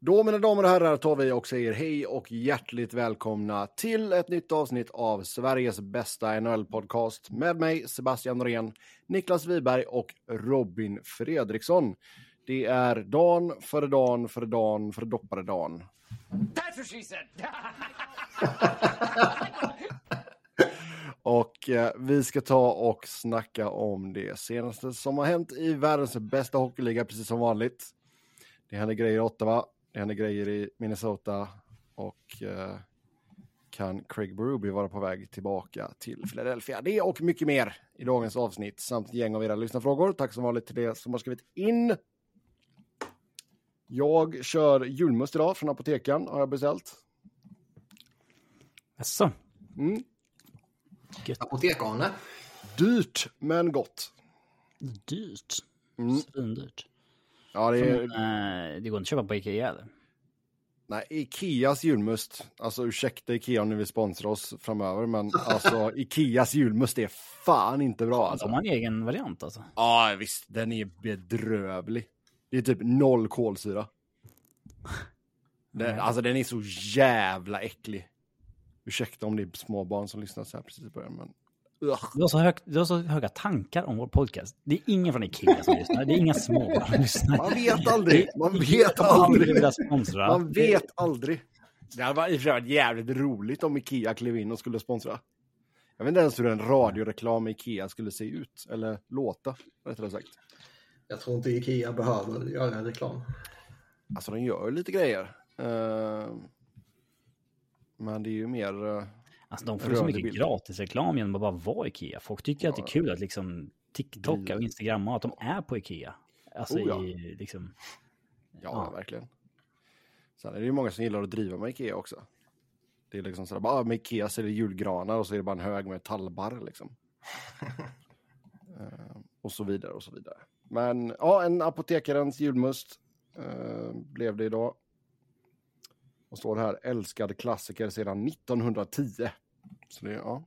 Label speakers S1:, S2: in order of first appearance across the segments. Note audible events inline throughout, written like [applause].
S1: Då, mina damer och herrar, tar vi och säger hej och hjärtligt välkomna till ett nytt avsnitt av Sveriges bästa NHL-podcast med mig, Sebastian Norén, Niklas Wiberg och Robin Fredriksson. Det är dan före dan före dan före doppare dan.
S2: That's what she said! [laughs]
S1: Och eh, vi ska ta och snacka om det senaste som har hänt i världens bästa hockeyliga, precis som vanligt. Det händer grejer i Ottawa, det händer grejer i Minnesota och eh, kan Craig Berube vara på väg tillbaka till Philadelphia? Det och mycket mer i dagens avsnitt samt gäng av era lyssnarfrågor. Tack som vanligt till det som har skrivit in. Jag kör julmust idag från apoteken har jag beställt.
S3: Jaså?
S1: Mm.
S4: Apotek-Arne.
S1: Dyrt men gott.
S3: Dyrt.
S1: Mm.
S3: Svindyrt.
S1: Ja, det är,
S3: Eh, det går inte att köpa på Ikea eller?
S1: Nej, Ikeas julmust. Alltså ursäkta Ikea om ni vill sponsra oss framöver, men alltså [laughs] Ikeas julmust är fan inte bra. Alltså.
S3: De har en egen variant alltså.
S1: Ja, visst, den är bedrövlig. Det är typ noll kolsyra. Den, alltså den är så jävla äcklig. Ursäkta om det är små barn som lyssnar så här precis i början, men...
S3: Du har, så hög, du har så höga tankar om vår podcast. Det är ingen från Ikea som lyssnar. Det är inga små som [laughs] lyssnar.
S1: Man vet aldrig, man vet
S3: aldrig.
S1: Man vet aldrig. Det hade varit, jävligt roligt om Ikea klev in och skulle sponsra. Jag vet inte ens hur en radioreklam med Ikea skulle se ut, eller låta, rättare sagt.
S4: Jag tror inte Ikea behöver göra reklam.
S1: Alltså de gör lite grejer. Eh, men det är ju mer...
S3: Alltså de får så mycket gratisreklam genom att bara vara Ikea. Folk tycker att det är kul att liksom TikToka och Instagramma att de är på Ikea. Alltså
S1: Oh ja.
S3: i liksom...
S1: ja,
S3: Ja.
S1: verkligen. Sen är det ju många som gillar att driva med Ikea också. Det är liksom sådär, bara ah, med Ikea det julgranar och så är det bara en hög med tallbarr liksom. [laughs] Eh, och så vidare och så vidare. Men ja, en apotekarens julmust eh, blev det idag. Och står det här, älskad klassiker sedan 1910. Så det, ja.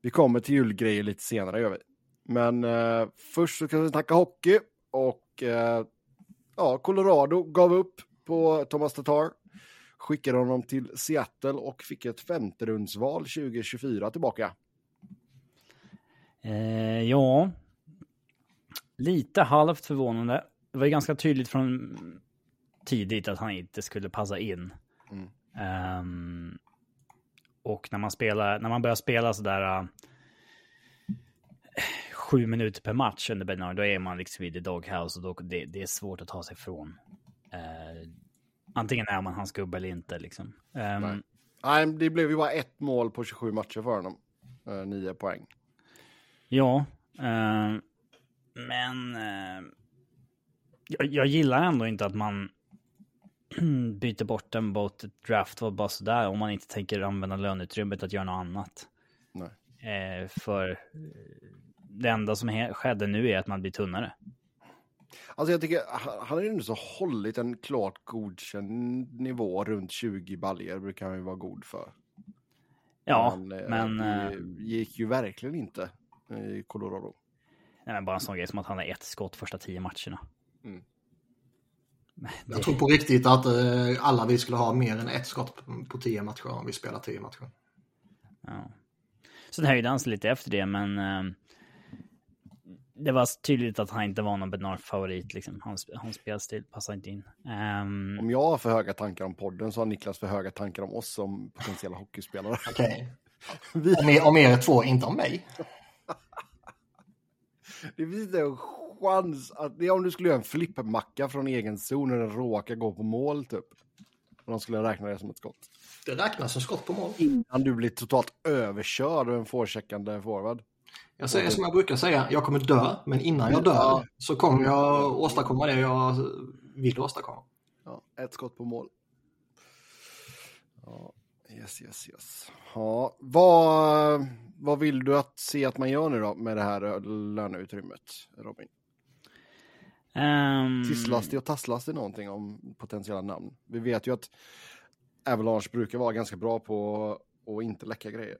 S1: Vi kommer till julgrejer lite senare gör vi. Men eh, först så ska vi snacka hockey och eh, ja, Colorado gav upp på Thomas Tatar. Skickade honom till Seattle och fick ett femterumsval 2024 tillbaka.
S3: Eh, ja. Lite halvt förvånande. Det var ju ganska tydligt från tidigt att han inte skulle passa in.
S1: Mm.
S3: Ehm, och när man spelar, när man börjar spela sådär uh, sju minuter per match under Bernard, då är man liksom i the doghouse och då, det, det är svårt att ta sig ifrån. Eh, antingen är man hans gubbe eller inte liksom. Ehm,
S1: Nej. Nej, det blev ju bara ett mål på 27 matcher för honom. Eh, nio poäng.
S3: Ja, eh, men eh, jag, jag gillar ändå inte att man [clears throat] byter bort den mot ett draftval bara sådär om man inte tänker använda löneutrymmet att göra något annat.
S1: Nej.
S3: Eh, för eh, det enda som skedde nu är att man blir tunnare.
S1: Alltså jag tycker, han han har ju nu så hållit en klart godkänd nivå runt 20 baljer brukar han ju vara god för.
S3: Ja,
S1: eh,
S3: men,
S1: det
S3: eh,
S1: gick ju verkligen inte i Colorado.
S3: nej, men bara en sån grej som att han har ett skott första tio matcherna.
S1: Mm.
S3: Men
S4: Jag
S3: det-
S4: tror på riktigt att eh, alla vi skulle ha mer än ett skott på- tio matcher om vi spelar tio matcher.
S3: Ja. Så det höjde han sig lite efter det, men eh, det var tydligt att han inte var någon Bednar-favorit. Liksom. Hans, hans spelstil passade inte in. Ehm,
S1: Om jag har för höga tankar om podden så har Niklas för höga tankar om oss som potentiella hockeyspelare.
S4: Okej.
S1: Vi,
S4: Om, er, om er två, inte om mig. [laughs]
S1: det en chans att, det är om du skulle göra en flippmacka från egen zon när den råkar gå på mål typ. Och de skulle räkna det som ett skott.
S4: Det räknas som skott på mål.
S1: Innan du blir totalt överkörd av en forecheckande forward.
S4: Jag säger som jag brukar säga, jag kommer dö, men innan jag dör så kommer jag åstadkomma det jag vill åstadkomma.
S1: Ja, ett skott på mål. Ja, yes, yes, yes. Ja, vad, vad vill du att se att man gör nu då med det här löneutrymmet, Robin?
S3: Ehm,
S1: Tisslas det och tasslas det någonting om potentiella namn? Vi vet ju att Avalanche brukar vara ganska bra på att inte läcka grejer.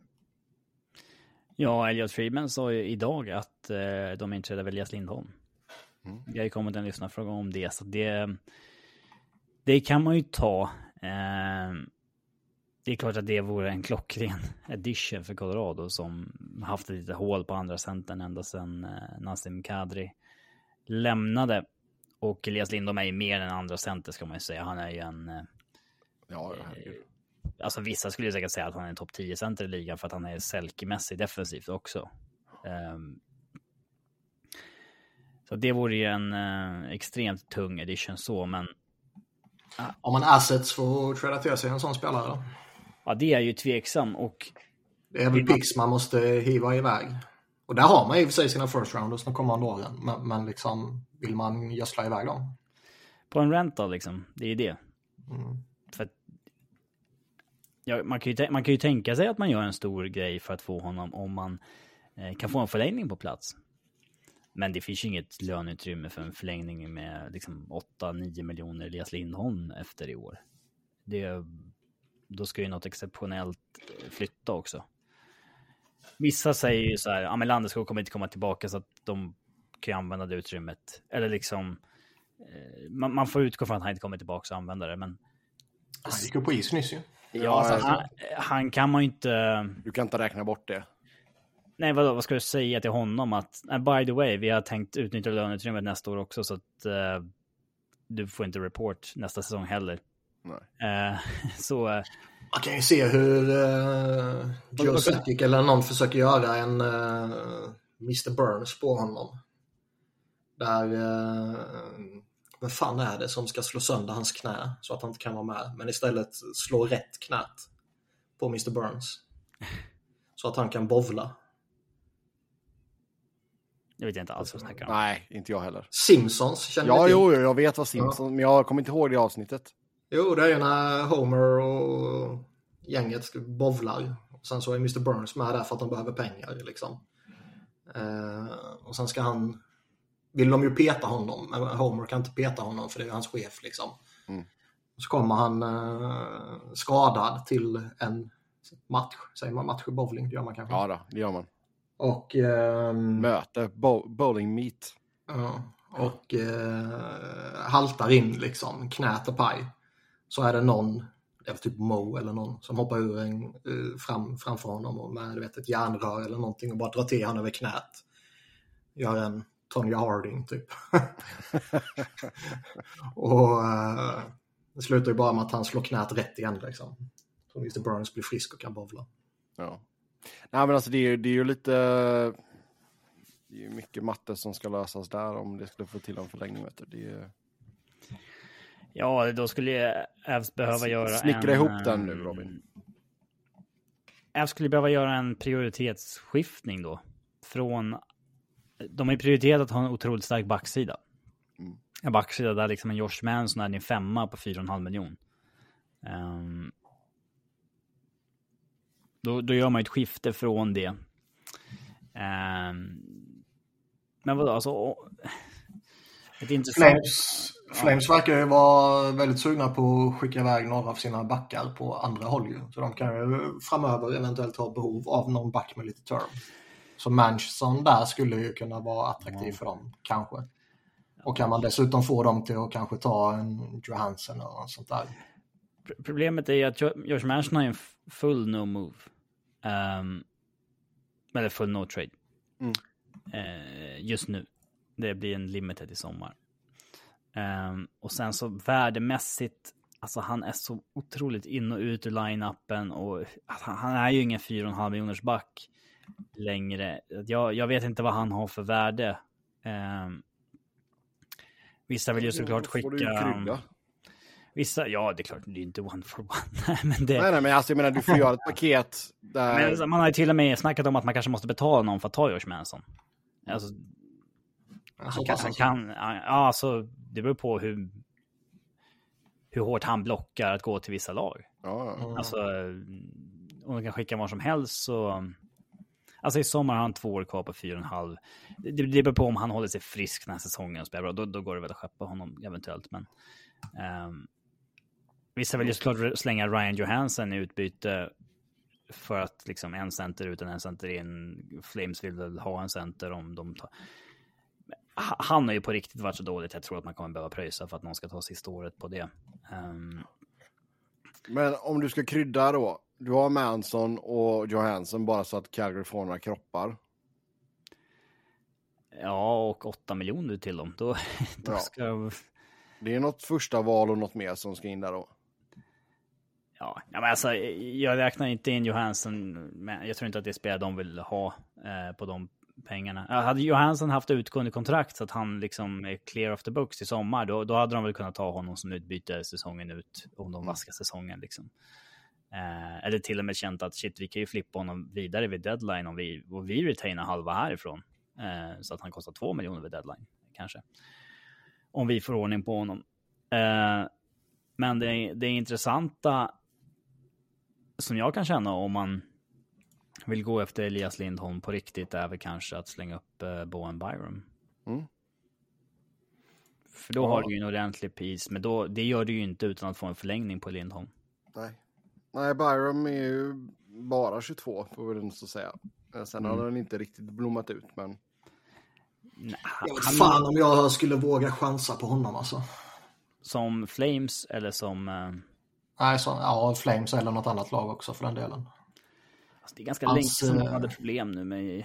S3: Ja, Elliot Friedman sa ju idag att eh, de är intresserade av Elias Lindholm.
S1: Mm.
S3: Det har kommit en lyssnarfråga om det, så det... det kan man ju ta. Eh, det är klart att det vore en klockren [laughs] addition för Colorado som haft lite hål på andra centern ända sedan eh, Nassim Kadri lämnade. Och Elias Lindholm är ju mer än andra center ska man ju säga. Han är ju en... Eh,
S1: Ja, herregud.
S3: alltså vissa skulle ju säkert säga att han är en topp 10 center i ligan för att han är Selke-mässig defensivt också. Ehm, så det vore ju en eh, extremt tung edition så, men
S4: Om man assets för att träda till sig en sån spelare.
S3: ja, det är ju tveksam och
S4: Det är väl picks man måste hiva iväg. Och där har man i och för sig sina first rounders de kommande åren. Men, men liksom, vill man gödsla iväg dem?
S3: på en rental liksom, det är ju det.
S4: Mm.
S3: För ja, man, kan ju, man kan ju tänka sig att man gör en stor grej för att få honom om man eh, kan få en förlängning på plats. Men det finns ju inget löneutrymme för en förlängning med liksom 8-9 miljoner Elias Lindholm efter i år. Det, då ska ju något exceptionellt flytta också. Vissa säger ju så här, ja men Landeskog kommer inte komma tillbaka så att de kan ju använda det utrymmet. Eller liksom, eh, man, man får utgå från att han inte kommer tillbaka och använda det, men
S4: Han gick ju på is nyss ju.
S3: Ja, alltså, han, han kan man ju inte...
S1: Du kan inte räkna bort det.
S3: Nej, vadå, vad ska du säga till honom? Att, by the way, vi har tänkt utnyttja löneutrymmet nästa år också, så att eh, du får inte report nästa säsong heller.
S1: Nej.
S3: Eh, [laughs] så,
S4: Man kan ju se hur uh, Joe Sakic eller någon försöker göra en uh, Mr. Burns på honom. Där, uh, vem fan är det som ska slå sönder hans knä så att han inte kan vara med? Men istället slå rätt knät på Mr. Burns. [laughs] Så att han kan bovla.
S3: jag vet inte alls vad jag snackar om.
S1: Nej, inte jag heller.
S4: Simpsons känner
S1: Ja, jo, jo, jag vet vad Simpsons, men jag kommer inte ihåg det avsnittet.
S4: Jo, det är ju när Homer och gänget bovlar. Och sen så är Mr. Burns med där för att de behöver pengar. Liksom. Eh, och sen ska han... Vill de ju peta honom, men Homer kan inte peta honom för det är hans chef. Liksom.
S1: Mm.
S4: Så kommer han eh, skadad till en match. Säger man match i bowling? Det gör man kanske.
S1: Ja, då, det gör man.
S4: Och... ehm,
S1: Möte, bo bowling meet.
S4: Ja, och eh, haltar in liksom, knät är paj. Så är det någon, det är typ Mo eller någon, som hoppar ur en, eh, fram, framför honom och med du vet, ett järnrör eller någonting och bara drar till honom över knät. Gör en Tonya Harding typ. [laughs] och eh, det slutar ju bara med att han slår knät rätt igen liksom. Så Mr. Burns blir frisk och kan bowla.
S1: Ja. Nej, men alltså det är, det är ju lite... Det är ju mycket matte som ska lösas där om det skulle få till en förlängning. Vet du. Det är,
S3: Ja, då skulle Avs behöva göra
S1: Snickra
S3: en...
S1: ihop den nu,
S3: ehm,
S1: Robin.
S3: Avs skulle behöva göra en prioritetsskiftning då. Från... De har ju prioriterat att ha en otroligt stark backsida.
S1: Mm.
S3: En backsida där liksom en Josh Manson är din femma på 4,5 miljon. Ehm, då, då gör man ju ett skifte från det. Ehm, men vadå, alltså...
S4: Flames, Flames verkar ju vara väldigt sugna på att skicka iväg några av sina backar på andra håll ju. Så de kan ju framöver eventuellt ha behov av någon back med lite term. Så Manchester där skulle ju kunna vara attraktiv för dem, kanske. Och kan man dessutom få dem till att kanske ta en Johansson eller något sånt där.
S3: Pro- Problemet är ju att Josh Manson har en full no move. Ehm, eller full no trade.
S1: Mm.
S3: Eh, just nu. Det blir en limited i sommar. Ehm, och sen så värdemässigt, alltså han är så otroligt in och ut ur line-upen och han, han är ju ingen 4,5 miljoners back längre. Jag, jag vet inte vad han har för värde. Ehm, vissa vill ju såklart skicka... Vissa, ja det är klart, det är inte one for one. [laughs] Nej, men det,
S1: Nej, nej, men alltså, jag menar, du får göra ett paket där...
S3: men alltså, man har ju till och med snackat om att man kanske måste betala någon för att ta Josh Manson. Alltså,
S4: Så
S3: han kan, han
S4: alltså.
S3: kan, ja alltså det beror på hur, hur hårt han blockar att gå till vissa lag.
S1: Ja, ja.
S4: Mm.
S3: Alltså, om de kan skicka var som helst så... Alltså i sommar har han två år kvar på fyra och en halv. Det, det beror på om han håller sig frisk den här säsongen och spelar bra. Då, då går det väl att skeppa honom eventuellt. Men, ehm, vissa vill ju såklart slänga Ryan Johansson i utbyte för att liksom en center utan en center in. Flames vill väl ha en center om de tar... Ha- Han har ju på riktigt varit så dåligt. Jag tror att man kommer behöva pröjsa för att någon ska ta sista året på det. Um,
S1: Men om du ska krydda då. Du har Manson och Johansson bara så att Calgary får några kroppar.
S3: ja, och 8 miljoner till dem. Då, [laughs] då
S1: Ja.
S3: ska...
S1: Det är något första val och något mer som ska in där då.
S3: Ja, men alltså, jag räknar inte in Johansson, men jag tror inte att det spelar de vill ha eh, på de pengarna. Hade Johansson haft utgående kontrakt så att han liksom är clear of the books i sommar, då, då hade de väl kunnat ta honom som utbyte säsongen ut, om de vaskar säsongen. Liksom. Eh, eller till och med känt att shit, vi kan ju flippa honom vidare vid deadline om vi, och vi retainar halva härifrån. Eh, så att han kostar två miljoner vid deadline, kanske. Om vi får ordning på honom. Eh, men det, det intressanta som jag kan känna om man vill gå efter Elias Lindholm på riktigt är väl kanske att slänga upp uh, Bowen Byram.
S1: Mm.
S3: För då
S1: Ja.
S3: har du ju en ordentlig piece, men då, det gör du ju inte utan att få en förlängning på Lindholm.
S1: Nej. Nej, Byram är ju bara 22 får vi så säga. Eh, Sen
S3: Mm.
S1: har den inte riktigt blommat ut, men
S3: Nej,
S4: Jag vet
S3: han-
S4: fan om jag skulle våga chansa på honom alltså.
S3: Som Flames eller som... eh,
S4: Nej, så, ja, Flames eller något annat lag också för den delen.
S3: Alltså det är ganska
S4: Hans,
S3: länge sedan de
S4: eh,
S3: hade problem nu med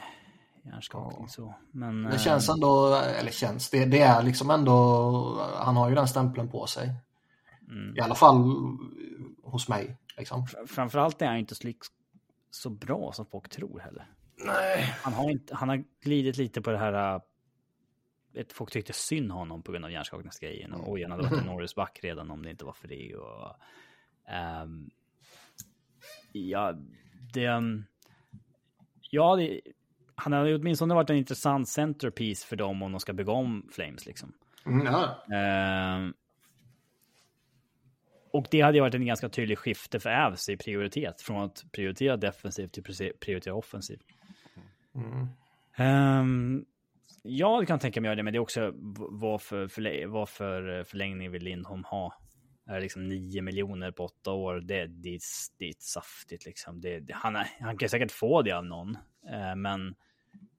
S3: hjärnskakning. Så. Men,
S4: Det
S3: eh,
S4: känns ändå, eller känns, det, det är liksom ändå, han har ju den stämpeln på sig.
S3: mm.
S4: I alla fall hos mig. Liksom.
S3: Framförallt är han inte så, bra som folk tror heller.
S4: Nej.
S3: Han har, inte, han har glidit lite på det här... äh, Vet, folk tyckte synd honom på grund av hjärnskakningsgrejen. Och oj, han hade varit en Norris back redan om det inte var för det. Och, ehm, ja, det... um, Ja, det, han hade åtminstone varit en intressant centerpiece för dem om de ska bygga om Flames. Liksom.
S4: Mm, ja.
S3: Ehm, och det hade ju varit en ganska tydlig skifte för Avs i prioritet. Från att prioritera defensivt till prioritera offensivt.
S4: Mm.
S3: Ehm, ja, det kan jag tänka mig göra det, men det är också för, vad för eh, förlängning vill Lindholm ha? Är det liksom 9 miljoner på åtta år? Det, det, är- det är saftigt liksom. Det, det, han, är, han kan säkert få det av någon, eh, men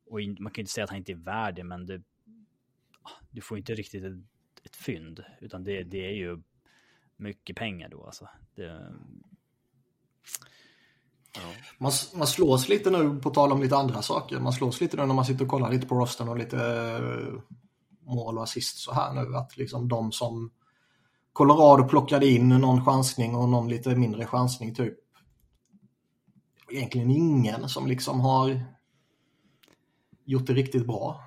S3: och in, man kan ju inte säga att han inte är värd det, men det, ah, du får inte riktigt ett, ett fynd, utan det, det är ju mycket pengar då alltså. Det,
S4: Man, man slås lite nu, på tal om lite andra saker, man slås lite nu när man sitter och kollar lite på rosten och lite eh, mål och assist så här nu. Att liksom de som Colorado plockade in någon chansning och någon lite mindre chansning typ. Egentligen ingen som liksom har gjort det riktigt bra.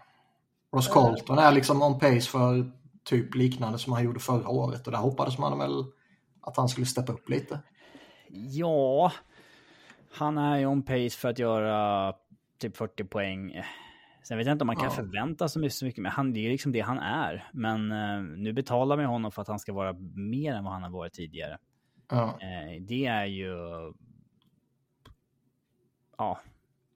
S4: Ross Colton är liksom on pace för typ liknande som han gjorde förra året och där hoppades man väl att han skulle steppa upp lite.
S3: Ja, han är ju on pace för att göra typ 40 poäng. Sen vet jag inte om man kan
S4: Ja.
S3: förvänta sig så mycket, men han, det är liksom det han är. Men eh, nu betalar vi honom för att han ska vara mer än vad han har varit tidigare.
S4: Ja.
S3: Eh, det är ju... Ja,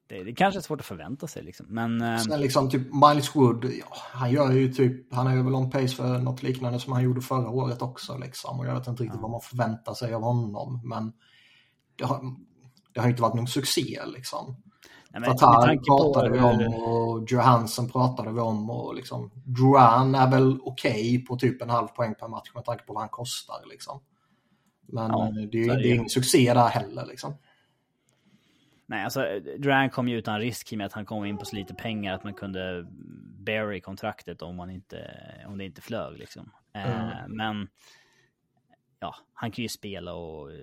S3: det, det kanske är svårt att förvänta sig liksom. Men eh,
S4: Sen liksom typ Miles Wood, ja, han gör ju typ, han är ju väl on pace för något liknande som han gjorde förra året också liksom. Och jag vet inte riktigt vad man förväntar sig av honom, men det har, det har inte varit någon succé liksom.
S3: Nej, men
S4: Tatar pratade vi om och Johansson pratade vi om och liksom Duran är väl okej på typ en halv poäng per match med tanke på vad han kostar liksom. Men
S3: Ja,
S4: eh, det är det är ingen succé där heller liksom.
S3: Nej, alltså Duran kom ju utan risk i och med att han kom in på så lite pengar att man kunde bury kontraktet om, man inte, om det inte flög liksom. Eh,
S4: Mm.
S3: men ja, han kan ju spela och eh,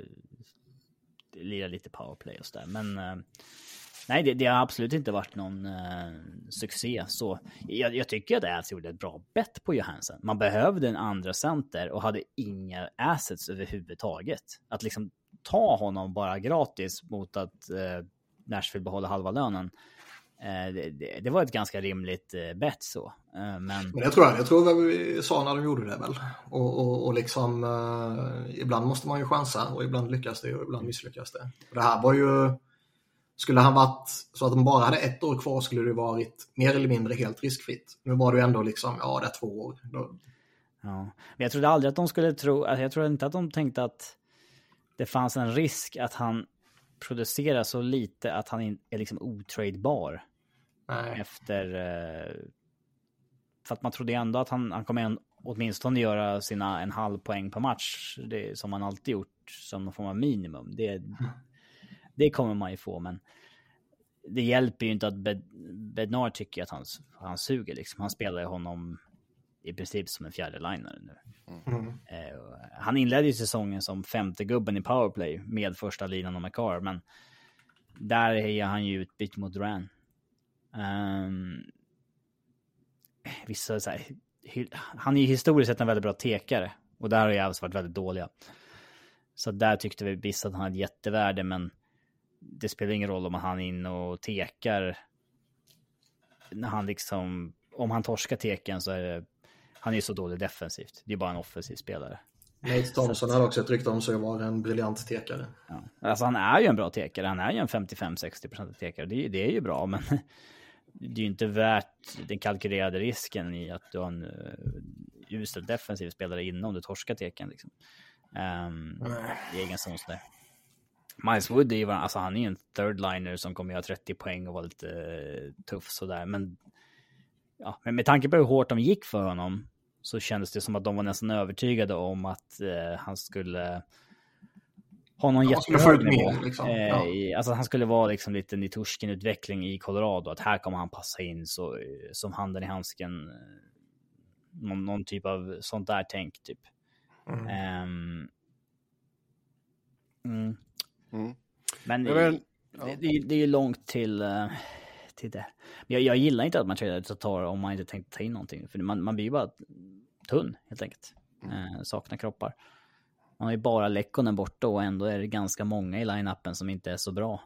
S3: lira lite powerplay och sådär. Men eh, nej, det, det har absolut inte varit någon eh, succé. Så jag, jag tycker att Ads gjorde ett bra bett på Johansen. Man behövde en andra center och hade inga assets överhuvudtaget. Att liksom ta honom bara gratis mot att eh, Nashville behåller halva lönen. Eh, det, det, det var ett ganska rimligt eh, bett så. Eh, men
S4: Men jag tror jag, jag tror vi sa när de gjorde det väl. Och, och, och liksom, eh, ibland måste man ju chansa och ibland lyckas det och ibland misslyckas det. Och det här var ju, skulle han varit så att de bara hade ett år kvar skulle det varit mer eller mindre helt riskfritt. Nu var det ju ändå liksom, ja det är två år.
S3: Ja, men jag trodde aldrig att de skulle tro, alltså jag tror inte att de tänkte att det fanns en risk att han producerar så lite att han är liksom otradebar
S4: nej.
S3: efter... eh, För att man trodde ändå att han, han kommer en- åtminstone göra sina en halv poäng per match, det, som man alltid gjort som någon form av minimum. Det, det kommer man ju få, men det hjälper ju inte att Bed Bednar tycker att han, han suger. Liksom. Han spelar ju honom i princip som en fjärde linare nu.
S4: Mm.
S3: Eh, han inledde ju säsongen som femte gubben i powerplay med första linan och McCarr, men där är han ju utbytt mot Duran. Um, vissa så här, han är ju historiskt sett en väldigt bra tekare och där har Javs varit väldigt dåliga. Så där tyckte vi visst att han hade jättevärde, men det spelar ingen roll om han är inne och tekar. När han liksom, om han torskar teken så är det, han är ju så dålig defensivt. Det är bara en offensiv spelare.
S4: Nate Thompson hade också ett rykte om sig att vara en briljant tekare.
S3: Ja. Alltså han är ju en bra tekare, han är ju en 55-60% tekare. Det, det är ju bra, men [laughs] det är ju inte värt den kalkylerade risken i att du har en uh, usel defensiv spelare innan du torskar teken. Liksom. Um, I egen zon sådär. Miles Wood är ju alltså han är en third liner som kommer göra 30 poäng och vara lite uh, tuff sådär. Men, ja, men med tanke på hur hårt de gick för honom så kändes det som att de var nästan övertygade om att uh, han skulle ha någon
S4: Ja,
S3: jättehög nivå.
S4: liksom.
S3: Eh,
S4: Ja.
S3: Alltså han skulle vara liksom lite Nitushkin-utveckling i Colorado. Att här kommer han passa in så, eh, som handen i handsken. eh, Någon, någon typ av sånt där tänk typ.
S4: Mm.
S3: Ehm, mm.
S1: Mm.
S3: Men
S1: vet- ja.
S3: det, det, det är ju långt till, eh, till det. Men jag, jag gillar inte att man tradar Tatar om man inte tänkt ta in någonting. För man, man blir ju bara tunn helt enkelt. Eh, saknar kroppar. Man har ju bara Lekkonen borta och ändå är det ganska många i line-upen som inte är så bra.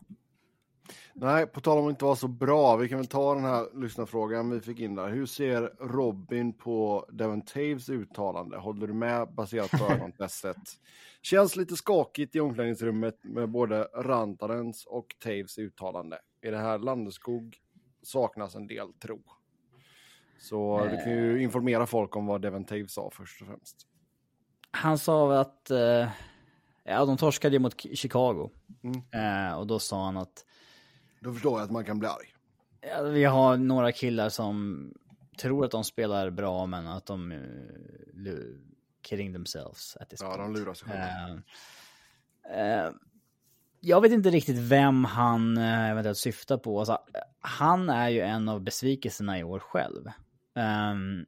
S1: Nej, på tal om att inte vara så bra, vi kan väl ta den här lyssnarfrågan vi fick in där. Hur ser Robin på Devon Taves uttalande? Håller du med baserat på ögontestet? [laughs] Känns lite skakigt i omklädningsrummet med både Rantarens och Taves uttalande. Är det här Landeskog saknas en del tro. Så du kan ju informera folk om vad Devon Taves sa först och främst.
S3: Han sa väl att, eh, ja de torskade mot Chicago.
S1: Mm.
S3: Eh, och då sa han att
S1: Då förstår jag att man kan bli arg.
S3: ja, vi har några killar som tror att de spelar bra men att de uh, kidding themselves at this
S1: Ja, de
S3: point.
S1: lurar sig själva.
S3: Eh, eh, jag vet inte riktigt vem han eventuellt syftar på. Alltså, han är ju en av besvikelserna i år själv. Ehm,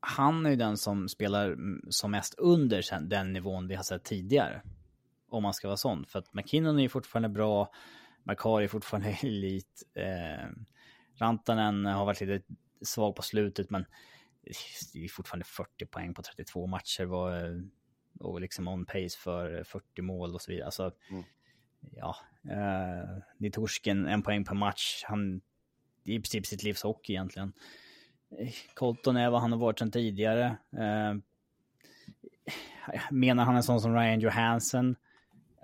S3: han är ju den som spelar som mest under den nivån vi har sett tidigare. Om man ska vara sån. För att McKinnon är ju fortfarande bra. Makari är fortfarande elit. Eh, Rantanen har varit lite svag på slutet men det är fortfarande 40 poäng på 32 matcher. Var, eh, och liksom on pace för 40 mål och så vidare. Alltså,
S1: Mm.
S3: ja, eh, Nitorsken en poäng per match. Han, det är i princip sitt livs hockey egentligen. Eh, Colton är vad han har varit sedan tidigare. Eh, menar han en sån som Ryan Johansson?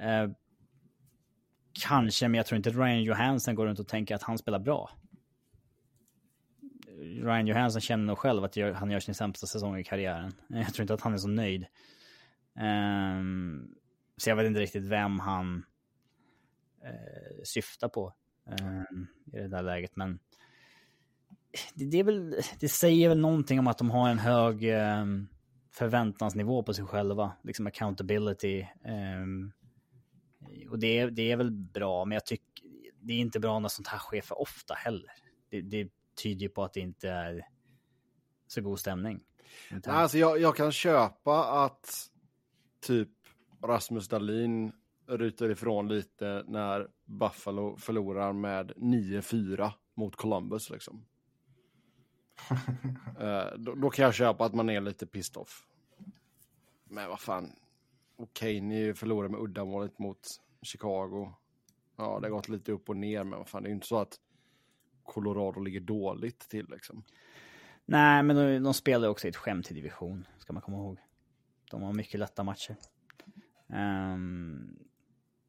S3: Eh, kanske, men jag tror inte att Ryan Johansson går runt och tänker att han spelar bra. Ryan Johansson känner nog själv att han gör sin sämsta säsong i karriären. [laughs] Jag tror inte att han är så nöjd. Um, så jag vet inte riktigt vem han uh, syftar på ehm, i det där läget. Men det, det, är väl, det säger väl någonting om att de har en hög um, förväntansnivå på sig själva. Liksom accountability. Um, och det, är- det är väl bra, men jag tycker det är inte bra när sånt här sker för ofta heller. Det, det tyder ju på att det inte är så god stämning.
S1: Alltså jag, jag kan köpa att typ Rasmus Dahlin ryter ifrån lite när Buffalo förlorar med 9-4 mot Columbus liksom. [laughs] Eh, då, då kan jag köpa att man är lite pissed off. Men vad fan. Okej, ni förlorade med uddamålet mot Chicago. Ja, det har gått lite upp och ner, men vad fan, det är ju inte så att Colorado ligger dåligt till liksom.
S3: Nej, men de, de spelar också i ett skämt i division, ska man komma ihåg. De har mycket lätta matcher. Um,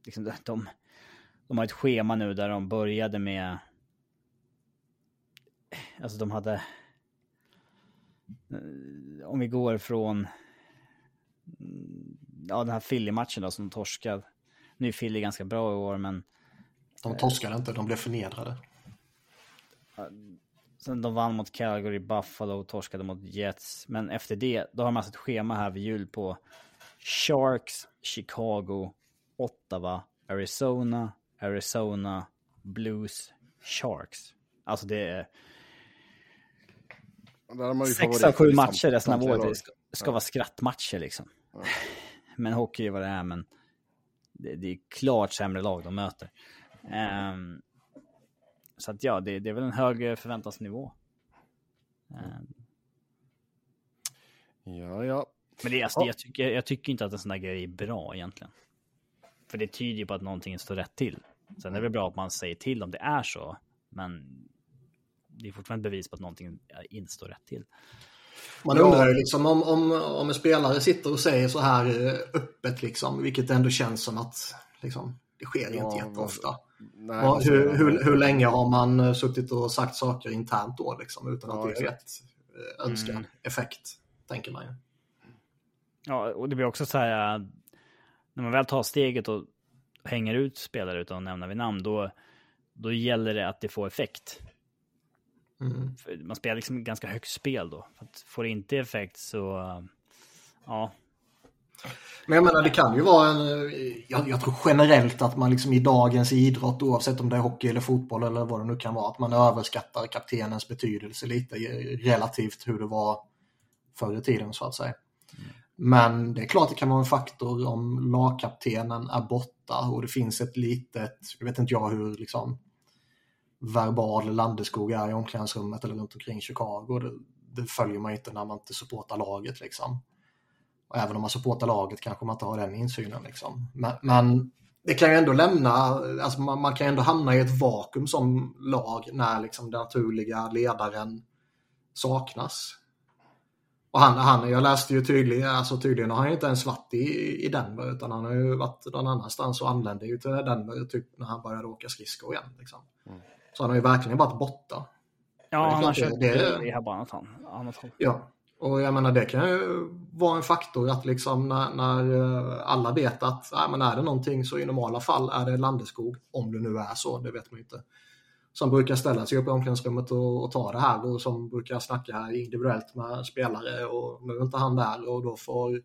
S3: liksom de, de, de har ett schema nu där de började med... Alltså de hade... Eh, om vi går från... Ja, den här Philly-matchen då som de torskade. Nu är Philly ganska bra i år, men
S4: De torskade inte, de blev förnedrade.
S3: Sen de vann mot Calgary, Buffalo och torskade mot Jets. Men efter det, då har alltså ett schema här vid jul på Sharks, Chicago, Ottawa, Arizona, Arizona, Blues, Sharks. Alltså det är
S1: Där har man ju
S3: sex av sju matcher resten av året. Ska, ska vara skrattmatcher liksom. Men hockey är vad det är, men det, det är klart sämre lag de möter. Ehm, så att ja, det, det är väl en hög förväntansnivå. Ehm,
S1: Ja, ja.
S3: men det, alltså, jag, tycker, jag tycker inte att en sån där grej är bra egentligen. För det tyder ju på att någonting står rätt till. Sen är det väl bra att man säger till om det är så, men det är fortfarande bevis på att någonting inte står rätt till.
S4: Man undrar ju liksom om, om, om en spelare sitter och säger så här eh, öppet liksom, vilket ändå känns som att liksom, det sker
S1: Ja,
S4: inte jätteofta.
S1: Nej,
S4: Ja,
S1: vad
S4: hur, hur, hur länge har man eh, suttit och sagt saker internt då liksom, utan
S1: Ja,
S4: att det
S1: exakt.
S4: gett eh, önskad
S3: Mm.
S4: effekt, tänker man ju.
S3: Ja, och det blir också så här, när man väl tar steget och hänger ut spelare utan att nämna vid namn, då, då gäller det att det får effekt.
S4: Mm.
S3: Man spelar liksom ganska högt spel då. För att får det inte effekt så, äh, ja,
S4: Men jag menar, det kan ju vara en... eh, Jag, jag tror generellt att man liksom i dagens idrott, oavsett om det är hockey eller fotboll eller vad det nu kan vara, att man överskattar kaptenens betydelse lite eh, relativt hur det var förr i tiden så att säga. Men det är klart det kan vara en faktor om lagkaptenen är borta och det finns ett litet, jag vet inte jag hur liksom verbal Landeskog är i omklädningsrummet eller runt omkring Chicago. Det, det följer man inte när man inte supportar laget liksom. Och även om man supportar laget kanske man inte har den insynen. Liksom. Men, men det kan ju ändå lämna, alltså man, man kan ju ändå hamna i ett vakuum som lag när liksom den naturliga ledaren saknas. Och han, han, jag läste ju tydligen, alltså tydligen har han ju inte ens varit i, i Denver utan han har ju varit någon annanstans och anlände ju till Denver typ när han började åka skridskor igen. Liksom. Mm. Så han har ju verkligen varit borta.
S3: ja han har kört
S4: det- det-
S3: rehab på annat håll.
S4: Ja, och jag menar det kan ju vara en faktor att liksom när, när eh, alla vet att nej, men är det någonting så i normala fall är det Landeskog, om det nu är så, det vet man ju inte. Som brukar ställa sig upp i omklädningsrummet och, och ta det här och som brukar snacka individuellt med spelare och nu är inte han där och då får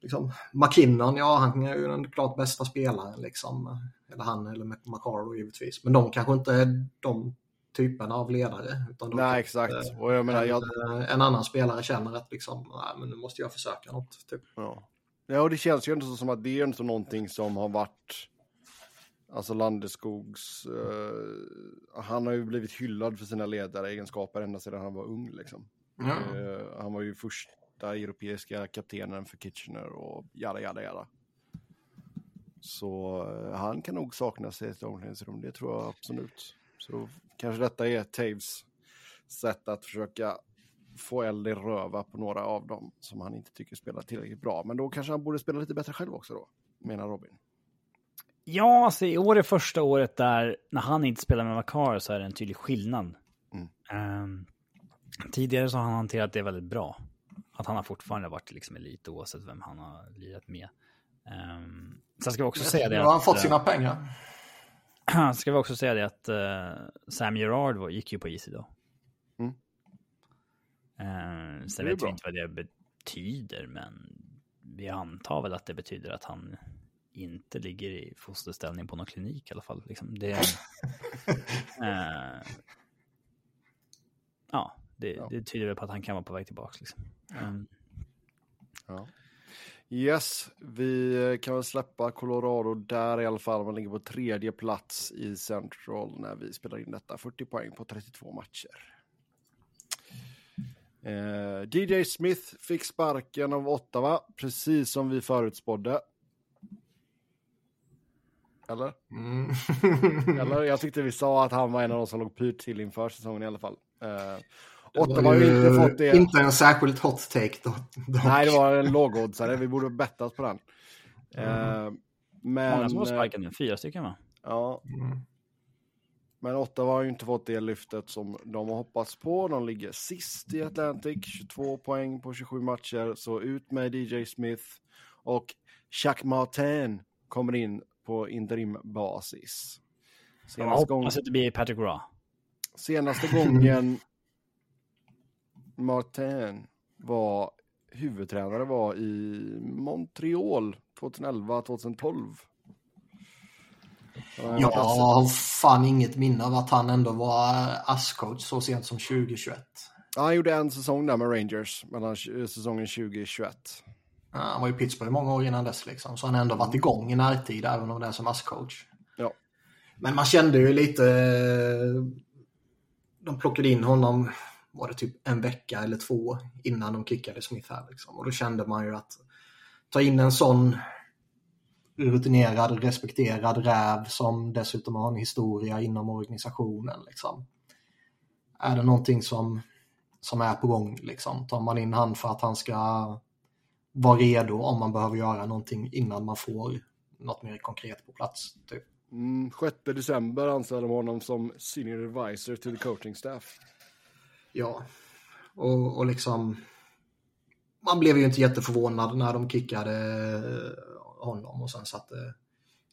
S4: liksom, McKinnon, ja han är ju den klart bästa spelaren liksom. Eller han eller McCarro givetvis. Men de kanske inte är de typerna av ledare. Utan
S1: Nej,
S4: kanske,
S1: exakt. Och jag menar, jag,
S4: eh, en annan spelare känner att liksom, nej, men nu måste jag försöka något. Typ.
S1: Ja. ja, och det känns ju så som att det är inte någonting som har varit... Alltså Landeskogs... eh, han har ju blivit hyllad för sina ledaregenskaper ända sedan han var ung liksom. Eh, han var ju första europeiska kaptenen för Kitchener och jada, jada, jada. Så eh, han kan nog saknas i ett omklädningsrum, det tror jag absolut. Så kanske detta är Taves sätt att försöka få eld i röva på några av dem som han inte tycker spelar tillräckligt bra. Men då kanske han borde spela lite bättre själv också då, menar Robin.
S3: Ja, alltså i år är första året där när han inte spelar med Makar så är det en tydlig skillnad.
S1: Mm.
S3: Ehm, tidigare så har han hanterat det väldigt bra. Att han har fortfarande varit liksom elit oavsett vem han har lirat med. Um, sen ska vi också säga
S4: Nu
S3: det
S4: har han
S3: att,
S4: fått
S3: eh,
S4: sina pengar. [clears throat]
S3: ska vi också säga det att eh, Sam Gerard var, gick ju på is idag.
S1: Mm.
S3: Uh, sen vet vi inte vad det betyder, men vi antar väl att det betyder att han inte ligger i fosterställning på någon klinik i alla fall. Liksom. Det, [laughs] eh, ja, det,
S1: Ja.
S3: det tyder väl på att han kan vara på väg tillbaka. Liksom. Mm.
S1: Ja. Yes, vi kan väl släppa Colorado där i alla fall. Man ligger på tredje plats i Central när vi spelar in detta. 40 poäng på 32 matcher. Eh, DJ Smith fick sparken av Ottawa, precis som vi förutspådde. Eller?
S4: Mm. [laughs]
S1: Eller? Jag tyckte vi sa att han var en av de som låg pyrt till inför säsongen i alla fall. Eh, Ottawa har ju inte fått det.
S4: Inte en särskilt hot take då. dock.
S1: Nej, det var en lågoddsare. Vi borde bettat på den. Eh, men...
S3: Många som har
S1: eh,
S3: sparkat nu, fyra stycken va?
S1: Ja,
S4: Mm.
S1: men Ottawa har ju inte fått det lyftet som de har hoppats på. De ligger sist i Atlantic, 22 poäng på 27 matcher. Så ut med DJ Smith och Jacques Martin kommer in på interimbasis.
S3: Jag
S1: Senast, gång,
S3: hoppas att det blir Patrick Raw.
S1: Senaste gången Martin var huvudtränare var i Montreal 2011-2012.
S4: Jag har fan inget minne av att han ändå var ASS-coach så sent som 2021.
S1: Ja, han gjorde en säsong där med Rangers mellan säsongen 2021.
S4: Ja, han var i Pittsburgh många år innan dess liksom, så han har ändå varit igång i närtid även om det är som ASS-coach.
S1: Ja.
S4: Men man kände ju lite... De plockade in honom, var det typ en vecka eller två innan de kickade Smith här. Liksom. Och då kände man ju att ta in en sån rutinerad, respekterad räv som dessutom har en historia inom organisationen. Liksom. Är det någonting som, som är på gång? Liksom? Tar man in han för att han ska vara redo om man behöver göra någonting innan man får något mer konkret på plats? Typ.
S1: Mm, 6 december anställde de honom som senior advisor till the coaching staff.
S4: Ja, och, och liksom man blev ju inte jätteförvånad när de kickade honom och sen satte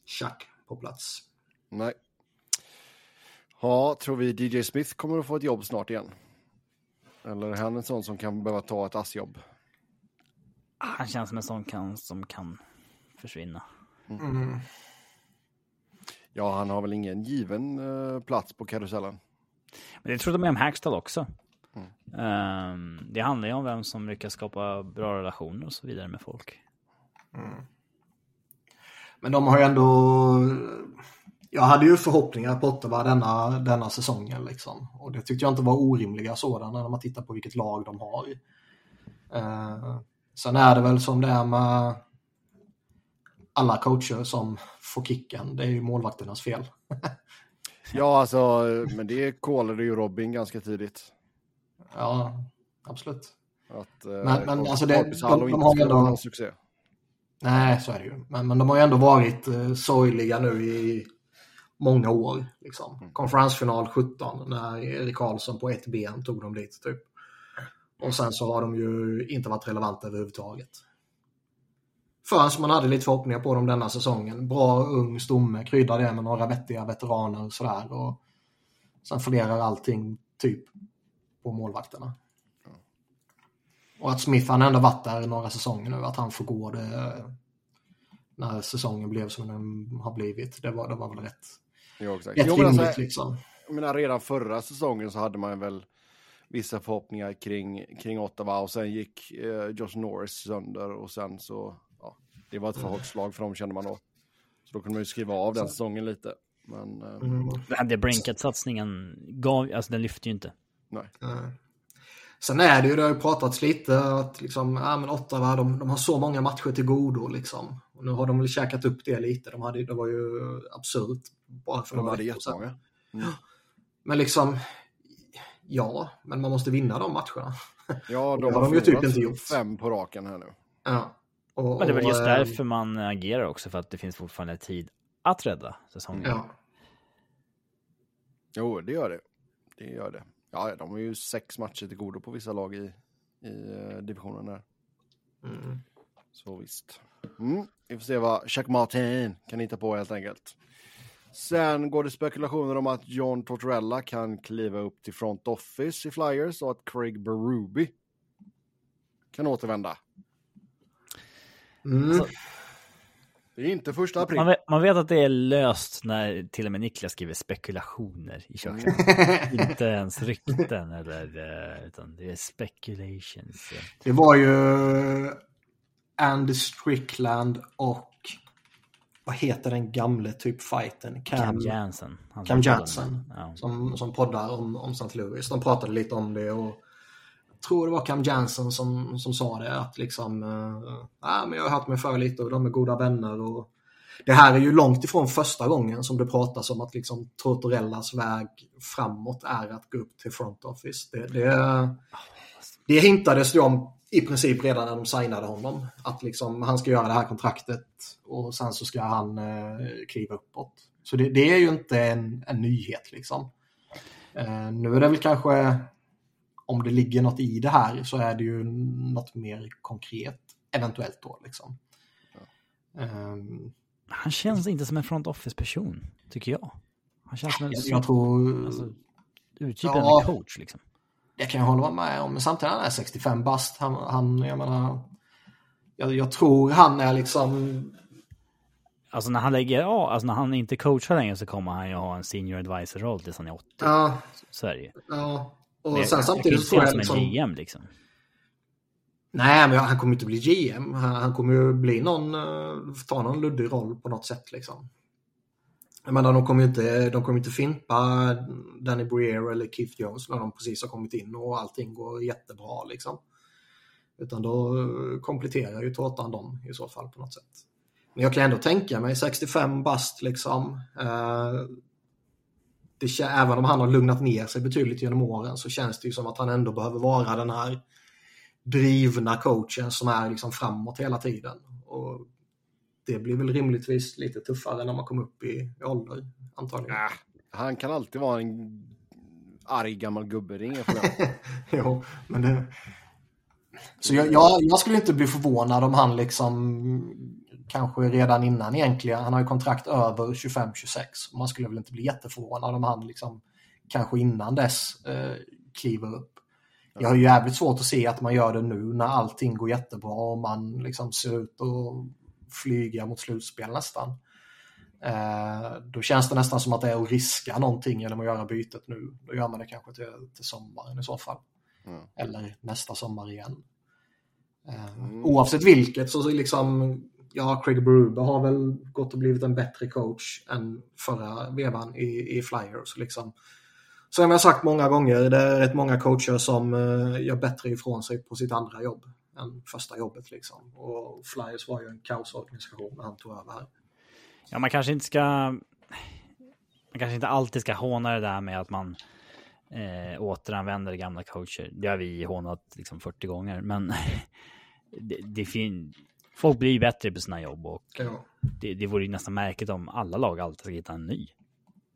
S4: Chuck på plats.
S1: Nej. Ja, tror vi DJ Smith kommer att få ett jobb snart igen? Eller är han en sån som kan behöva ta ett assjobb?
S3: Han känns som en sån kan, som kan försvinna.
S4: Mm.
S1: Ja, han har väl ingen given uh, plats på karusellen.
S3: Men det trodde man om Hackstall också. Mm. Um, det handlar ju om vem som lyckas skapa bra relationer och så vidare med folk.
S4: Mm. Men de har ju ändå... Jag hade ju förhoppningar på Ottawa denna, denna säsongen. Liksom. Och det tyckte jag inte var orimliga sådana när man tittar på vilket lag de har. Uh, sen är det väl som det är med alla coacher som får kicken. Det är ju målvakternas fel. [laughs]
S1: ja, alltså, men det kollade ju Robin ganska tidigt.
S4: Ja, absolut.
S1: Att,
S4: men, men alltså det, de, de, de har ju ändå...
S1: Succé.
S4: Nej, så är det ju. Men, men de har ju ändå varit eh, sorgliga nu i många år. Liksom.
S1: Mm.
S4: Konferensfinal 17 när Erik Karlsson på ett ben tog dem dit. Typ. Och sen så har de ju inte varit relevanta överhuvudtaget. Förrän man hade lite förhoppningar på dem denna säsongen. Bra ung stomme, krydda det med några vettiga veteraner och sådär. Och sen fungerar allting typ på målvakterna. Och att Smith han ändå varit där i några säsonger nu, att han får gå det när säsongen blev som den har blivit. Det var, det var väl rätt,
S1: jo, exakt.
S4: rätt
S1: jo,
S4: rimligt
S1: alltså,
S4: liksom.
S1: Jag menar, redan förra säsongen så hade man väl vissa förhoppningar kring, kring Ottawa och sen gick eh, Josh Norris sönder och sen så, ja, det var ett för hårt slag för dem kände man då. Så då kunde man ju skriva av den säsongen lite. Men, eh,
S4: Mm.
S3: Den där Brinkat-satsningen gav, alltså den lyfte ju inte.
S1: Nej.
S4: Nej. Sen är det ju, det har ju pratats lite att liksom, ja men Ottawa, de, de har så många matcher till godo liksom. Och nu har de väl käkat upp det lite. De hade, det var ju absurt bara för
S1: De hade jättemånga. Mm.
S4: Men liksom, ja, men man måste vinna de matcherna.
S1: Ja, [laughs] de
S4: har
S1: har
S4: de ju typ inte gjort.
S1: fem på raken här nu.
S4: Ja. Och,
S3: Men det är väl just
S4: eh,
S3: därför man agerar också, för att det finns fortfarande tid att rädda säsongen.
S4: Ja.
S1: Jo, det gör det. Det gör det. Ja, de har ju sex matcher till godo på vissa lag i, i eh, divisionen där.
S4: Mm.
S1: Så visst. Mm. Vi får se vad Chuck Martin kan hitta på helt enkelt. Sen går det spekulationer om att John Tortorella kan kliva upp till front office i Flyers och att Craig Berube kan återvända.
S4: Mm.
S1: Det är inte första april.
S3: Man vet, man vet att det är löst när till och med Niklas skriver spekulationer i köket. [laughs] Inte ens rykten eller, eh, utan det är speculations.
S4: Det var ju Andy Strickland och vad heter den gamle typ fighten?
S3: Cam Jansen. han
S4: Cam
S3: som-
S4: Jansen.
S3: Ja.
S4: som, som poddar om, om St. Louis. De pratade lite om det och tror det var Cam Jansson som, som sa det att liksom, äh, men jag har hört mig för lite och de är goda vänner och det här är ju långt ifrån första gången som det pratas om att liksom Tortorellas väg framåt är att gå upp till front office. Det, det, det hintades ju om i princip redan när de signade honom. Att liksom, han ska göra det här kontraktet och sen så ska han eh, kliva uppåt. Så det, det är ju inte en, en nyhet liksom. Eh, nu är det väl kanske, om det ligger något i det här så är det ju något mer konkret eventuellt då liksom. Ehm,
S3: Han känns inte som en front office-person, tycker jag. Han känns som en...
S4: jag, jag tror...
S3: Alltså, uttypen
S4: Ja.
S3: coach liksom.
S4: Det kan jag hålla med om, men samtidigt han är 65 bast. Han, han jag menar, jag, jag tror han är liksom,
S3: Alltså när han lägger, ja, alltså när han inte coachar längre så kommer han ju ha en senior advisor-roll tills han är 80.
S4: ja,
S3: Så är det ju.
S4: ja. Och sen samtidigt så tror jag liksom,
S3: GM liksom.
S4: nej men han kommer inte bli GM. Han, han kommer ju bli någon, eh, ta någon luddig roll på något sätt liksom. Jag menar, de kommer ju inte, de kommer inte fimpa Danny Breer eller Keith Jones när de precis har kommit in och allting går jättebra liksom. Utan då kompletterar ju tårtan dem i så fall på något sätt. Men jag kan ändå tänka mig 65 bast liksom. Eh, det, även om han har lugnat ner sig betydligt genom åren så känns det ju som att han ändå behöver vara den här drivna coachen som är liksom framåt hela tiden. Och det blir väl rimligtvis lite tuffare när man kommer upp i, i ålder antagligen.
S1: Äh, han kan alltid vara en arg gammal gubbe, det är inga problem. [laughs]
S4: jo, men det... Så jag, jag, jag skulle inte bli förvånad om han liksom kanske redan innan egentligen, han har ju kontrakt över 25-26. Man skulle väl inte bli jätteförvånad om han liksom kanske innan dess eh, kliver upp. Jag har ju jävligt svårt att se att man gör det nu när allting går jättebra och man liksom ser ut att flyga mot slutspel nästan. Eh, då känns det nästan som att det är att riska någonting genom att göra bytet nu. Då gör man det kanske till, till sommaren i så fall.
S1: Mm.
S4: Eller nästa sommar igen. Eh,
S1: Mm.
S4: Oavsett vilket så liksom, ja, Craig Berube har väl gått och blivit en bättre coach än förra vevan i, i Flyers. Liksom. Som jag sagt många gånger, det är rätt många coacher som eh, gör bättre ifrån sig på sitt andra jobb än första jobbet. Liksom. Och Flyers var ju en kaosorganisation när han tog över här.
S3: Ja, man kanske inte ska... Man kanske inte alltid ska håna det där med att man eh, återanvänder gamla coacher. Det har vi hånat liksom 40 gånger, men [laughs] det, det fin... Folk blir ju bättre på sina jobb och
S4: Ja.
S3: det, det vore ju nästan märkligt om alla lag alltid ska hitta en ny.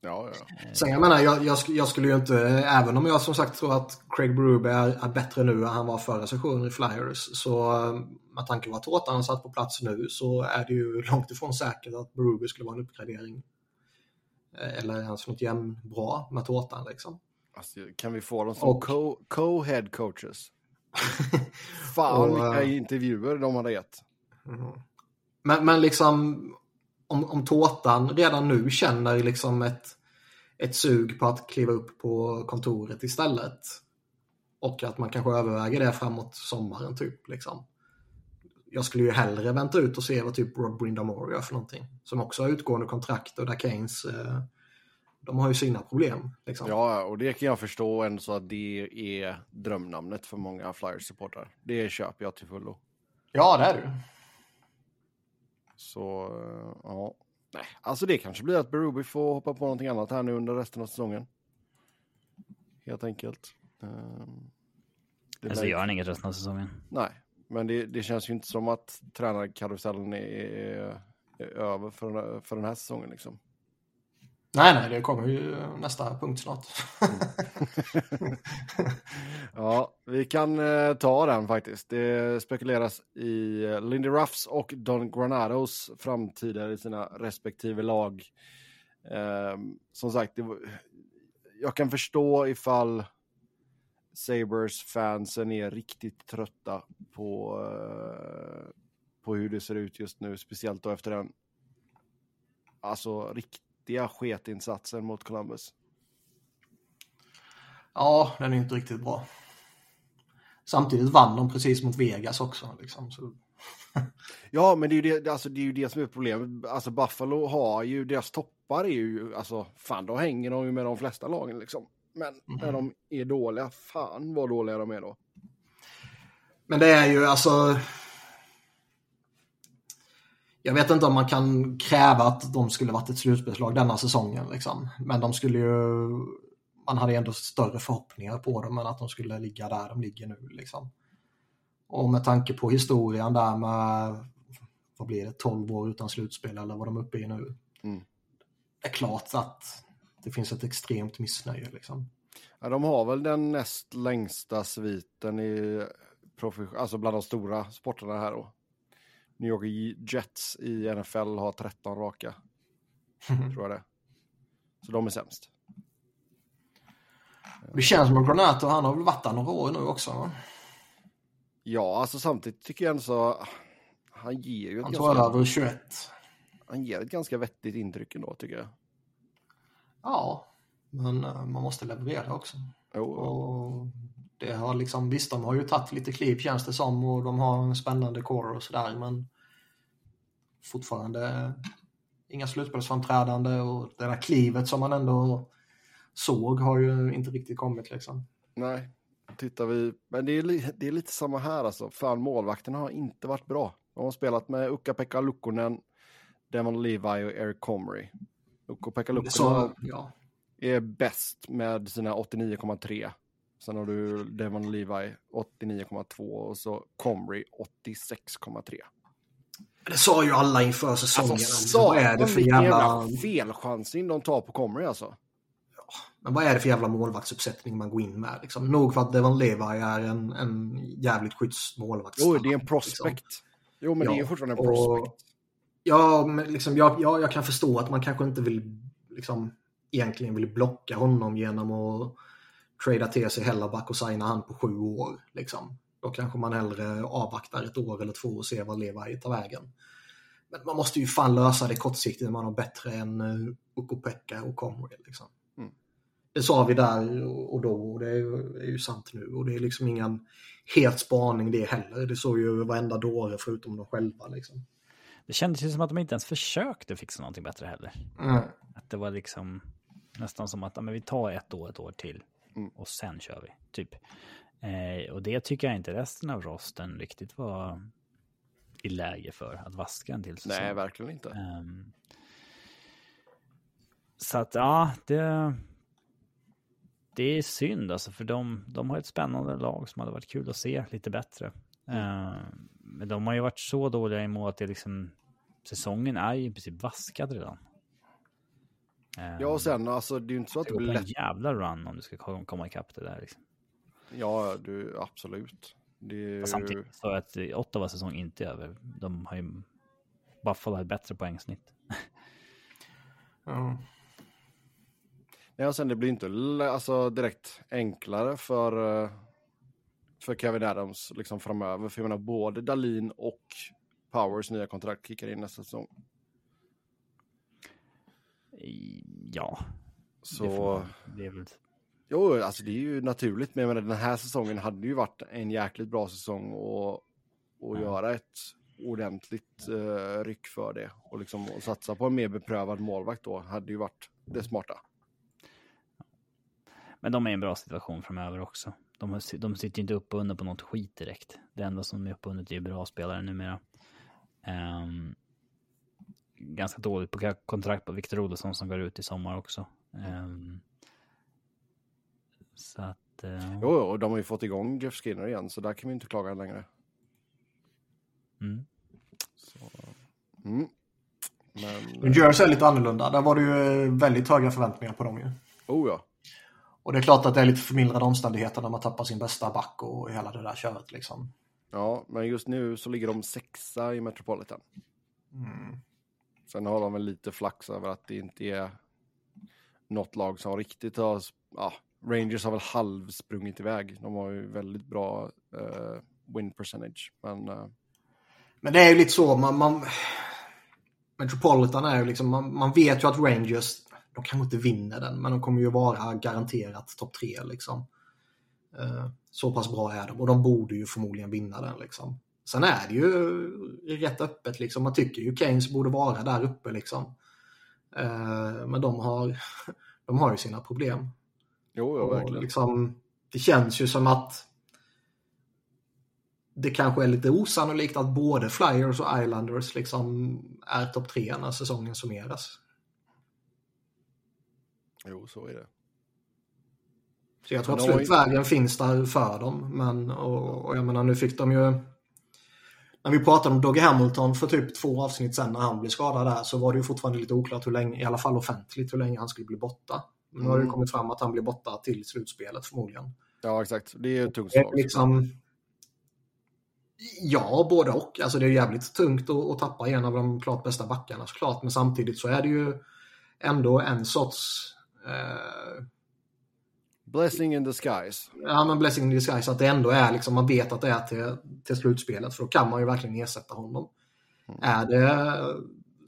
S1: Ja, ja.
S4: Sen jag menar, jag, jag, jag skulle ju inte, även om jag som sagt tror att Craig Berube är, är bättre nu än han var förra sessionen i Flyers, så eh, med tanke på att tårtan har satt på plats nu så är det ju långt ifrån säkert att Berube skulle vara en uppgradering. Eh, Eller ens något jämnbra med tårtan liksom.
S1: Alltså, kan vi få dem som
S4: Och-
S1: co- co-head coaches? [laughs] Fan
S4: Och,
S1: vilka
S4: eh,
S1: intervjuer de hade gett.
S4: Men, men liksom om, om tårtan redan nu känner liksom ett, ett sug på att kliva upp på kontoret istället. Och att man kanske överväger det framåt sommaren typ. Liksom. Jag skulle ju hellre vänta ut och se vad typ Rob Brindamore gör för någonting. Som också har utgående kontrakt och där Keynes, eh, de har ju sina problem. Liksom.
S1: Ja, och det kan jag förstå ändå så att det är drömnamnet för många Flyers-supportrar. Det köper jag till fullo.
S4: ja, det är det.
S1: Så, eh, ja. Nej, alltså det kanske blir att Berube får hoppa på någonting annat här nu under resten av säsongen. Helt enkelt. Ehm, det
S3: Eller så
S1: märks-
S3: gör han inget resten av säsongen.
S1: Nej, men det, det känns ju inte som att tränarkarusellen är, är, över för, för den här säsongen liksom.
S4: Nej, nej, det kommer ju nästa punkt snart. [laughs]
S1: Ja, vi kan eh, ta den faktiskt. Det spekuleras i eh, Lindy Ruffs och Don Granados framtider i sina respektive lag. Ehm, som sagt, det, var- jag kan förstå ifall Sabres-fansen är riktigt trötta på, eh, på hur det ser ut just nu, speciellt då efter den alltså riktigt riktiga sketinsatsen mot Columbus.
S4: Ja, den är inte riktigt bra. Samtidigt vann de precis mot Vegas också. Liksom, så... [laughs]
S1: Ja, men det är ju det, alltså, det, är ju det som är problemet. Alltså Buffalo har ju, deras toppar är ju, alltså fan då hänger de ju med de flesta lagen liksom. Men när de är dåliga, fan vad dåliga de är då.
S4: Men det är ju alltså... Jag vet inte om man kan kräva att de skulle varit ett slutspelslag denna säsongen. Liksom. Men de skulle ju... Man hade ändå större förhoppningar på dem än att de skulle ligga där de ligger nu. Liksom. Och med tanke på historien där med, vad blir det, 12 år utan slutspel eller vad de är uppe i nu.
S1: Mm.
S4: Det är klart att det finns ett extremt missnöje. Liksom.
S1: Ja, de har väl den näst längsta sviten i, alltså bland de stora sporterna här då. New York Jets i NFL har 13 raka, tror jag det. Så de är sämst.
S4: Det känns som att Granato, han har väl varit där några år nu också. va?
S1: Ja, alltså samtidigt tycker jag ändå så... Han ger ju ett,
S4: Han
S1: ganska,
S4: över 21.
S1: han ger ett ganska vettigt intryck ändå tycker jag.
S4: Ja, men eh, man måste leverera också.
S1: Jo,
S4: Och det har liksom, visst de har ju tagit lite kliv känns det som och de har en spännande core och sådär men fortfarande inga slutspelsframträdande och det där klivet som man ändå såg har ju inte riktigt kommit liksom.
S1: nej. Tittar vi... Men det är, det är lite samma här alltså. Fan, målvakterna har inte varit bra. De har spelat med Ukka-Pekka Lukkonen, Devon Levi och Eric Comrie. Ukko-Pekka Lukkonen
S4: Så, ja.
S1: är bäst med sina 89,3. Sen har du Devon Levi 89,2 och så Comrie 86,3.
S4: Det sa ju alla inför säsongen.
S1: Alltså,
S4: vad är det för
S1: vilken
S4: jävla...
S1: felchansning de tar på Comrie alltså.
S4: Men vad är det för jävla målvaktsuppsättning man går in med? Liksom? Nog för att Devon Levi är en, en jävligt schysst målvakt.
S1: Jo, det är en prospect. Jo, men det är
S4: Ja,
S1: fortfarande en
S4: och-
S1: prospect.
S4: Ja, men liksom, jag, jag, jag kan förstå att man kanske inte vill liksom, egentligen vill blocka honom genom att trada till sig Hellaback och signa han på sju år. Liksom. Då kanske man hellre avvaktar ett år eller två och ser vad Levi tar vägen. Men man måste ju fan lösa det kortsiktigt när man har bättre än uh, Ukko-Pekka och Comrie. Liksom.
S1: Mm.
S4: Det sa vi där och då och det är ju, är ju sant nu. Och det är liksom ingen het spaning det heller. Det såg ju varenda dåre förutom de själva. Liksom.
S3: Det kändes ju som att de inte ens försökte fixa någonting bättre heller.
S4: Mm.
S3: Att det var liksom nästan som att ja, men vi tar ett år, ett år till
S1: Mm.
S3: och sen kör vi. Typ. Eh, och det tycker jag inte resten av rosten riktigt var i läge för att vaska en till säsong.
S1: Nej, verkligen inte.
S3: Ehm, så att ja, det, det är synd alltså för de, de har ett spännande lag som hade varit kul att se lite bättre. Ehm, men de har ju varit så dåliga i mål att det liksom, säsongen är ju i princip vaskad redan. Ehm,
S1: Ja, och sen alltså, det är ju inte så att
S3: det
S1: blir
S3: på en
S1: lätt.
S3: jävla run om du ska kom- komma ikapp det där. Liksom.
S1: Ja, du, absolut. Det
S3: Samtidigt så att Ottawa säsong inte är över. De har ju Buffalo har bättre poängsnitt. [laughs]
S4: Ja.
S1: Ja, och sen det blir inte alltså, direkt enklare för, eh, för Kevin Adams liksom framöver. För jag menar, både Dalin och Powers nya kontrakt kickar in nästa säsong.
S3: Ja,
S1: Så,
S3: det, är väl
S1: jo, alltså det är ju naturligt. Men menar, den här säsongen hade ju varit en jäkligt bra säsong och, och
S3: Ja.
S1: göra ett ordentligt uh, ryck för det. Och liksom och satsa på en mer beprövad målvakt då hade ju varit det smarta.
S3: Men de är i en bra situation framöver också. De, de sitter inte upp och under på något skit direkt. Det enda som är upp och under är bra spelare numera. Ehm, ganska dåligt på kontrakt på Victor Olsson som går ut i sommar också. Ehm, så att... eh,
S1: Jo, och de har ju fått igång Jeff Skinner igen, så där kan vi inte klaga längre.
S3: mm.
S1: Mm. Men,
S4: New Jersey är lite annorlunda. Där var det ju eh, väldigt höga förväntningar på dem ju.
S1: oh ja.
S4: Och det är klart att det är lite förmildrande omständigheter när man tappar sin bästa back och hela det där köret liksom.
S1: Ja, men just nu så ligger de sexa i Metropolitan.
S4: Mm.
S1: Sen har de väl lite flax över att det inte är något lag som riktigt har... Ja, Rangers har väl halvsprungit iväg. De har ju väldigt bra uh, win percentage. Men uh...
S4: Men det är ju lite så, man, man... Metropolitan är ju liksom, man, man vet ju att Rangers, de kanske inte vinner den, men de kommer ju vara garanterat topp tre liksom. Uh, så pass bra är de och de borde ju förmodligen vinna den liksom. Sen är det ju rätt öppet liksom, man tycker ju Keynes borde vara där uppe liksom. Eh, men de har, [laughs] de har ju sina problem.
S1: jo, ja, verkligen.
S4: liksom, det känns ju som att det kanske är lite osannolikt att både Flyers och Islanders liksom är topp tre när säsongen summeras.
S1: Jo, så är det.
S4: Så jag tror absolut
S1: ju-
S4: vägen finns där för dem. Men och, och jag menar nu fick de ju... När vi pratade om Doggy Hamilton för typ två avsnitt sen när han blev skadad där så var det ju fortfarande lite oklart hur länge, i alla fall offentligt, hur länge han skulle bli borta. Nu har det
S1: Mm.
S4: kommit fram att han blir borta till slutspelet förmodligen.
S1: Ja, exakt. Det är ju ett tungt slag.
S4: liksom... Ja, både och. Alltså det är jävligt tungt att, att tappa en av de klart bästa backarna såklart. Men samtidigt så är det ju ändå en sorts... Eh,
S1: Blessing in disguise.
S4: Ja, men blessing in disguise. Att det ändå är liksom, man vet att det är till, till slutspelet. För då kan man ju verkligen ersätta honom. Är det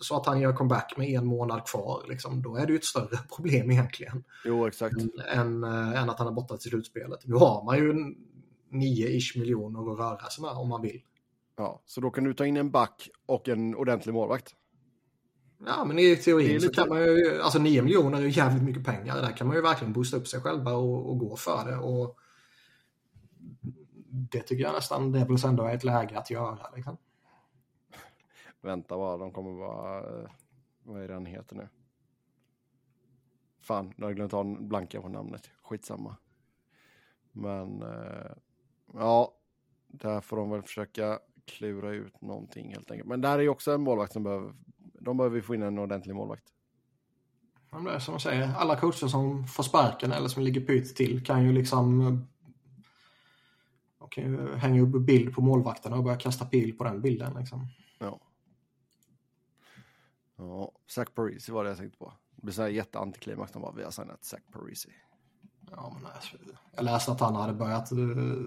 S4: så att han gör comeback med en månad kvar, liksom, då är det ju ett större [laughs] problem egentligen.
S1: Jo, exakt.
S4: Än, äh, än att han är borta till slutspelet. Nu har man ju 9-ish miljoner att röra sig med om man vill.
S1: Ja, så då kan du ta in en back och en ordentlig målvakt.
S4: Ja, men i teorin
S1: Det
S4: så kan man ju, alltså 9 miljoner är ju jävligt mycket pengar. Där kan man ju verkligen boosta upp sig själva och, och gå för det. Och det tycker jag nästan Devils ändå är ett läge att göra. Liksom.
S1: Vänta bara, de kommer vara... eh, Vad är det han heter nu? Fan, nu har jag glömt av blanka på namnet. Skitsamma. Men eh, ja, där får de väl försöka klura ut någonting helt enkelt. Men där är ju också en målvakt som behöver... De behöver ju få in en ordentlig målvakt.
S4: Men det är som man säger, alla coacher som får sparken eller som ligger pyrt till kan ju liksom de kan ju hänga upp bild på målvakterna och börja kasta pil på den bilden. Liksom.
S1: Ja. Ja, Zach Parisi var det jag tänkte på. Det blir så här jätteantiklimax. Bara, vi har signat Zach Parisi.
S4: Ja, men alltså, jag läste att han hade börjat uh,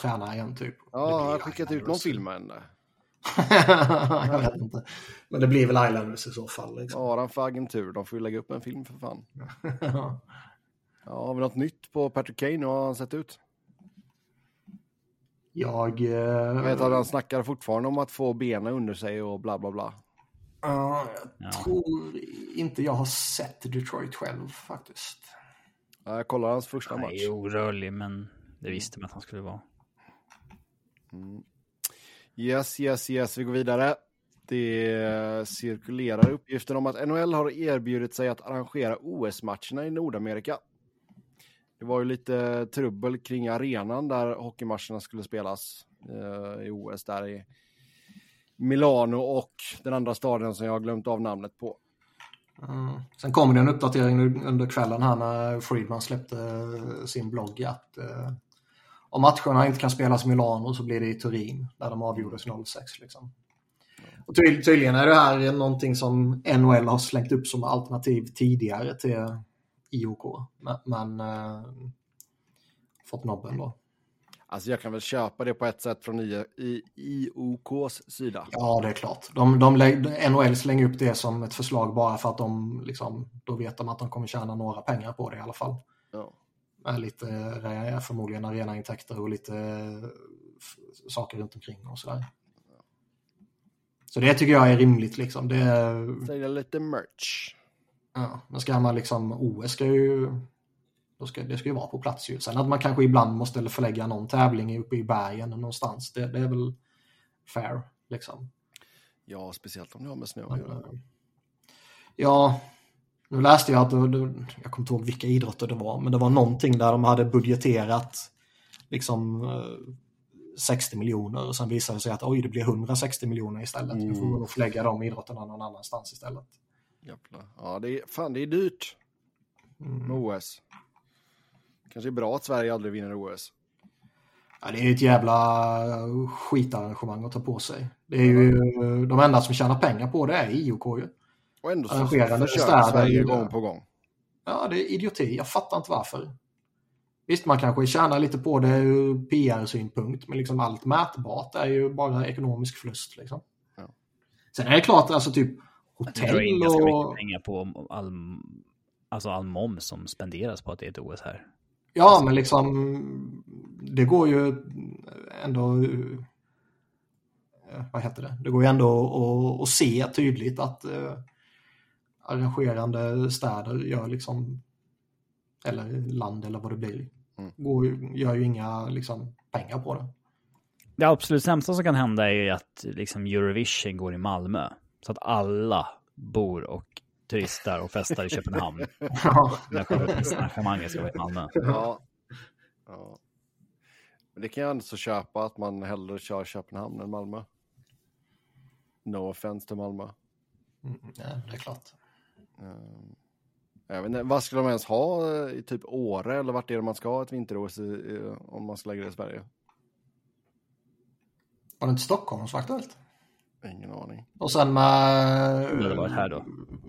S4: träna igen typ.
S1: Ja, han har skickat ut någon film med henne.
S4: Jag vet inte. Men det blir väl Islanders i så fall. Liksom.
S1: Han för agentur? De får ju lägga upp en film för fan. [laughs]
S4: Ja.
S1: Ja, har vi något nytt på Patrick Kane? Hur har han sett ut?
S4: jag...
S1: Jag
S4: Uh,
S1: vet att han snackar fortfarande om att få benen under sig och bla bla bla.
S4: jag
S3: Ja.
S4: tror inte jag har sett Detroit själv faktiskt.
S1: Ja, Jag kollar hans första
S3: Han är
S1: match.
S3: orörlig, men det visste man att han skulle vara.
S1: Yes, yes, yes, vi går vidare. Det cirkulerar uppgifter om att NHL har erbjudit sig att arrangera OS-matcherna i Nordamerika. Det var ju lite trubbel kring arenan där hockeymatcherna skulle spelas eh, i OS där i Milano och den andra staden som jag har glömt av namnet på.
S4: Mm. Sen kommer det en uppdatering under kvällen här när Friedman släppte eh, sin blogg att eh, om matcherna inte kan spelas i Milano så blir det i Turin där de avgjordes 06. Liksom. Och ty tydligen är det här någonting som NHL har slängt upp som alternativ tidigare till IOK. Men, men eh, fått nobben då.
S1: Alltså jag kan väl köpa det på ett sätt från I- I- IOKs sida.
S4: Ja, det är klart. De, de, NHL slänger upp det som ett förslag bara för att de liksom, då vet de att de kommer tjäna några pengar på det i alla fall. Med lite eh, förmodligen arenaintäkter och lite eh, saker runt omkring och sådär. Så det tycker jag är rimligt liksom. Det,
S1: Sälja lite merch.
S4: ja, men ska man liksom, OS ska ju, då ska, det ska ju vara på plats ju. Sen att man kanske ibland måste förlägga någon tävling uppe i bergen någonstans, det, det är väl fair liksom.
S1: Ja, speciellt om det har med snö att göra.
S4: eh, Ja, nu läste jag att, det, det, jag kommer inte ihåg vilka idrotter det var, men det var någonting där de hade budgeterat liksom eh, 60 miljoner och sen visade det sig att oj, det blir 160 miljoner istället. Nu får vi nog förlägga de idrotterna någon annanstans istället.
S1: Jävlar. Ja, det är, fan det är dyrt med OS. Kanske är bra att Sverige aldrig vinner OS.
S4: Ja, det är ett jävla skitarrangemang att ta på sig. Det är ju, de enda som tjänar pengar på det är IOK ju.
S1: Och ändå så
S4: Arrangerande
S1: försöker Sverige
S4: ju
S1: gång på gång.
S4: Ja, det är idioti. Jag fattar inte varför. Visst, man kanske tjänar lite på det ur PR-synpunkt, men liksom allt mätbart är ju bara ekonomisk förlust. Liksom.
S1: Ja.
S4: Sen är det klart, alltså typ
S3: Det drar in
S4: hotell
S3: ganska
S4: och...
S3: mycket pengar på all, alltså all moms som spenderas på att det är ett OS här.
S4: Ja, men liksom det går ju ändå... eh, Vad heter det? Det går ju ändå att, att se tydligt att eh, arrangerande städer gör liksom, eller land eller vad det blir,
S1: Mm.
S4: går, gör ju inga liksom, pengar på det.
S3: Det absolut sämsta som kan hända är ju att liksom Eurovision går i Malmö. Så att alla bor och turistar och festar i Köpenhamn.
S4: Ja, [laughs]
S3: När själva arrangemanget ska vara i Malmö.
S1: Ja. ja. Men det kan jag alltså köpa att man hellre kör Köpenhamn än Malmö. No offense till Malmö.
S4: Mm, ja, det är klart.
S1: Ehm, Jag vet inte, vad skulle de ens ha eh, i typ Åre eller vart är det man ska ha ett vinter-OS i, i, om man ska lägga det i Sverige?
S4: Var det inte Stockholm som var aktuellt?
S1: Ingen aning.
S4: Och sen med
S3: då.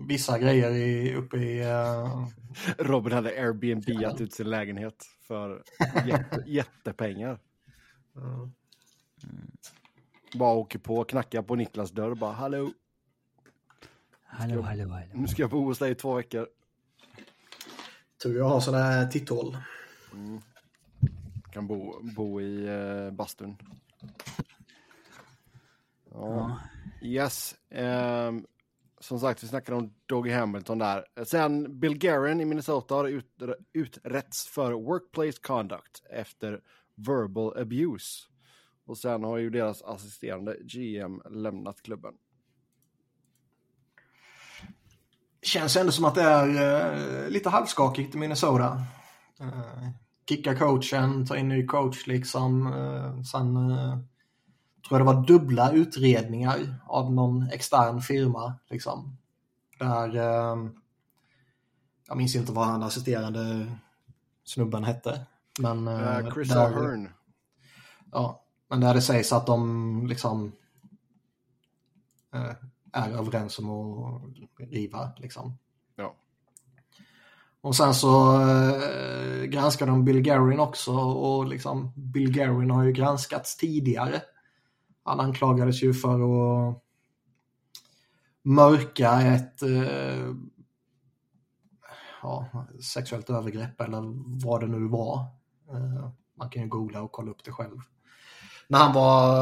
S4: vissa grejer i, uppe i... Uh...
S1: Robin hade Airbnb ut sin lägenhet för jätte, [laughs] jättepengar. Mm. Bara åker på, knackar på Niklas dörr bara hallå.
S3: Hallå, hallå, hallå.
S1: Nu ska jag bo hos dig i två veckor.
S4: Tur jag har sådana här titthål.
S1: Mm. Kan bo, bo i uh, bastun. ja. Yes. Um, som sagt, vi snackade om Doggy Hamilton där. Sen Bill Guerin i Minnesota har ut, uträtts för workplace conduct efter verbal abuse. Och sen har ju deras assisterande GM lämnat klubben.
S4: Känns ändå som att det är uh, lite halvskakigt i Minnesota. Uh, kicka coachen, ta in ny coach liksom. Uh, sen uh, tror jag det var dubbla utredningar av någon extern firma. Liksom. Där, uh, jag minns inte vad han assisterande snubben hette. Men,
S1: Chris
S4: där,
S1: Ahern.
S4: Ja, men där det sägs att de liksom är överens om att riva. Liksom.
S1: Ja.
S4: Och sen så eh, granskar de Bill Guerin också och liksom Bill Guerin har ju granskats tidigare. Han anklagades ju för att mörka ett eh, ja, sexuellt övergrepp eller vad det nu var. Eh, man kan ju googla och kolla upp det själv när han var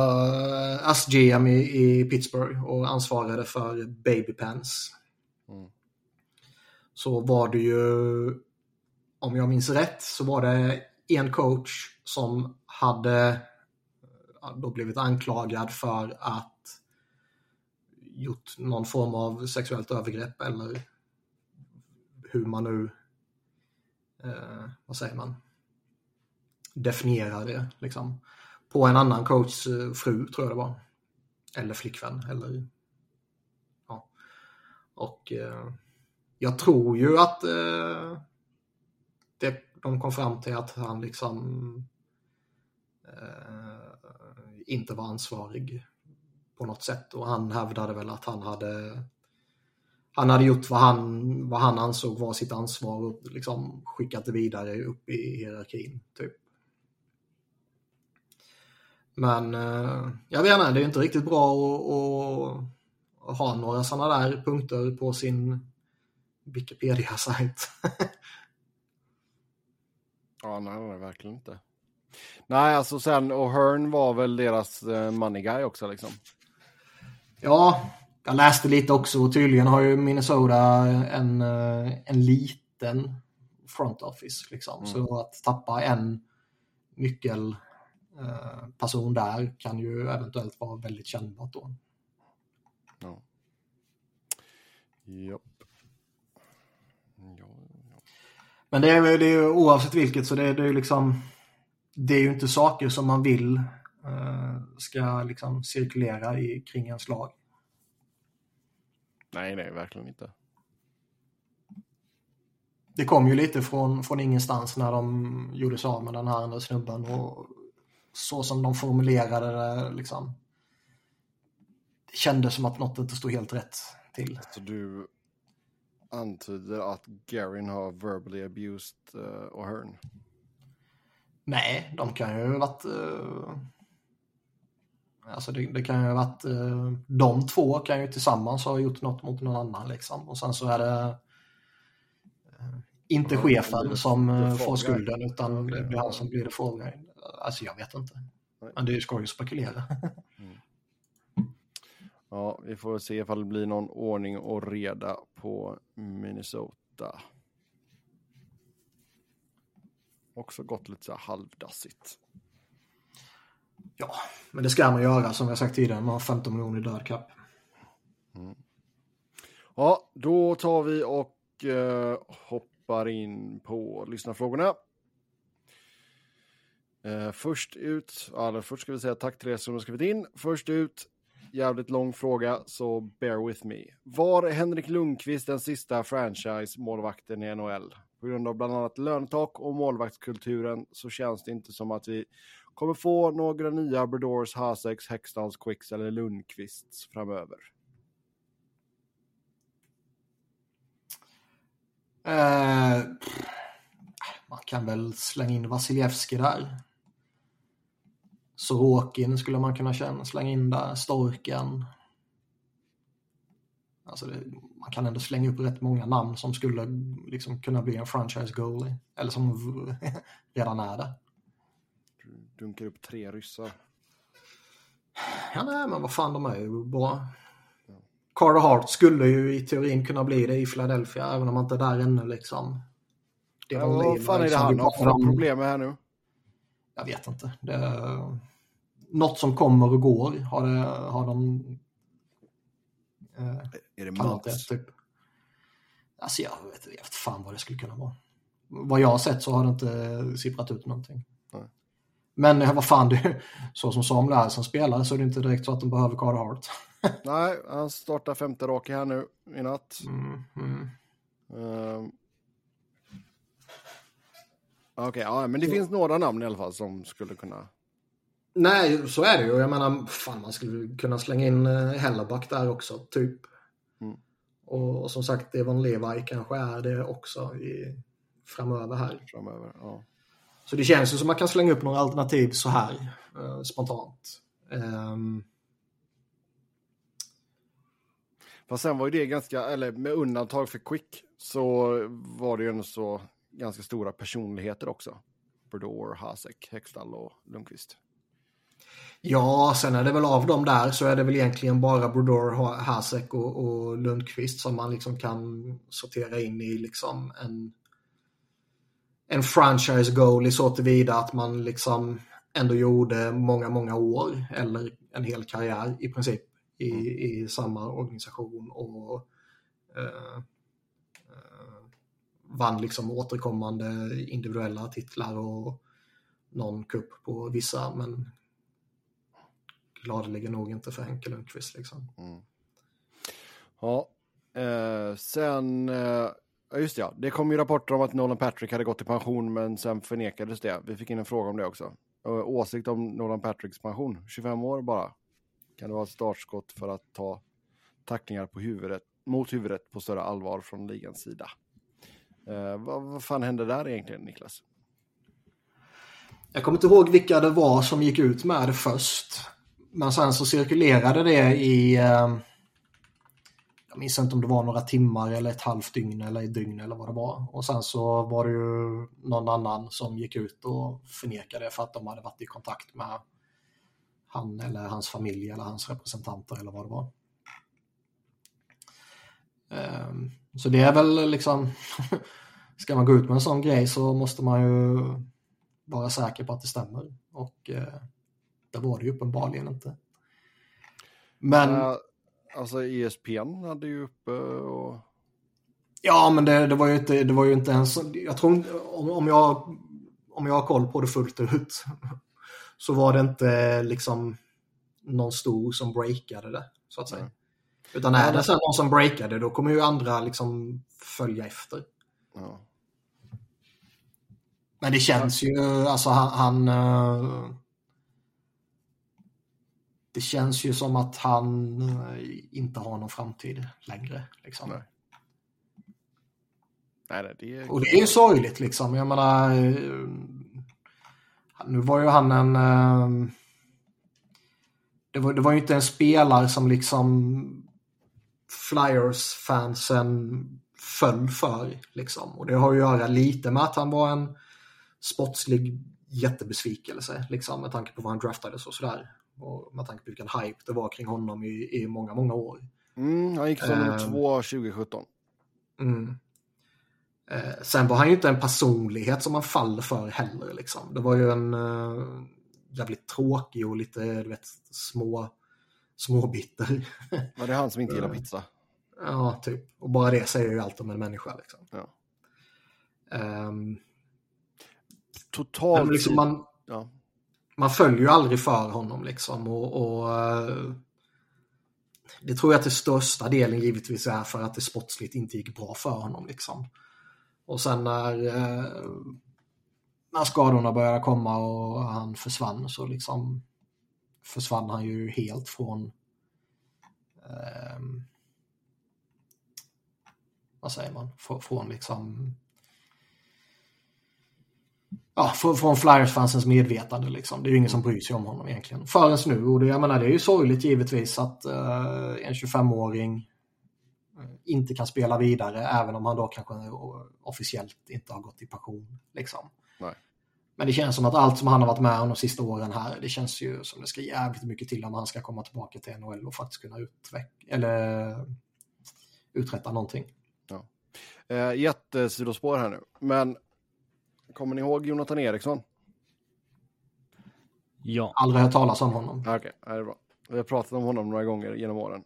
S4: uh, AS-GM i, i, Pittsburgh och ansvarade för Baby Pants. Mm. Så var det ju, om jag minns rätt, så var det en coach som hade då blivit anklagad för att gjort någon form av sexuellt övergrepp eller hur man nu, eh, vad säger man, definierar det liksom på en annan coachs eh, fru tror jag det var. Eller flickvän. Eller, ja. Och eh, jag tror ju att eh, det, de kom fram till att han liksom eh, inte var ansvarig på något sätt. Och han hävdade väl att han hade han hade gjort vad han, vad han ansåg var sitt ansvar och liksom skickat det vidare upp i hierarkin. Typ. Men eh, jag vet inte, det är inte riktigt bra att, att ha några sådana där punkter på sin Wikipedia-sajt. [laughs]
S1: ja, nej, nej, verkligen inte. Nej, alltså sen, och Hearn var väl deras uh, money guy också liksom?
S4: Ja, jag läste lite också och tydligen har ju Minnesota en, eh, en liten front office liksom. Mm. Så att tappa en nyckel Eh, person där kan ju eventuellt vara väldigt kännbart då.
S1: Ja. Japp.
S4: Ja, ja. Men det är, det är oavsett vilket så det, det är liksom det är ju inte saker som man vill uh, ska liksom cirkulera i, kring en slag.
S1: Nej, nej, verkligen inte.
S4: Det kom ju lite från, från ingenstans när de gjorde sig av med den här snubben och så som de formulerade det liksom. Det kändes som att något inte stod helt rätt till.
S1: Så du antyder att Garin har verbally abused uh, O'Hearn?
S4: Nej, de kan ju ha varit... Uh... Alltså det, det, kan ju ha varit... Uh... De två kan ju tillsammans ha gjort något mot någon annan liksom. Och sen så är det inte chefen som får skulden utan det blir han som blir det frågan. Alltså jag vet inte. Men det är skoj att spekulera. Mm.
S1: Ja, vi får se ifall det blir någon ordning och reda på Minnesota. Också gått lite så här halvdassigt.
S4: Ja, men det ska man göra som jag sagt tidigare. Man har 15 miljoner i död cap.
S1: Mm. Ja, då tar vi och uh, hoppar in på lyssnarfrågorna. Eh, först ut, eller först ska vi säga tack till er som har skrivit in. Först ut, jävligt lång fråga, så bear with me. Var Henrik Lundqvist den sista franchise-målvakten i NHL? På grund av bland annat lönetak och målvaktskulturen så känns det inte som att vi kommer få några nya Bredors, Haseks, Hextals, Quicks eller Lundqvists framöver.
S4: Eh, man kan väl slänga in Vasiljevski där. Sorokin skulle man kunna känna, slänga in där. Storken. Alltså det, man kan ändå slänga upp rätt många namn som skulle liksom kunna bli en franchise goalie. Eller som [laughs] redan är det.
S1: Du dunkar upp tre ryssar.
S4: Ja, nej, men vad fan, de är ju bra. Carter Hart skulle ju i teorin kunna bli det i Philadelphia, även om han inte är där ännu liksom.
S1: Det ja, vad fan är det liksom, han har problem med här nu?
S4: Jag vet inte. Det något som kommer och går. Har, det, har de...
S1: Eh, är det Mats?
S4: Typ. Alltså jag vet, jag vet fan vad det skulle kunna vara. Vad jag har sett så har det inte sipprat ut någonting. Nej. Men vad fan, [laughs] det, så som Samuel är som spelare så är det inte direkt så att de behöver Carter Hart. [laughs]
S1: Nej, han startar femte raka här nu i natt.
S4: Mm, mm.
S1: Uh, Okej, okay, ja, men det finns några namn i alla fall som skulle kunna...
S4: Nej, så är det ju. Jag menar, fan man skulle kunna slänga in eh, Hellerback där också, typ. Mm. Och, och, som sagt, Evan Levi kanske är det också i, framöver här.
S1: Framöver, ja.
S4: Så det känns ju som man kan slänga upp några alternativ så här eh, spontant. Um...
S1: Fast sen var ju det ganska, eller med undantag för Quick, så var det ju en så ganska stora personligheter också. Brodor, Hasek, Hextall och Lundqvist.
S4: Ja, sen är det väl av dem där så är det väl egentligen bara Brodor, Hasek och, och Lundqvist som man liksom kan sortera in i liksom en en franchise goal i så tillvida att man liksom ändå gjorde många, många år eller en hel karriär i princip i, mm. i samma organisation och eh, eh, vann liksom återkommande individuella titlar och någon kupp på vissa men gladeligen nog inte för Henke Lundqvist liksom. Mm.
S1: Ja, eh, sen eh, just ja. Det kom ju rapporter om att Nolan Patrick hade gått i pension, men sen förnekades det. Vi fick in en fråga om det också. Åsikt om Nolan Patricks pension. 25 år bara. Kan det vara ett startskott för att ta tacklingar på huvudet, mot huvudet på större allvar från ligans sida? Eh, vad, vad fan hände där egentligen, Niklas?
S4: Jag kommer inte ihåg vilka det var som gick ut med det först. Men sen så cirkulerade det i... Eh, jag minns inte om det var några timmar eller ett halvt dygn eller ett dygn eller vad det var. Och sen så var det ju någon annan som gick ut och förnekade för att de hade varit i kontakt med han eller hans familj eller hans representanter eller vad det var. Ehm, så det är väl liksom, [laughs] ska man gå ut med en sån grej så måste man ju vara säker på att det stämmer. Och eh, det var det ju uppenbarligen inte. Men...
S1: Alltså ESPN hade ju uppe och...
S4: Ja, men det, det, var ju inte, det var ju inte ens... Jag tror om, om, jag, om jag har koll på det fullt ut så var det inte liksom någon stor som breakade det, så att säga. Mm. Utan är det sen någon som breakade då kommer ju andra liksom följa efter.
S1: Ja.
S4: Men det känns ju, alltså han, han eh, det känns ju som att han eh, inte har någon framtid längre. Liksom. Nej.
S1: Nej, det är...
S4: Och det är ju sorgligt liksom. Jag menar, eh, nu var ju han en... Eh, det var, det var ju inte en spelare som liksom Flyers-fansen föll för. Liksom. Och det har ju att göra lite med att han var en sportslig jättebesvikelse liksom, med tanke på vad han draftades och sådär. Och med tanke på vilken hype det var kring honom i, i många, många år.
S1: Mm, han gick som nummer två 2017.
S4: Mm. Uh, sen var han ju inte en personlighet som man faller för heller. Liksom. Det var ju en uh, jävligt tråkig och lite du vet, små, småbitter. [laughs]
S1: Var det han som inte gillar pizza?
S4: Ja, typ. Och bara det säger ju allt om en människa. Liksom.
S1: Ja.
S4: Um,
S1: Totalt...
S4: Liksom man, ja man följer ju aldrig för honom liksom. Och, och, eh, det tror jag till största delen givetvis är för att det sportsligt inte gick bra för honom. Liksom. Och sen när, eh, när skadorna började komma och han försvann så liksom försvann han ju helt från eh, vad säger man, från, från liksom ja, från, från Flyers-fansens medvetande. Liksom. Det är ju ingen som bryr sig om honom egentligen. Förrän nu. Och det, jag menar, det är ju sorgligt givetvis att uh, en 25-åring inte kan spela vidare även om han då kanske officiellt inte har gått i pension. Liksom.
S1: Nej.
S4: Men det känns som att allt som han har varit med om de sista åren här, det känns ju som det ska jävligt mycket till om han ska komma tillbaka till NHL och faktiskt kunna utveck- eller uträtta någonting.
S1: Ja. Eh, jättesidospår här nu, men kommer ni ihåg Jonathan Eriksson?
S3: Ja.
S4: Aldrig hört talas om honom.
S1: Okej, okay, det är bra. Vi har pratat om honom några gånger genom åren.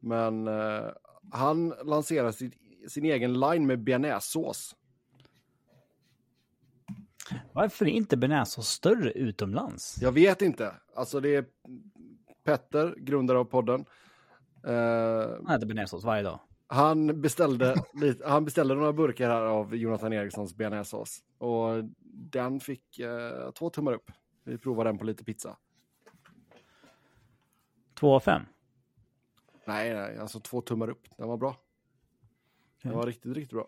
S1: Men eh, han lanserar sin, sin egen line med bearnaisesås.
S3: Varför är inte bearnaisesås större utomlands?
S1: Jag vet inte. Alltså det är Petter, grundare av podden.
S3: Uh, han äter bearnaisesås varje dag.
S1: Han beställde, lite, han beställde några burkar här av Jonathan Erikssons bearnaisesås. Och den fick uh, två tummar upp. Vi provar den på lite pizza.
S3: Två av fem?
S1: Nej, nej, alltså två tummar upp. Den var bra. Den var riktigt, riktigt bra.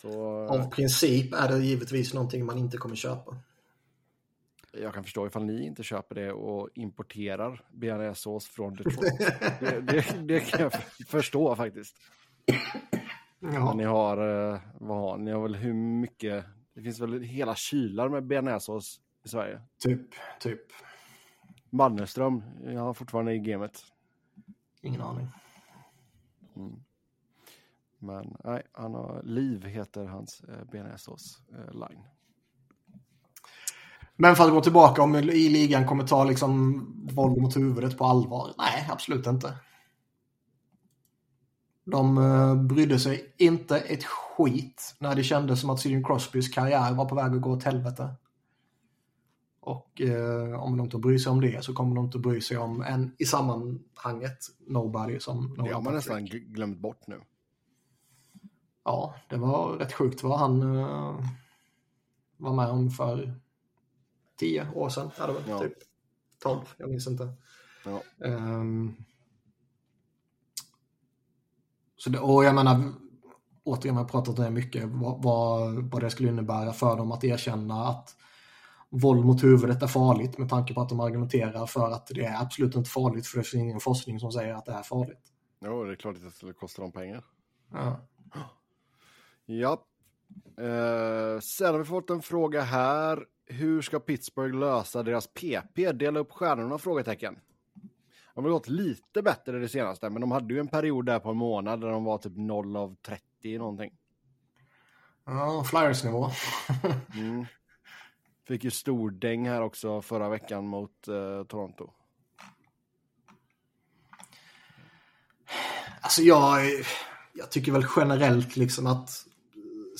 S4: Så... Av princip är det givetvis någonting man inte kommer köpa.
S1: Jag kan förstå ifall ni inte köper det och importerar bearnaisesås från Detroit. [laughs] det, det, det, kan jag förstå faktiskt. Ja. Ni har, eh, vad har ni har väl hur mycket, det finns väl hela kylar med bearnaisesås i Sverige?
S4: Typ, typ.
S1: Mannerström, jag har fortfarande i gamet.
S4: Ingen aning.
S1: Mm. Men nej, han har, Liv heter hans eh, bearnaisesås eh, line.
S4: Men för att gå tillbaka om i ligan kommer ta liksom våld mot huvudet på allvar? Nej, absolut inte. De uh, brydde sig inte ett skit när det kändes som att Sidney Crosbys karriär var på väg att gå åt helvete. Och uh, om de inte bryr sig om det så kommer de inte bry sig om en i sammanhanget nobody som...
S1: Det har man nästan glömt bort nu.
S4: Ja, det var rätt sjukt vad han uh, var med om för tio år sedan. Ja, det var ja. typ 12, jag minns inte. Ja. Um, så det, och jag menar, återigen har jag pratat om det mycket, vad, vad, vad det skulle innebära för dem att erkänna att våld mot huvudet är farligt med tanke på att de argumenterar för att det är absolut inte farligt för det finns ingen forskning som säger att det är farligt.
S1: Jo, det är klart att det skulle kosta dem pengar.
S4: Ja.
S1: Ja. Eh, sen har vi fått en fråga här hur ska Pittsburgh lösa deras PP? Dela upp stjärnorna? Frågetecken. De har gått lite bättre det senaste, men de hade ju en period där på en månad där de var typ 0 av 30 någonting.
S4: Ja, Flyers-nivå. [laughs]
S1: mm. Fick ju stor däng här också förra veckan mot uh, Toronto.
S4: Alltså jag, jag tycker väl generellt liksom att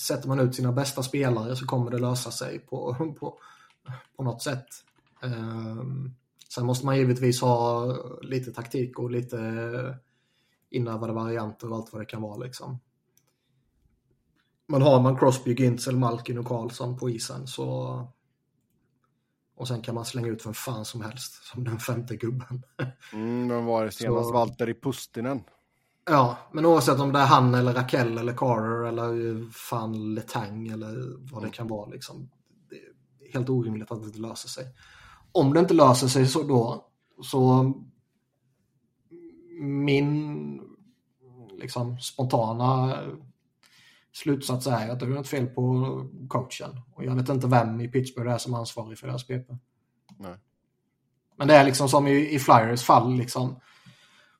S4: sätter man ut sina bästa spelare så kommer det lösa sig på, [laughs] på, på något sätt. Um, sen måste man givetvis ha lite taktik och lite inövade varianter och allt vad det kan vara. Liksom. Men har man Crosby, Gintzel, Malkin och Karlsson på isen så och sen kan man slänga ut vem fan som helst som den femte gubben.
S1: Mm, men var det [laughs] senast? Så... Valtteri Pustinen?
S4: Ja, men oavsett om det är han eller Raquel eller Carter eller fan Letang eller vad det kan vara liksom. Det är helt orimligt att det inte löser sig. Om det inte löser sig så då, så min liksom spontana slutsats är att det är något fel på coachen. Och jag vet inte vem i Pittsburgh det är som är ansvarig för deras PP.
S1: Nej.
S4: Men det är liksom som i, i Flyers fall liksom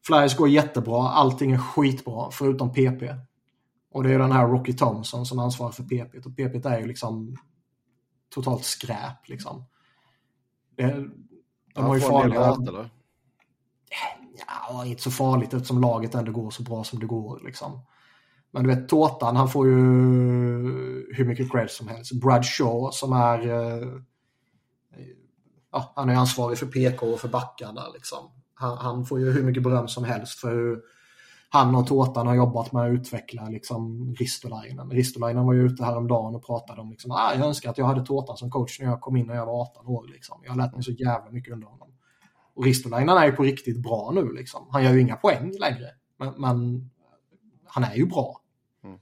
S4: Flyers går jättebra, allting är skitbra förutom PP. Och det är den här Rocky Thompson som ansvarar för PP. Och PP är ju liksom totalt skräp liksom. Det, de har ju farliga... Hat, eller? Ja, inte så farligt eftersom laget ändå går så bra som det går liksom. Men du vet, Tårtan, han får ju hur mycket cred som helst. Brad Shaw som är... Eh, ja, han är ansvarig för PK och för backarna liksom. Han, han, får ju hur mycket beröm som helst för hur han och Tårtan har jobbat med att utveckla liksom, Ristolainen. Ristolainen var ju ute häromdagen och pratade om liksom, ah, jag önskar att jag hade Tårtan som coach när jag kom in när jag var 18 år. Liksom. Jag har lärt mig så jävla mycket under honom. Och Ristolainen är ju på riktigt bra nu. Liksom. Han gör ju inga poäng längre. Men, men han är ju bra.
S1: Mm.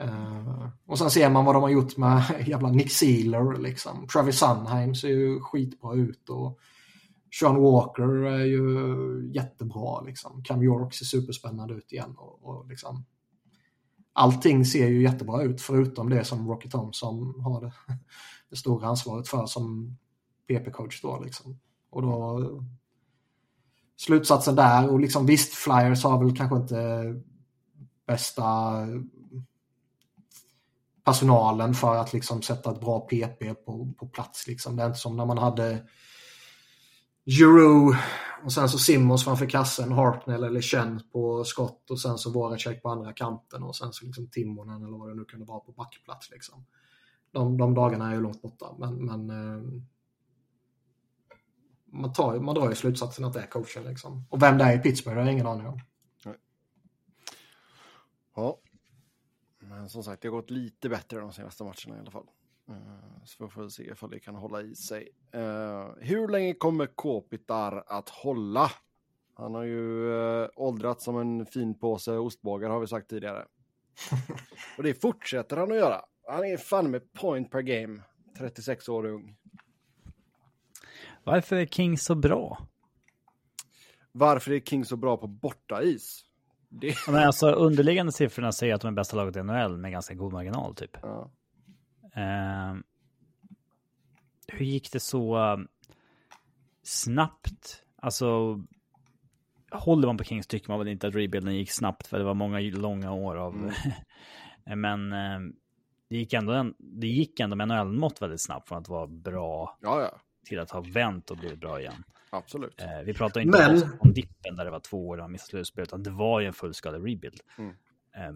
S4: Eh, och sen ser man vad de har gjort med [laughs] jävla Nick Sealer liksom. Travis Sunheim ser ju skitbra ut och Sean Walker är ju jättebra liksom. Cam York ser superspännande ut igen och, och liksom allting ser ju jättebra ut förutom det som Rocky Thompson har det, [laughs] det stora ansvaret för som PP-coach då liksom. Och då slutsatsen där och liksom visst Flyers har väl kanske inte bästa personalen för att liksom sätta ett bra PP på, på plats liksom. Det är inte som när man hade Giroux och sen så Simmons framför kassen, Hartnell eller Chen på skott och sen så Voracek på andra kanten och sen så liksom Timonen eller vad det nu kunde vara på backplats liksom. De, de dagarna är ju långt borta men, men eh, man, tar, man drar ju slutsatsen att det är coachen liksom. Och vem det är i Pittsburgh har jag ingen aning om.
S1: Ja. Men som sagt, det har gått lite bättre de senaste matcherna i alla fall. Eh, Så vi får se ifall det kan hålla i sig. Eh, hur länge kommer Kopitar att hålla? Han har ju uh, åldrats som en fin påse ostbågar har vi sagt tidigare. [laughs] Och det fortsätter han att göra. Han är fan med point per game. 36 år ung.
S3: Varför är King så bra?
S1: Varför är King så bra på bortais? Det...
S3: Men alltså underliggande siffrorna säger att de är bästa laget i NHL med ganska god marginal typ.
S1: Ja.
S3: Eh, hur gick det så eh, snabbt? Alltså, håller man på Kings tycker man väl inte att rebuilden gick snabbt för det var många långa år av... [laughs] Men eh, det gick ändå, en, det gick ändå med NHL-mått väldigt snabbt från att vara bra
S1: ja, ja.
S3: till att ha vänt och blivit bra igen.
S1: Absolut.
S3: Eh, vi pratar inte
S4: Men-
S3: om, dippen där det var två år och missade slutspel, utan det var ju en fullskalig rebuild.
S1: Mm.
S3: Eh,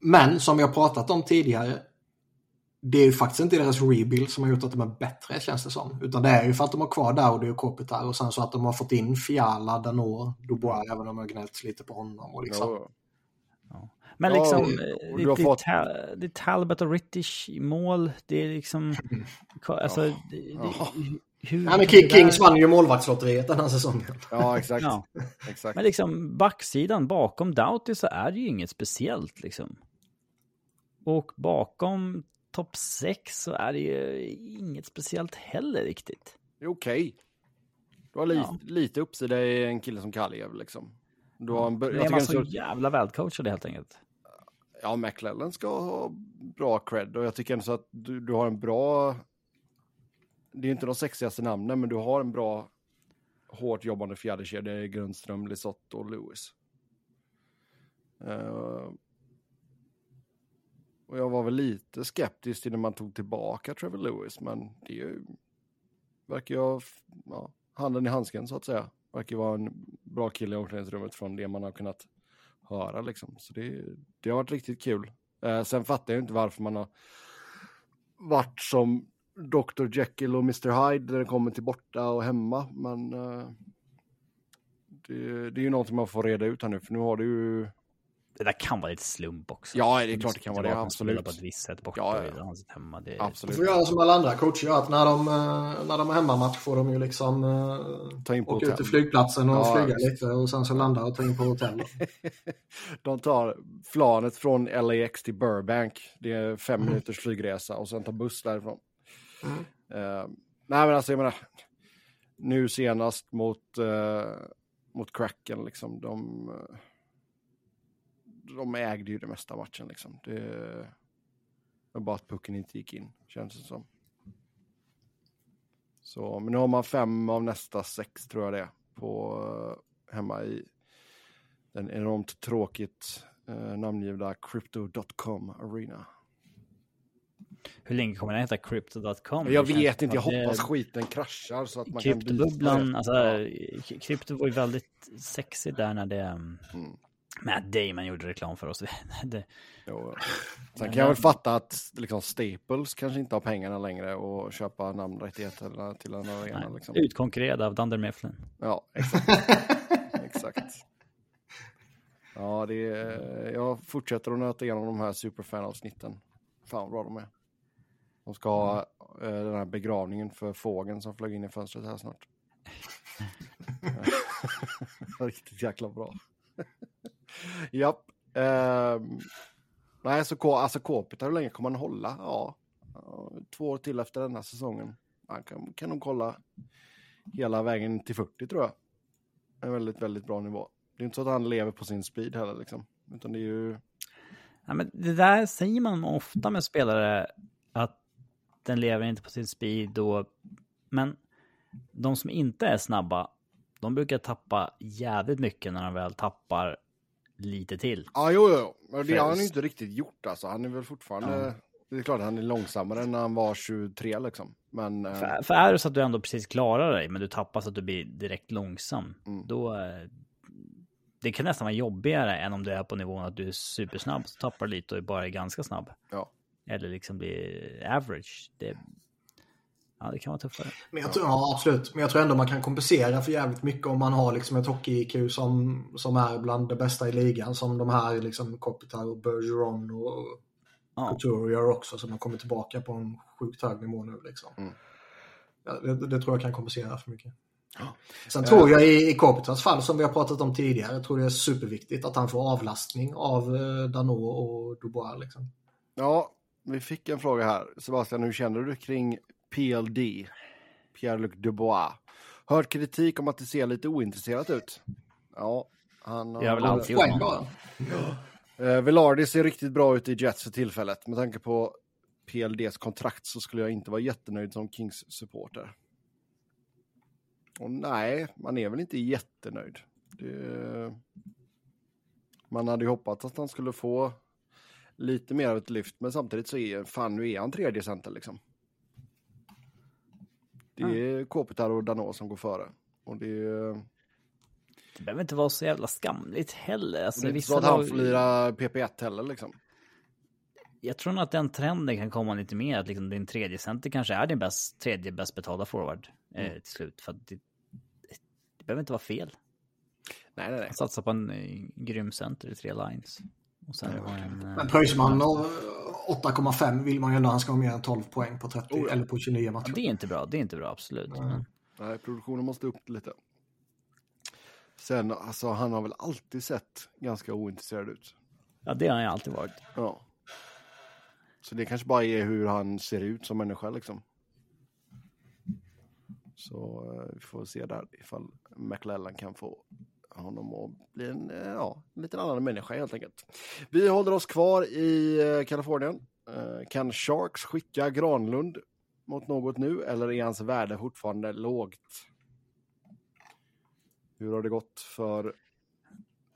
S4: Men som jag pratat om tidigare, det är ju faktiskt inte deras rebuild som har gjort att de är bättre känns det som. Utan det är ju för att de har kvar Dowdy och Kopitar och sen så att de har fått in Fiala, Danor, Dubois, även om de har gnällt lite på honom. Och liksom.
S1: Ja.
S3: Men
S1: Ja,
S3: liksom,
S1: och-
S3: eh,
S1: och
S3: det,
S1: fått-
S3: det är Talbot och Rittich i mål. Det är liksom... [laughs] Alltså, det, det,
S1: Ja.
S3: hur...
S4: Ja, men Kings vann ju målvaktslotteriet den här säsongen.
S1: ja, exakt.
S3: Ja.
S1: exakt.
S3: Men liksom backsidan bakom Doughty så är det ju inget speciellt liksom. Och bakom topp 6 så är det ju inget speciellt heller riktigt.
S1: Det är okej. Du har li
S3: Ja.
S1: lite uppsida i en kille som Kaljev liksom. Du har en, jag
S3: är man så
S1: så,
S3: jävla välcoachade helt enkelt.
S1: ja, McLellan ska ha bra cred och jag tycker ändå så att du, du har en bra, det är inte de sexigaste namnen, men du har en bra hårt jobbande fjärdekedja i Grundström, Lisotte och Lewis. Eh, och jag var väl lite skeptisk till när man tog tillbaka Trevor Lewis, men det är ju, verkar ju ha ja, handen i handsken så att säga. Verkar vara en bra kille i omklädningsrummet från det man har kunnat höra liksom. Så det, det har varit riktigt kul. Eh, sen fattar jag inte varför man har varit som Dr. Jekyll och Mr. Hyde när det kommer till borta och hemma. Men eh, det, det är ju någonting man får reda ut här nu, för nu har du ju...
S3: Det där kan vara lite slump också.
S1: Ja, det är klart det kan vara det, absolut.
S3: på ett visst sätt borta
S1: Ja, ja.
S3: han sitter hemma. Det,
S1: Absolut.
S4: får göra som alla andra coacher gör, att när de, eh, när de har hemmamatch får de ju liksom eh,
S1: Ta in på
S4: åka ut
S1: hotell.
S4: till flygplatsen och
S1: Ja,
S4: flyga
S1: visst.
S4: lite och sen så landa och ta in på hotell. [laughs]
S1: De tar planet från LAX till Burbank. Det är fem
S4: Mm.
S1: minuters flygresa och sen tar buss därifrån.
S4: Mm.
S1: Eh, nej, men alltså jag menar, nu senast mot, eh, mot Kraken, liksom, de, eh, de ägde ju det mesta av matchen. Liksom. Det var bara att pucken inte gick in, känns det som. Så, men nu har man fem av nästa sex, tror jag det på, eh, hemma i den enormt tråkigt eh, namngivna Crypto.com Arena.
S3: Hur länge kommer den heta? Crypto.com?
S1: Jag vet inte, jag
S3: att det-
S1: hoppas skiten kraschar så att man kan byta
S3: Kryptobubblan, alltså k- krypto var ju väldigt sexy där när det... um,
S1: Mm.
S3: Matt Damon gjorde reklam för oss. [laughs] det,
S1: Jo, ja. [laughs] Sen kan jag väl fatta att liksom, Staples kanske inte har pengarna längre och köpa namnrättigheter till en arena. Liksom.
S3: Utkonkurrerad av Dunder Mifflin.
S1: Ja, exakt. [laughs] exakt. Ja, det är, jag fortsätter att nöta igenom de här superfan-avsnitten. Fan vad bra de är. De ska ha eh, den här begravningen för fågeln som flög in i fönstret här snart. Riktigt jäkla bra. Japp. Ehm, nej, så K- alltså Kopitar, hur länge kommer han hålla? Ja, ja, två år till efter denna säsongen. Han kan, kan nog kolla hela vägen till 40 tror jag. En väldigt, väldigt bra nivå. Det är inte så att han lever på sin speed heller liksom. Utan det är ju...
S3: Ja, men det där säger man ofta med spelare, att den lever inte på sin speed och... Men de som inte är snabba, de brukar tappa jävligt mycket när de väl tappar lite till.
S1: Ja, jo, jo. Men det har han inte riktigt gjort alltså. Han är väl fortfarande... Det är klart att han är långsammare än när han var 23 liksom. Men... eh,
S3: För, för är det så att du ändå precis klarar dig, men du tappar så att du blir direkt långsam,
S1: Mm.
S3: då... eh, Det kan nästan vara jobbigare än om du är på nivån att du är supersnabb, så tappar lite och bara är ganska snabb.
S1: Ja.
S3: Eller liksom blir average. Det, ja, det kan vara tuffare.
S4: Men jag tror, ja, absolut. Men jag tror ändå man kan kompensera för jävligt mycket om man har liksom ett hockey-IQ som, som är bland det bästa i ligan. Som de här liksom Kopitar och Bergeron och
S3: Ja.
S4: Couture gör också. Så de kommer tillbaka på en sjukt hög nivå nu liksom.
S1: Mm.
S4: Ja, det, det tror jag kan kompensera för mycket.
S1: Ja.
S4: Sen tror jag i, i Kopitars fall som vi har pratat om tidigare, tror det är superviktigt att han får avlastning av eh, Dano och Dubois. Liksom.
S1: Ja, vi fick en fråga här. Sebastian, hur känner du kring PLD? Pierre-Luc Dubois. Hört kritik om att det ser lite ointresserat ut. Ja, han har...
S3: Jag väl alltid
S4: bara.
S1: Eh, Velarde ser riktigt bra ut i Jets för tillfället. Med tanke på PLDs kontrakt så skulle jag inte vara jättenöjd som Kings-supporter. Och nej, man är väl inte jättenöjd. Det... Man hade ju hoppats att han skulle få lite mer av ett lyft, men samtidigt så är fan nu är han tredje center liksom. Det är Kopitar och Dano som går före. Och det är,
S3: Det behöver inte vara så jävla skamligt heller. Alltså,
S1: det är inte så att han får lira PP1 heller liksom.
S3: Jag tror nog att den trenden kan komma lite mer, att liksom din tredje center kanske är din bäst, tredje bäst betalda forward eh, till slut. För att det, det behöver inte vara fel.
S1: Nej, nej, nej.
S3: Satsa på en eh, grym center i tre lines. Och sen ha en... Eh,
S4: man och 8,5 vill man ju ändå han ska ha mer än 12 poäng på 30
S1: Oh ja.
S4: eller på 29 matcher.
S3: ja, det är inte bra, det är inte bra absolut. Men,
S1: Nej, produktionen måste upp lite. Sen, alltså han har väl alltid sett ganska ointresserad ut.
S3: ja, det har jag alltid varit.
S1: Ja. Så det kanske bara är hur han ser ut som människa liksom. Så eh, vi får se där ifall McLellan kan få honom att bli en, eh, ja, en lite annan människa helt enkelt. Vi håller oss kvar i eh, Kalifornien. Eh, Kan Sharks skicka Granlund mot något nu eller är hans värde fortfarande lågt? Hur har det gått för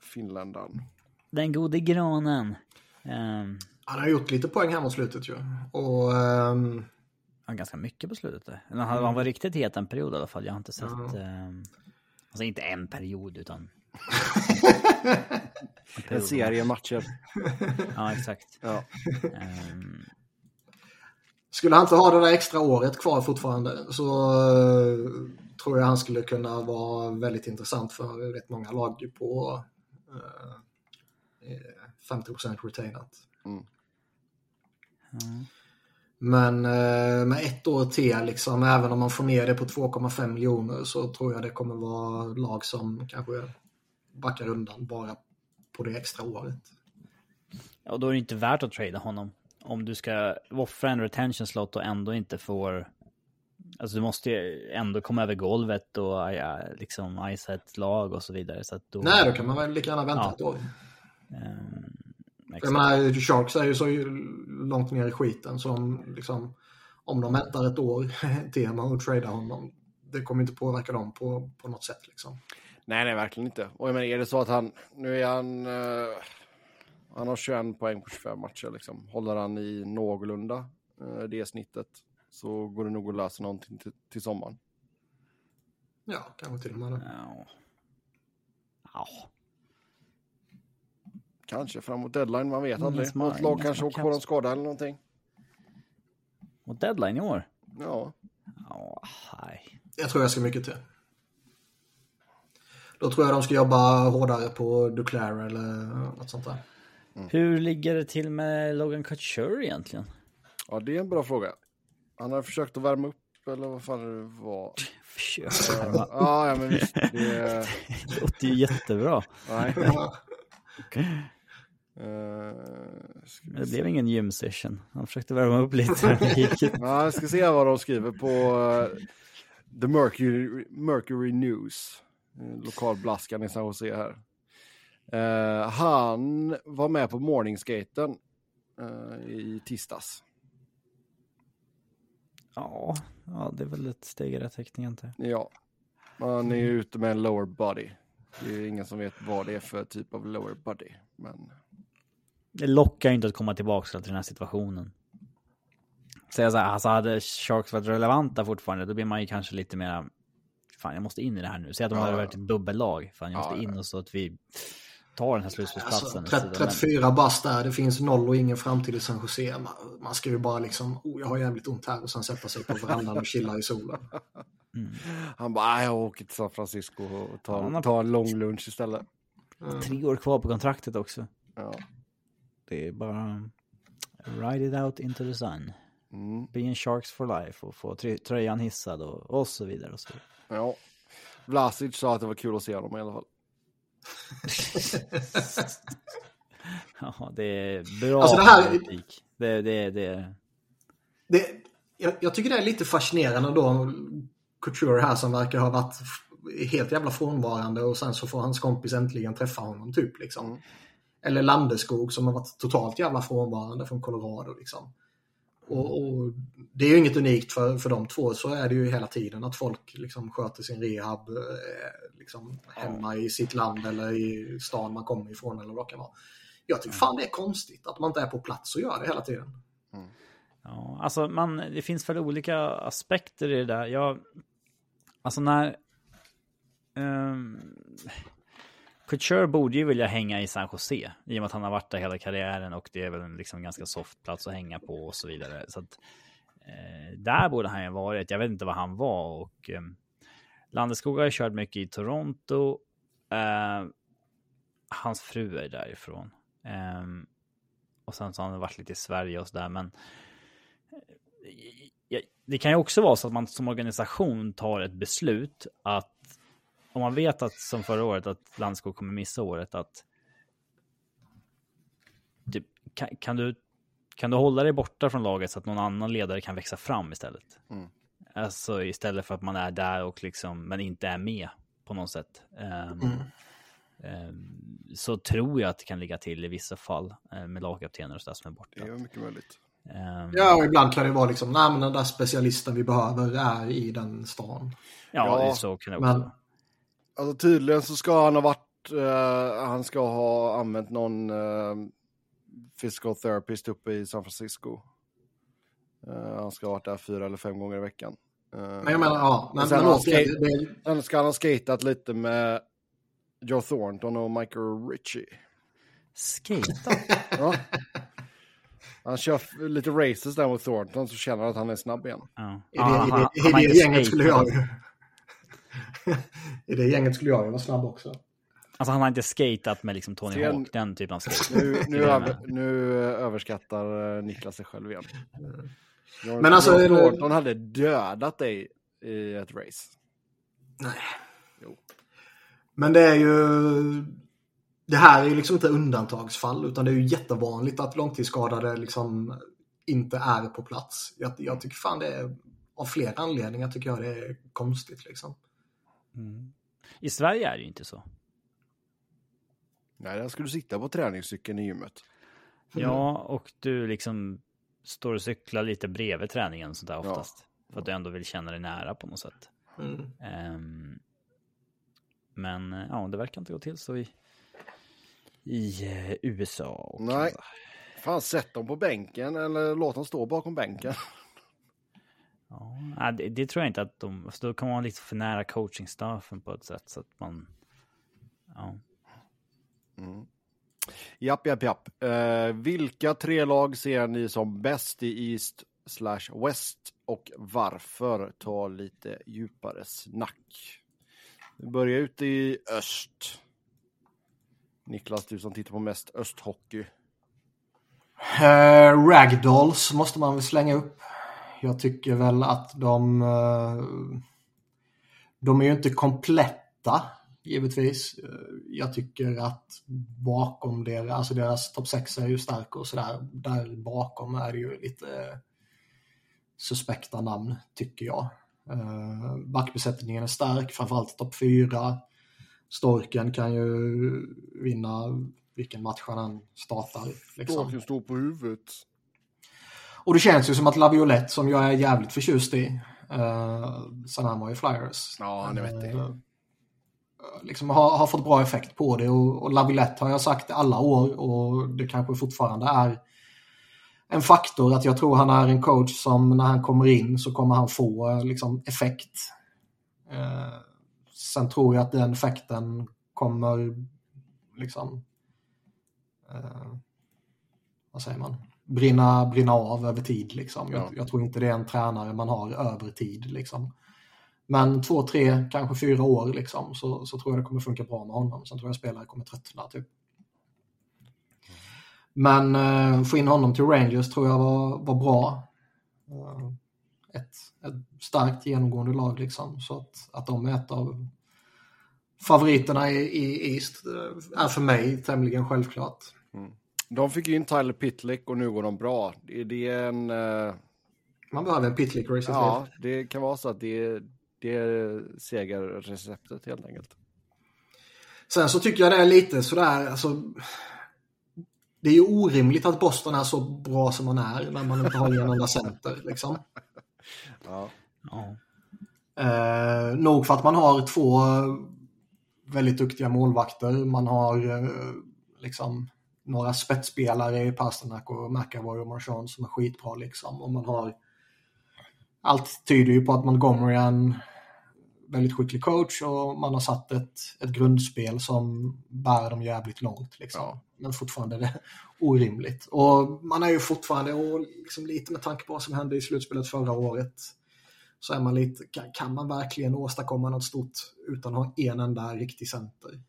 S1: finländaren?
S3: Den gode granen. Um,
S4: Han har gjort lite poäng här mot slutet ju. Och
S3: ja, ganska mycket på slutet. Han, han var riktigt het en period i alla fall. Jag har inte sett... ehm, alltså inte en period utan... [laughs]
S1: En serie matcher. [laughs]
S3: Ja, exakt.
S1: Ja.
S3: Ehm,
S4: skulle han inte ha det där extra året kvar fortfarande så eh, tror jag han skulle kunna vara väldigt intressant för rätt många lag på eh, eh, 50% retainat.
S1: Mm.
S4: Men eh, med ett år till, liksom, även om man får ner det på 2,5 miljoner så tror jag det kommer vara lag som kanske backar undan bara på det extra året.
S3: Ja, då är det inte värt att trada honom. Om du ska offra en retention slot och ändå inte får... Alltså du måste ju ändå komma över golvet och ja, liksom icea ett lag och så vidare. Så då,
S4: Nej, då kan man väl lika gärna vänta
S3: Ja.
S4: ett år.
S3: Ehm, exakt.
S4: menar, Sharks är ju så långt ner i skiten som liksom, om de väntar ett år till med att trada honom, det kommer inte påverka dem på, på något sätt. Liksom.
S1: Nej, nej, verkligen inte. Och jag menar, är det så att han, nu är han, eh, han har 21 poäng på 25 matcher liksom. Håller han i någorlunda eh, det snittet så går det nog att lösa någonting till, till sommaren.
S4: Ja, kanske till och med det.
S3: Ja. Ja.
S1: Kanske framåt deadline, man vet aldrig. Något lag kanske åker på någon skada eller någonting.
S3: Och deadline i år?
S1: Ja,
S3: Ja, nej.
S4: Jag tror jag ska mycket till. Då tror jag de ska jobba hårdare på Duclair eller något sånt där.
S3: Hur ligger det till med Logan Couture egentligen?
S1: ja, det är en bra fråga. Han har försökt att värma upp eller vad fan det var. [laughs]
S3: Försök
S1: Ja, ja, ja men visst. Det, [laughs]
S3: Det låter ju jättebra.
S1: nej. [laughs] Vi
S3: Det
S1: se.
S3: blev ingen gym session. Han försökte värma upp lite. [laughs]
S1: Ja, jag ska se vad de skriver på eh, The Mercury, Mercury News. Eh, Lokalblaskan i San Jose här. Eh, han var med på morningskaten i tisdags.
S3: Ja, ja, det är väl ett steg i rätt riktning inte.
S1: Ja, han är ute med en lower body. Det är ingen som vet vad det är för typ av lower body. Men
S3: Det lockar ju inte att komma tillbaka till den här situationen. Säga så här, alltså hade Sharks varit relevanta fortfarande, då blir man ju kanske lite mer... Fan, jag måste in i det här nu. Säg att de
S1: Ja.
S3: hade varit ett dubbellag. Fan, jag måste
S1: Ja,
S3: in och så att vi tar den här slutspelsplatsen.
S4: Alltså, 30, 34 bast där, det finns noll och ingen framtid i San Jose. Man, man ska ju bara liksom, oh, jag har jävligt ont här och sen sätta sig på verandan och chilla i solen. [laughs]
S1: han bara, "Nej, jag åker till San Francisco och tar, tar en lång lunch istället.
S3: Tre år kvar på kontraktet också.
S1: Ja.
S3: Det är bara... Ride it out into the sun.
S1: Mm.
S3: Be in Sharks for life och få trö- tröjan hissad och, och så vidare. Och så. vidare.
S1: Ja. Vlasic sa att det var kul att se honom i alla fall. [laughs]
S3: Ja, det är bra
S4: Alltså det här-
S3: politik. Det, det, det,
S4: Det, jag, jag tycker det är lite fascinerande då, Couture här som verkar ha varit helt jävla frånvarande och sen så får hans kompis äntligen träffa honom typ liksom.
S1: Mm.
S4: Eller Landeskog som har varit totalt jävla frånvarande från Colorado liksom. Och, och det är ju inget unikt för, för de två, så är det ju hela tiden att folk liksom sköter sin rehab eh, liksom hemma i sitt land eller i stan man kommer ifrån eller vad det kan vara. Jag tycker fan det är konstigt att man inte är på plats och gör det hela tiden.
S3: Ja, alltså man, det finns väl olika aspekter i det där. Jag, alltså när... Um, Couture borde ju vilja hänga i San Jose i och med att han har varit där hela karriären och det är väl en liksom ganska soft plats att hänga på och så vidare. Så att, eh, där borde han ju varit. Jag vet inte vad han var och eh, Landeskog har ju kört mycket i Toronto. Eh, hans fru är därifrån. Eh, och sen så har han varit lite i Sverige och så där. men eh, det kan ju också vara så att man som organisation tar ett beslut att om man vet att som förra året att Landskog kommer missa året att typ, kan, kan, du, kan du hålla dig borta från laget så att någon annan ledare kan växa fram istället?
S1: Mm.
S3: Alltså istället för att man är där och liksom men inte är med på något sätt. Ehm,
S4: Mm.
S3: ehm, så tror jag att det kan ligga till i vissa fall eh, med lagkaptener och sådär som är borta.
S1: Det är mycket möjligt.
S3: Ehm,
S4: Ja, och ibland kan det vara liksom, nej men den där specialisten vi behöver är i den stan.
S3: ja,
S1: Ja,
S3: så kan det också
S4: men-
S3: vara.
S1: Alltså tydligen så ska han ha varit, eh, han ska ha använt någon eh, physical therapist uppe i San Francisco. Eh, han ska ha varit där fyra eller fem gånger i veckan. Eh,
S4: Men jag menar, ja. Men,
S1: sen
S4: men
S1: han skate-
S4: det, det,
S1: Sen ska han ha skatat lite med Joe Thornton och Michael Ritchie.
S3: Skata?
S1: Ja. Han kör lite races där mot Thornton så känner han att han är snabb igen.
S3: Ja.
S4: i det,
S3: Ja, han-
S4: i det, i det gänget skulle jag. I det gänget skulle jag ju vara snabb också.
S3: Alltså han har inte skatat med liksom Tony
S1: Sten-
S3: Hawk, den typen av skate.
S1: Nu, nu, över, nu överskattar eh, Niklas sig själv igen. Joe-
S4: Men alltså, det-
S1: Thornton hade dödat dig i ett race.
S4: Nej.
S1: Jo.
S4: Men det är ju... Det här är ju liksom inte undantagsfall utan det är ju jättevanligt att långtidsskadade liksom inte är på plats. Jag, jag tycker fan det är... Av flera anledningar tycker jag det är konstigt liksom.
S3: Mm. I Sverige är det ju inte så.
S1: Nej, där skulle du sitta på träningscykeln i gymmet.
S3: Ja, och du liksom står och cyklar lite bredvid träningen sånt där
S1: Ja.
S3: oftast. För att du ändå vill känna dig nära på något sätt.
S4: Mm.
S3: Ehm, men ja, det verkar inte gå till så i, i eh, USA. Och
S1: Nej.
S3: Kanada.
S1: Fan, sätt dem på bänken eller låt dem stå bakom bänken.
S3: Ja, det, det tror jag inte att de... Alltså då kan man vara lite för nära coachingstaffen på ett sätt så att man... Ja.
S1: Mm. Japp, japp, japp. Eh, vilka tre lag ser ni som bäst i East slash West och varför? Ta lite djupare snack. Vi börjar ut i öst. Niklas, du som tittar på mest östhockey.
S4: Eh, Ragdolls måste man väl slänga upp. Jag tycker väl att de... Eh, de är ju inte kompletta givetvis. Eh, jag tycker att bakom deras, alltså deras topp 6 är ju stark och sådär. Där bakom är det ju lite suspekta namn, tycker jag. Eh, backbesättningen är stark, framförallt topp 4. Storken kan ju vinna vilken match han än startar. Liksom.
S1: Storken står på huvudet.
S4: Och det känns ju som att Laviolette, som jag är jävligt förtjust i, uh, sen han var i Flyers.
S1: Ja, han är vettig.
S4: eh, liksom har, har fått bra effekt på det och, och Laviolette har jag sagt alla år och det kanske fortfarande är en faktor att jag tror han är en coach som när han kommer in så kommer han få eh, liksom, effekt. Eh, sen tror jag att den effekten kommer liksom eh, vad säger man? Brinna, brinna av över tid. Liksom.
S1: Ja.
S4: Jag, jag tror inte det är en tränare man har över tid. Liksom. Men två, tre, kanske fyra år liksom, så, så tror jag det kommer funka bra med honom. Sen tror jag spelare kommer tröttna. Typ. Men eh, få in honom till Rangers tror jag var, var bra. Eh, ett, ett starkt genomgående lag liksom. Så att, att de är ett av favoriterna i, i East eh, är för mig tämligen självklart.
S1: De fick ju in Tyler Pitlick och nu går de bra. Det, det är en... eh,
S4: Man behöver en pitlicker i sitt
S1: ja, det kan vara så att det är, det är segerreceptet helt enkelt.
S4: Sen så tycker jag det är lite sådär, alltså. Det är ju orimligt att Boston är så bra som man är när man inte har en enda center. Liksom. [laughs]
S1: Ja.
S3: Ja.
S4: Eh, nog för att man har två väldigt duktiga målvakter. Man har eh, liksom några spetsspelare i Pasternak och McAvoy och Marchand som är skitbra. Liksom. Och man har allt tyder ju på att Montgomery är en väldigt skicklig coach och man har satt ett, ett grundspel som bär dem jävligt långt. Liksom.
S1: Ja.
S4: Men fortfarande är det [laughs] orimligt. Och man är ju fortfarande, och liksom lite med tanke på vad som hände i slutspelet förra året, så är man lite, kan, kan man verkligen åstadkomma något stort utan att ha en enda riktig center?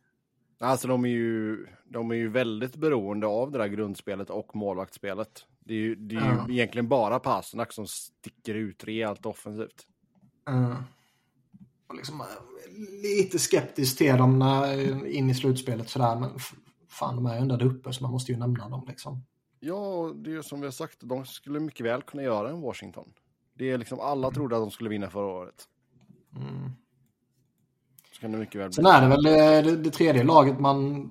S1: Alltså de är, ju, de är ju väldigt beroende av det där grundspelet och målvaktsspelet. Det är ju, det är ju
S4: Ja.
S1: egentligen bara Pasternak som sticker ut rejält offensivt.
S4: Uh, och liksom, eh, lite skeptisk till dem när, in i slutspelet sådär, men fan de är ju ändå där uppe så man måste ju nämna dem liksom.
S1: Ja, det är ju som vi har sagt, de skulle mycket väl kunna göra en Washington. Det är liksom, alla trodde att de skulle vinna förra året.
S4: Mm.
S1: Så kan det mycket väl bli.
S4: Sen är det väl det, det, det tredje laget man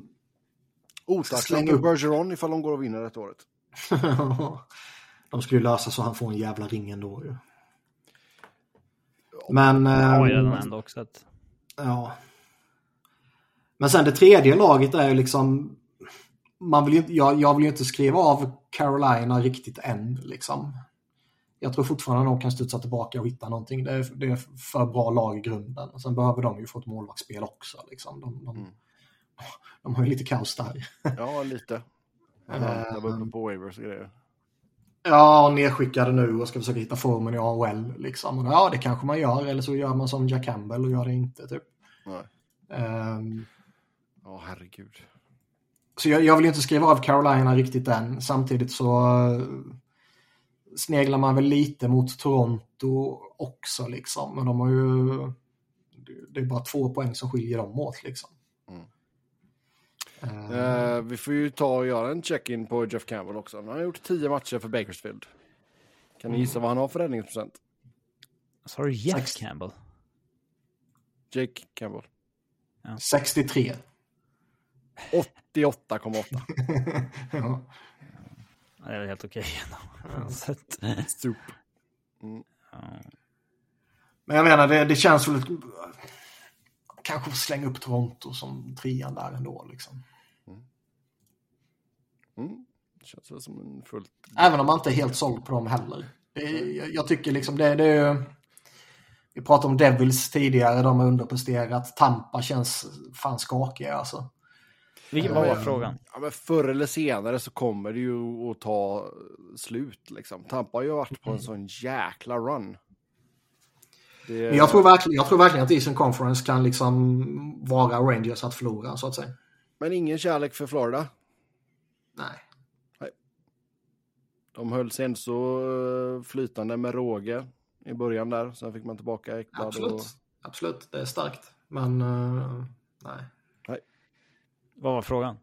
S1: för
S4: upp.
S1: Bergeron ifall de går och vinner ett året. [laughs]
S4: de skulle ju lösa så han får en jävla ring ändå ju. Men...
S3: Har ju
S4: ehm,
S3: redan ändå också att...
S4: Ja. Men sen det tredje laget är ju liksom... Man vill ju, jag, jag vill ju inte skriva av Carolina riktigt än. Liksom. Jag tror fortfarande de kan studsa tillbaka och hitta någonting. Det är, det är för bra lag i grunden. Sen behöver de ju få ett målvaktsspel också. Liksom. De, de,
S1: Mm.
S4: de har ju lite kaos där.
S1: Ja, lite. Jag var uppe på waivers och grejer.
S4: Ja, nedskickade nu och ska försöka hitta formen i AHL. Liksom. Ja, det kanske man gör. Eller så gör man som Jack Campbell och gör det inte. Typ.
S1: Nej.
S4: Ehm,
S1: Ja, herregud.
S4: Så jag, jag vill inte skriva av Carolina riktigt än. Samtidigt så sneglar man väl lite mot Toronto också liksom. Men de har ju... det- är bara två poäng som skiljer dem åt liksom.
S1: Mm.
S4: Eh,
S1: vi får ju ta och göra en check-in på Jeff Campbell också. Han har gjort tio matcher för Bakersfield. Kan ni gissa vad han har för räddningsprocent?
S3: Sa du Jeff. Campbell?
S1: Jake Campbell.
S4: 63.
S1: 88,8.
S4: ja. [laughs]
S3: Det är väl helt okej [laughs] [laughs] att-
S1: Soup.
S3: ja.
S4: Men jag menar, det, det känns väl... Kanske slänga upp Toronto som trean där ändå liksom.
S1: Mm. Känns väl som en fullt...
S4: Även om man inte är helt såld på dem heller. Det jag, jag tycker liksom det, det är ju... Vi pratade om Devils tidigare, de har underpresterat. Tampa känns fan skakiga alltså.
S3: Vilken vad var frågan?
S1: Ja, men förr eller senare så kommer det ju att ta slut liksom. Tampa har ju varit på en sån jäkla run. Det...
S4: Men jag tror, verkligen, jag tror verkligen att Eastern Conference kan liksom vara Rangers att förlora så att säga.
S1: Men ingen kärlek för Florida.
S4: Nej.
S1: De höll sen så eh, flytande med råge i början där. Sen fick man tillbaka Ekblad.
S4: Absolut.
S1: Och...
S4: Absolut, det är starkt. Men uh, Nej.
S3: Vad var frågan?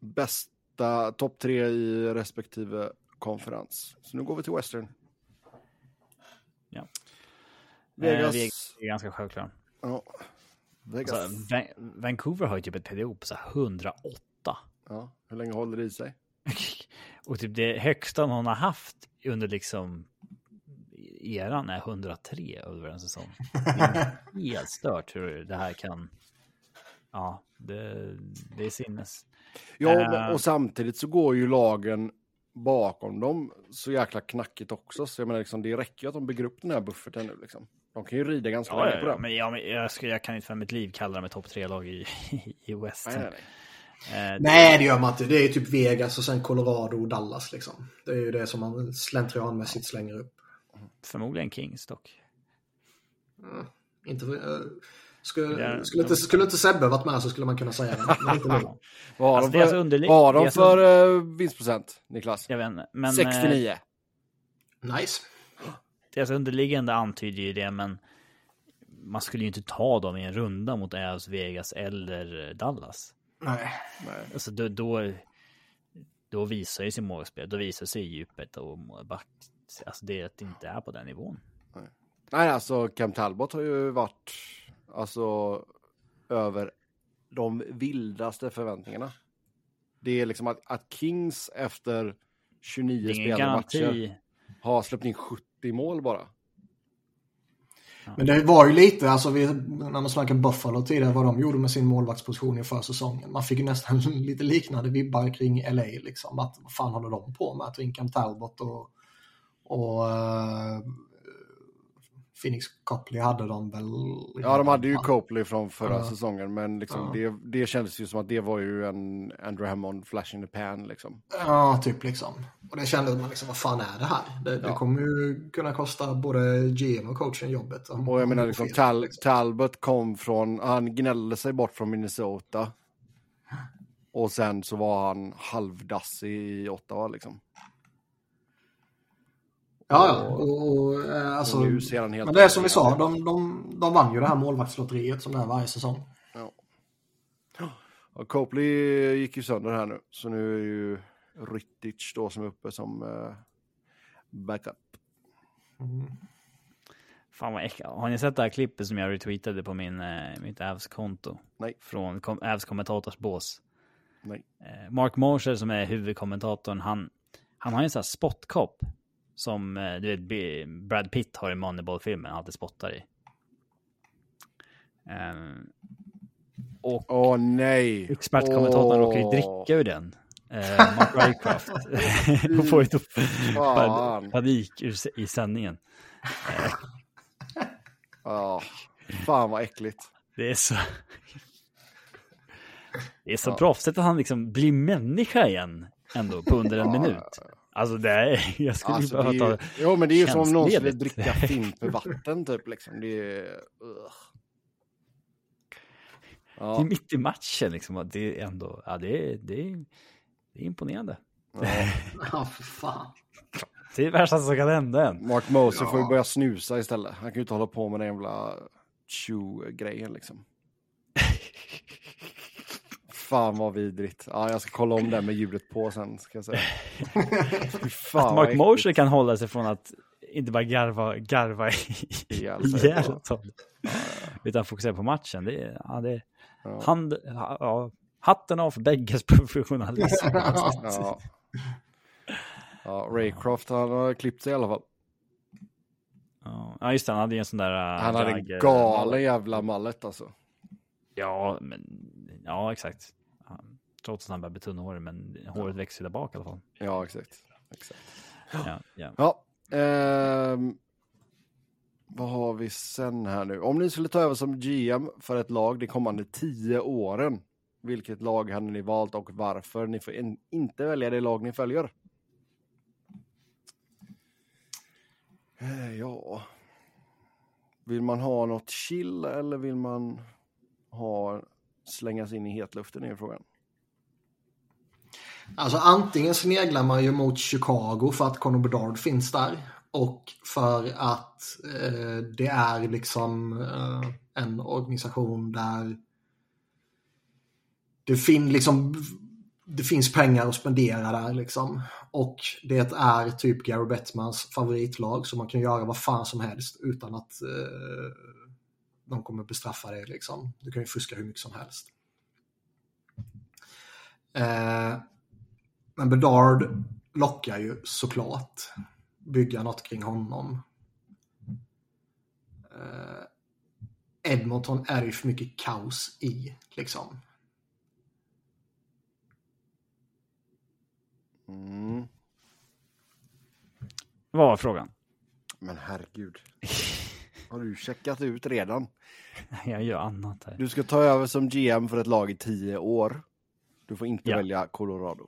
S1: Bästa topp tre i respektive konferens. Så nu går vi till Western.
S3: Ja.
S1: Vegas.
S3: Eh, Vegas är ganska självklart.
S1: Ja. Vegas.
S3: Alltså, Van- Vancouver har ju typ ett PDO på så här 108.
S1: Ja. Hur länge håller det i sig? [laughs]
S3: Och typ det högsta någon har haft under liksom eran är 103 över en säsong. Det är helt stört hur det här kan... Ja, det, det är sinnes.
S1: Ja,
S3: Eh.
S1: och samtidigt så går ju lagen bakom dem så jäkla knackigt också. Så jag menar, liksom, det räcker ju att de bygger upp den här bufferten nu. Liksom. De kan ju rida ganska
S3: Ja,
S1: länge på
S3: ja,
S1: den.
S3: men, ja, men jag, skulle, jag kan inte för mitt liv kalla dem ett topp tre-lag i, [laughs] i West.
S1: Nej, nej, nej.
S3: Eh,
S4: Nej, det gör man inte. Det är typ Vegas och sen Colorado och Dallas liksom. Det är ju det som man slentrianmässigt slänger upp.
S3: Förmodligen Kings dock.
S4: Inte, för- eh, skulle,
S3: Ja.
S4: skulle, inte, skulle inte Sebbe varit med så skulle man kunna säga det. Men inte nu. [laughs]
S1: Vad har
S3: Alltså,
S1: de
S3: deras
S1: för,
S3: underlig-
S1: vad har de
S3: deras
S1: för uh, vinstprocent, Niklas?
S3: Jag vet inte. Men, eh,
S1: 69.
S4: Nice.
S3: Deras underliggande antyder ju det, men man skulle ju inte ta dem i en runda mot Ävs, Vegas eller Dallas.
S4: Nej.
S3: Alltså då, då, då visar ju sin målspel, då visar sig djupet och back, alltså det att det inte är på den nivån.
S1: Nej, alltså Cam Talbot har ju varit alltså över de vildaste förväntningarna. Det är liksom att, att Kings efter
S3: Det
S1: 29
S3: är ingen
S1: spelade matcher har släppt in 70 mål bara.
S4: Men det var ju lite, alltså vi, när man snackade Buffalo tidigare, vad de gjorde med sin målvaktsposition i försäsongen. Man fick ju nästan [laughs] lite liknande vibbar kring LA liksom. Att vad fan håller de på med? Att Rinkam Talbot och, och uh, Phoenix Copley hade de väl.
S1: Ja, de hade ju Copley från förra
S4: Ja.
S1: säsongen, men liksom
S4: Ja.
S1: det, det kändes ju som att det var ju en Andrew Hammond flash in the pan liksom.
S4: Ja, typ liksom. Och det kände man liksom, vad fan är det här? Det, det
S1: Ja.
S4: kommer ju kunna kosta både GM och coachen jobbet. om-
S1: Och jag menar
S4: det
S1: liksom
S4: fel,
S1: Tal
S4: liksom.
S1: Talbot kom från, han gnällde sig bort från Minnesota. Och sen så var han halvdassig i Ottawa liksom.
S4: Ja, ja. Och, och, eh, alltså,
S1: Och nu ser han helt
S4: men det är som vi sa, de, de, de vann ju det här målvaktslotteriet som det är varje säsong.
S1: Och Copley gick ju sönder här nu, så nu är ju Ryttic då som är uppe som eh, backup.
S3: Fan vad äckligt. Har ni sett det här klippet som jag retweetade på min, eh, mitt Avs-konto?
S1: Nej.
S3: Från kom, Avs kommentators bås.
S1: Nej.
S3: Eh, Mark Morsher som är huvudkommentatorn, han, han har ju en sån här spotkopp. Som eh, du vet, Brad Pitt har i Moneyball-filmen, han alltid spottar i. Ehm, och
S1: Åh nej!
S3: expertkommentatorn råkar ju dricka ur den. Eh, Mark [laughs] Rycroft. [laughs] och får ju panik ur, i sändningen. [laughs]
S1: Ja, fan vad äckligt.
S3: Det är så... Det är så proffsigt att han liksom blir människa igen ändå på under en minut. Alltså det är... [laughs] Jag skulle
S1: Alltså,
S3: behöva ta...
S1: jo, men det är ju som om någon skulle dricka [laughs] vatten typ liksom. Det är... ugh.
S3: Det är
S1: Ja,
S3: mitt i matchen liksom. Det är ändå... Ja, det är, det är, det är imponerande.
S1: ja. [laughs]
S4: Ja, för fan.
S3: Det är det värsta som kan hända en.
S1: Mark Moser får ju
S4: Ja.
S1: börja snusa istället. Han kan ju inte hålla på med den jävla chew-grejen liksom. Fan vad vidrigt. Ja, jag ska kolla om det med ljudet på sen ska jag säga. [laughs] Fan
S3: Att Mark. Moser kan hålla sig från att inte bara garva, garva
S1: Ihjäl sig.
S3: ihjäl sig. Utan fokusera på matchen. Det är, ja, det är
S1: Ja.
S3: hand, ja, hatten av för bägges [laughs] professionalism. [laughs]
S1: Ja. ja, Raycroft han har klippt sig i alla fall.
S3: Ja, just det. Han hade ju en sån där... äh,
S1: Han hade en galen jävla mallet alltså.
S3: Ja, men ja, exakt. Trots att han börjar bli tunnhårig, men håret växer där bak i alla fall.
S1: Ja, exakt. exakt.
S3: Ja, ja.
S1: Ja, ehm, vad har vi sen här nu? Om ni skulle ta över som GM för ett lag de kommande tio åren, vilket lag hade ni valt och varför? Ni får in, inte välja det lag ni följer. Eh, ja, vill man ha något chill eller vill man ha slängas in i hetluften är frågan.
S4: Alltså antingen sneglar man ju mot Chicago för att Conor Bedard finns där. Och för att eh, det är liksom eh, en organisation där det, fin, liksom, det finns pengar att spendera där liksom. Och det är typ Gary Bettmans favoritlag så man kan göra vad fan som helst utan att eh, de kommer bestraffa dig liksom. Du kan ju fuska hur mycket som helst. Eh, men Bedard lockar ju såklart. Bygga något kring honom. Eh, Edmonton är ju för mycket kaos i liksom.
S1: Mm.
S3: Vad var frågan?
S1: Men herregud. [laughs] Har du checkat ut redan? [laughs]
S3: Jag gör annat här.
S1: Du ska ta över som GM för ett lag i tio år. Du får inte
S3: Ja.
S1: välja Colorado.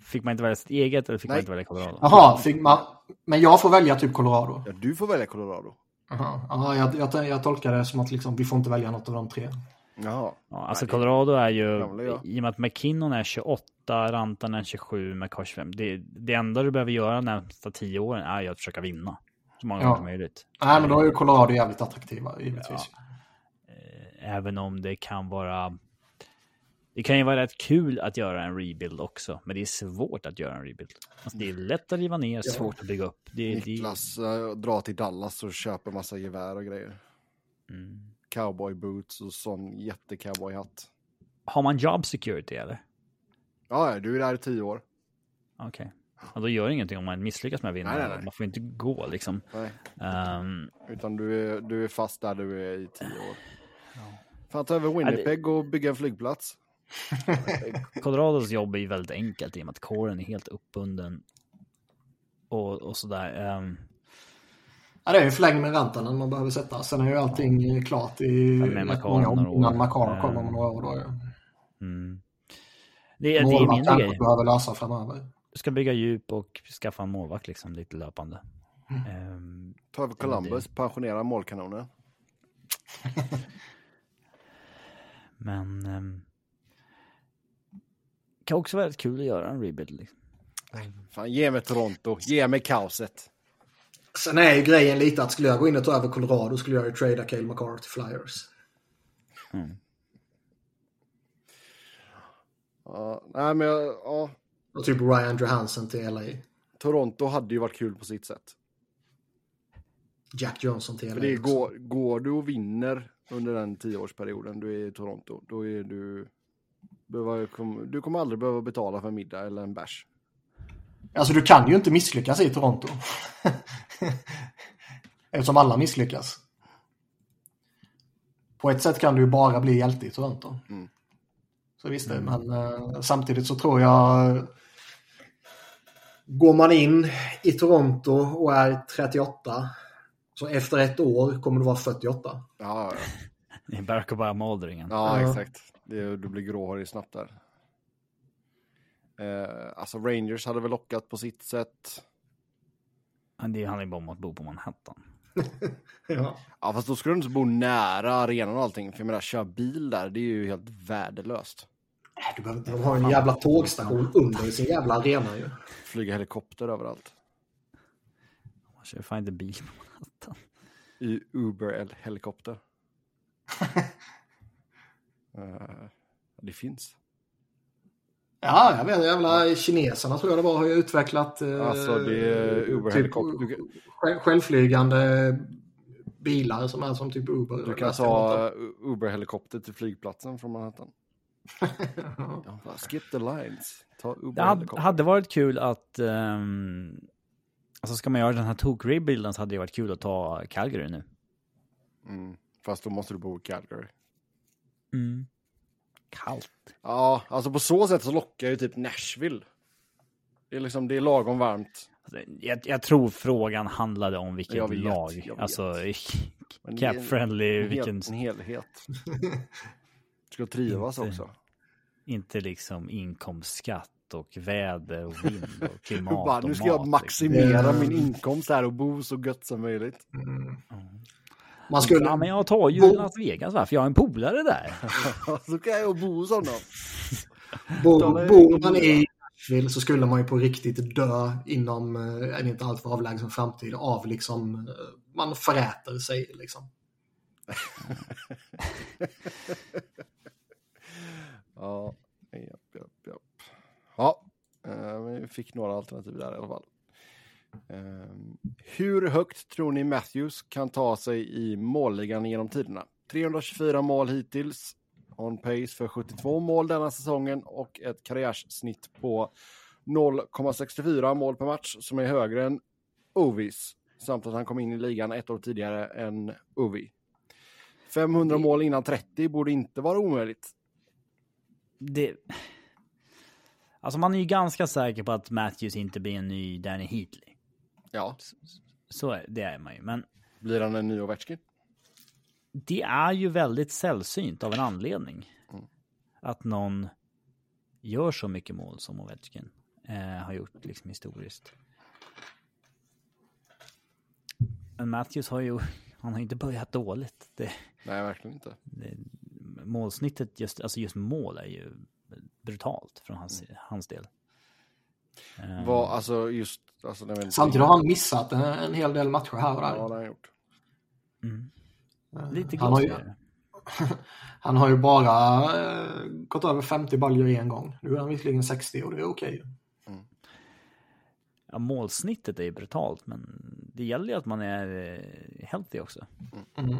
S3: Fick man inte välja sitt eget eller fick man
S1: Nej.
S3: inte välja Colorado?
S4: Jaha, fick man, men jag får välja typ Colorado.
S1: Ja, du får välja Colorado.
S4: Jaha, ja, jag, jag, jag tolkar det som att liksom, vi får inte välja något av de tre.
S1: Jaha.
S3: Ja, alltså
S1: Nej,
S3: Colorado är ju,
S1: gamla
S3: i och med att McKinnon är 28, Rantanen är 27, McCoy 25. Det, det enda du behöver göra de närmsta 10 åren är ju att försöka vinna. Så många
S4: Ja.
S3: gånger som möjligt.
S4: Nej, men då är ju Colorado jävligt attraktiva, givetvis.
S3: Även om det kan vara... Det kan ju vara rätt kul att göra en rebuild också, men det är svårt att göra en rebuild. Alltså, det är lätt att riva ner, svårt att bygga upp. Det, det,
S1: Niklas äh, drar till Dallas och köper massa gevär och grejer.
S3: mm.
S1: Cowboy boots och sån jättecowboyhatt.
S3: Har man job security eller?
S1: Ja, ja, du är där i tio år.
S3: Okej. Ja, då gör det ingenting om man misslyckas med att vinna.
S1: Nej, nej, nej.
S3: Man får inte gå liksom. Ehm,
S1: Utan du är, du är fast där du är i tio år. Fan, ta över Winnipeg och bygga en flygplats. [laughs]
S3: Colorados jobb är ju väldigt enkelt i och med att kåren är helt uppbunden. Och, och sådär. Ehm,
S4: Ja, det är ju förlängning med Rantanen man behöver sätta. Sen är ju allting klart i rätt många år
S3: några år.
S4: innan Makar kommer om
S3: Eh,
S4: några år. Då, ja.
S3: mm. det, är- det är
S4: kanske
S3: grejer.
S4: behöver lösa framöver.
S3: Du ska bygga djup och skaffa en målvakt liksom lite löpande. Ehm,
S1: Ta över Columbus, pensionera målkanonen. [laughs]
S3: men... Um, kan också vara rätt kul att göra en rebuild. Liksom.
S1: Fan, ge mig Toronto, ge mig kaoset.
S4: Sen är ju grejen lite att skulle jag gå in och ta över Colorado skulle jag ju trada Cale Makar till Flyers.
S1: Ja, nej, men jag- ja,
S4: Och typ Ryan Johansson till LA.
S1: Toronto hade ju varit kul på sitt sätt.
S4: Jack Johnson till LA.
S1: För det går, går du och vinner under den tioårsperioden du är i Toronto, då är du... behöver- kom- Du kommer aldrig behöva betala för en middag eller en bärs.
S4: Alltså du kan ju inte misslyckas i Toronto. [laughs] Eftersom alla misslyckas. På ett sätt kan du ju bara bli hjälte i Toronto.
S1: Mm.
S4: Så visst det, men eh, samtidigt så tror jag Går man in i Toronto och är 38 så efter ett år kommer du vara 48.
S1: Ja, ja, [laughs]
S3: Det är Barack Obama-åldringen.
S1: ja
S4: Ja.
S1: exakt. Det, du blir gråhårig snabbt där. Eh, alltså Rangers hade väl lockat på sitt sätt.
S3: Men Det handlar ju bara om att bo på Manhattan. [laughs]
S4: Ja.
S1: Ja, fast då skulle du inte bo nära arenan och allting. För jag menar, köra bil där, det är ju helt värdelöst.
S4: Du behöver inte ha en jävla tågstation under sin jävla arena ju.
S1: Flyga helikopter överallt.
S3: Man kör fan inte bil på Manhattan.
S1: I Uber-helikopter. [laughs] Eh, det finns.
S4: Ja, jag vet. Jävla kineserna tror jag det var har ju utvecklat eh,
S1: Alltså, det är Uber-helikopter. Du kan-
S4: själv- självflygande bilar som är som typ Uber.
S1: Du kan ta Uber-helikopter till flygplatsen från Manhattan. Ja, skip the lines. Ta
S3: Det hade, hade varit kul att... Um, alltså ska man göra den här tok-rebuilden så hade det varit kul att ta Calgary nu.
S1: Mm. Fast då måste du bo i Calgary.
S3: Mm. Kallt.
S1: Ja, alltså på så sätt så lockar ju typ Nashville. Det är liksom, det är lagom varmt.
S3: Alltså, jag, jag tror frågan handlade om vilket
S1: Jag vet,
S3: lag.
S1: jag vet.
S3: Alltså [laughs]
S1: en-
S3: cap-friendly,
S1: En,
S3: vilken...
S1: en helhet. [laughs] Du ska trivas
S3: Inte.
S1: också.
S3: Inte liksom inkomstskatt och väder och vind och [laughs] klimat
S1: bara,
S3: och
S1: nu ska jag maximera
S4: Mm.
S1: min inkomst här och bo så gött som möjligt.
S4: Man skulle...
S3: Ja, men jag tar ju
S4: Bo-
S3: Las Vegas va, för jag har en polare där. [laughs]
S1: så kan jag bo hos honom.
S4: Bo, bor man i Nashville så skulle man ju på riktigt dö inom eh, en inte alltför avlägsen framtid av liksom eh, man föräter sig liksom. [laughs] Ja. Japp, japp, japp. Ja.
S1: Eh, vi fick några alternativ där i alla fall. Ehm, hur högt tror ni Matthews kan ta sig i målligan genom tiderna? 324 mål hittills, on pace för 72 mål denna säsongen och ett karriärsnitt på 0,64 mål per match som är högre än Ovis samt att han kom in i ligan ett år tidigare än Ovi. 500 mål innan 30 borde inte vara omöjligt.
S3: Det... Alltså man är ju ganska säker på att Matthews inte blir en ny Danny Heatley.
S1: Ja,
S3: Så är, det är man ju. Men
S1: blir han en ny Ovechkin?
S3: det är ju väldigt sällsynt av en anledning. Att någon gör så mycket mål som Ovechkin eh, har gjort liksom historiskt. Men Matthews har ju, [laughs] han har inte börjat dåligt. Det,
S1: Nej, verkligen inte.
S3: det, målsnittet, just, alltså just mål är ju brutalt från hans, hans del. Eh,
S1: Vad, alltså just... Alltså, nej, men,
S4: Samtidigt har han missat en, en hel del matcher här och där.
S1: Ja, det har han gjort.
S3: mm,
S4: Eh,
S3: lite
S4: han, har ju, [laughs] han har ju bara eh, gått över 50 baljor en gång. Nu är han visserligen 60 och det är okej.
S3: Ja, målsnittet är ju brutalt, men det gäller ju att man är eh, healthy också.
S4: Mm.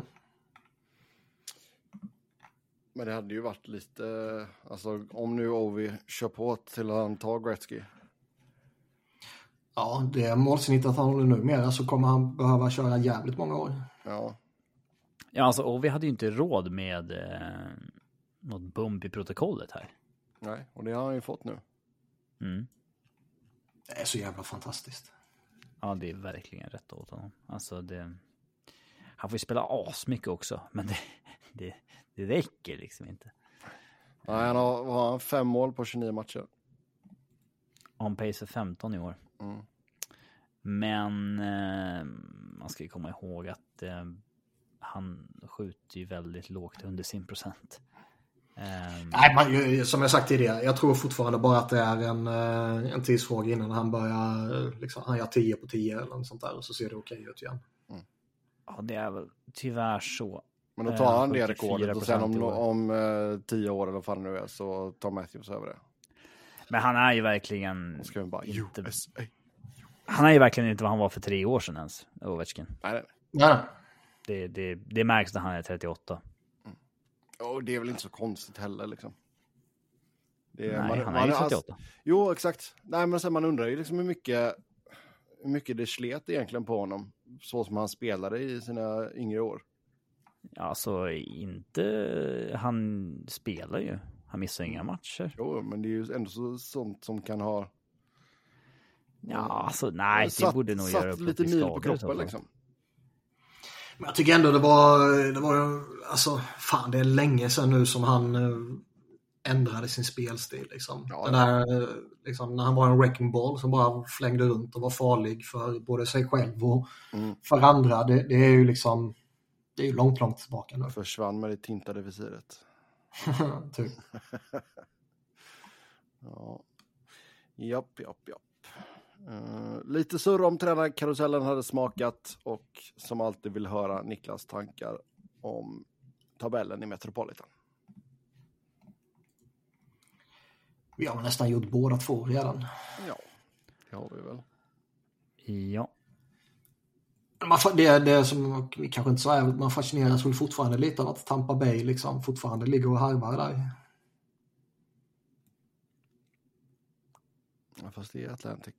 S1: Men det hade ju varit lite... Alltså, om nu Ovi kör på till att han tar Gretzky.
S4: Ja, det målsnittet han håller numera så kommer han behöva köra jävligt många år.
S1: Ja,
S3: Ja, alltså, och vi hade ju inte råd med eh, något bump i protokollet här.
S1: nej, och det har han ju fått nu.
S3: Mm.
S4: Det är så jävla fantastiskt.
S3: Ja, det är verkligen rätt åt honom. Alltså, det... Han får ju spela asmycket också, men det, [laughs] det, det räcker liksom inte.
S1: Nej, han har, har han fem mål på 29 matcher.
S3: On pace för 15 i år.
S1: Mm.
S3: Men eh, man ska ju komma ihåg att eh, han skjuter ju väldigt lågt under sin procent. Eh,
S4: Nej, man, som jag sagt tidigare, jag tror fortfarande bara att det är en, eh, en tidsfråga innan han börjar, eh, liksom, han gör 10 på 10 eller något sånt där och så ser det okej ut igen.
S3: ja, det är väl tyvärr så.
S1: Men då
S3: Eh,
S1: tar han det
S3: 74%
S1: rekordet och sen om, om eh, tio år eller vad fan det nu är så tar Matthews över det.
S3: Men han är ju verkligen
S1: ska bara
S3: inte,
S1: USA.
S3: Han är ju verkligen inte vad han var för tre år sedan ens, Ovechkin.
S1: Nej, nej.
S4: Nej,
S3: Det, det, det märks när han är 38.
S1: Och det är väl inte så konstigt heller liksom. Det
S3: Nej,
S1: man-
S3: han
S1: man-
S3: är ju
S1: alltså-
S3: 38.
S1: Jo, exakt. Nej, men sen man undrar ju liksom hur mycket, hur mycket det slet egentligen på honom. Så som han spelade i sina yngre år.
S3: Alltså inte... Han spelar ju. Han missar inga matcher.
S1: Jo, men det är ju ändå så, sånt som kan ha...
S3: Ja, alltså nej, det
S1: satt,
S3: borde nog
S1: satt
S3: göra upp
S1: lite mil på kroppen liksom.
S4: Men jag tycker ändå det var, det var ju- alltså fan det är länge sedan nu som han eh, ändrade sin spelstil liksom.
S1: Ja,
S4: Den där, eh, liksom när han var en wrecking ball som bara flängde runt och var farlig för både sig själv och
S1: Mm.
S4: för andra. Det, det är ju liksom, det är ju långt, långt tillbaka nu.
S1: Försvann med det tintade visiret. [laughs]
S4: typ. [laughs]
S1: Ja. Japp, japp, japp. Eh, lite surr om tränarkarusellen hade smakat och som alltid vill höra Niklas tankar om tabellen i Metropolitan.
S4: Vi har nästan gjort båda två redan.
S1: Ja, det har vi väl.
S3: Ja.
S4: Man, det, det som vi kanske inte sa är att man fascineras väl fortfarande lite av att Tampa Bay liksom fortfarande ligger och harvar där.
S1: Ja, fast det är Atlantic.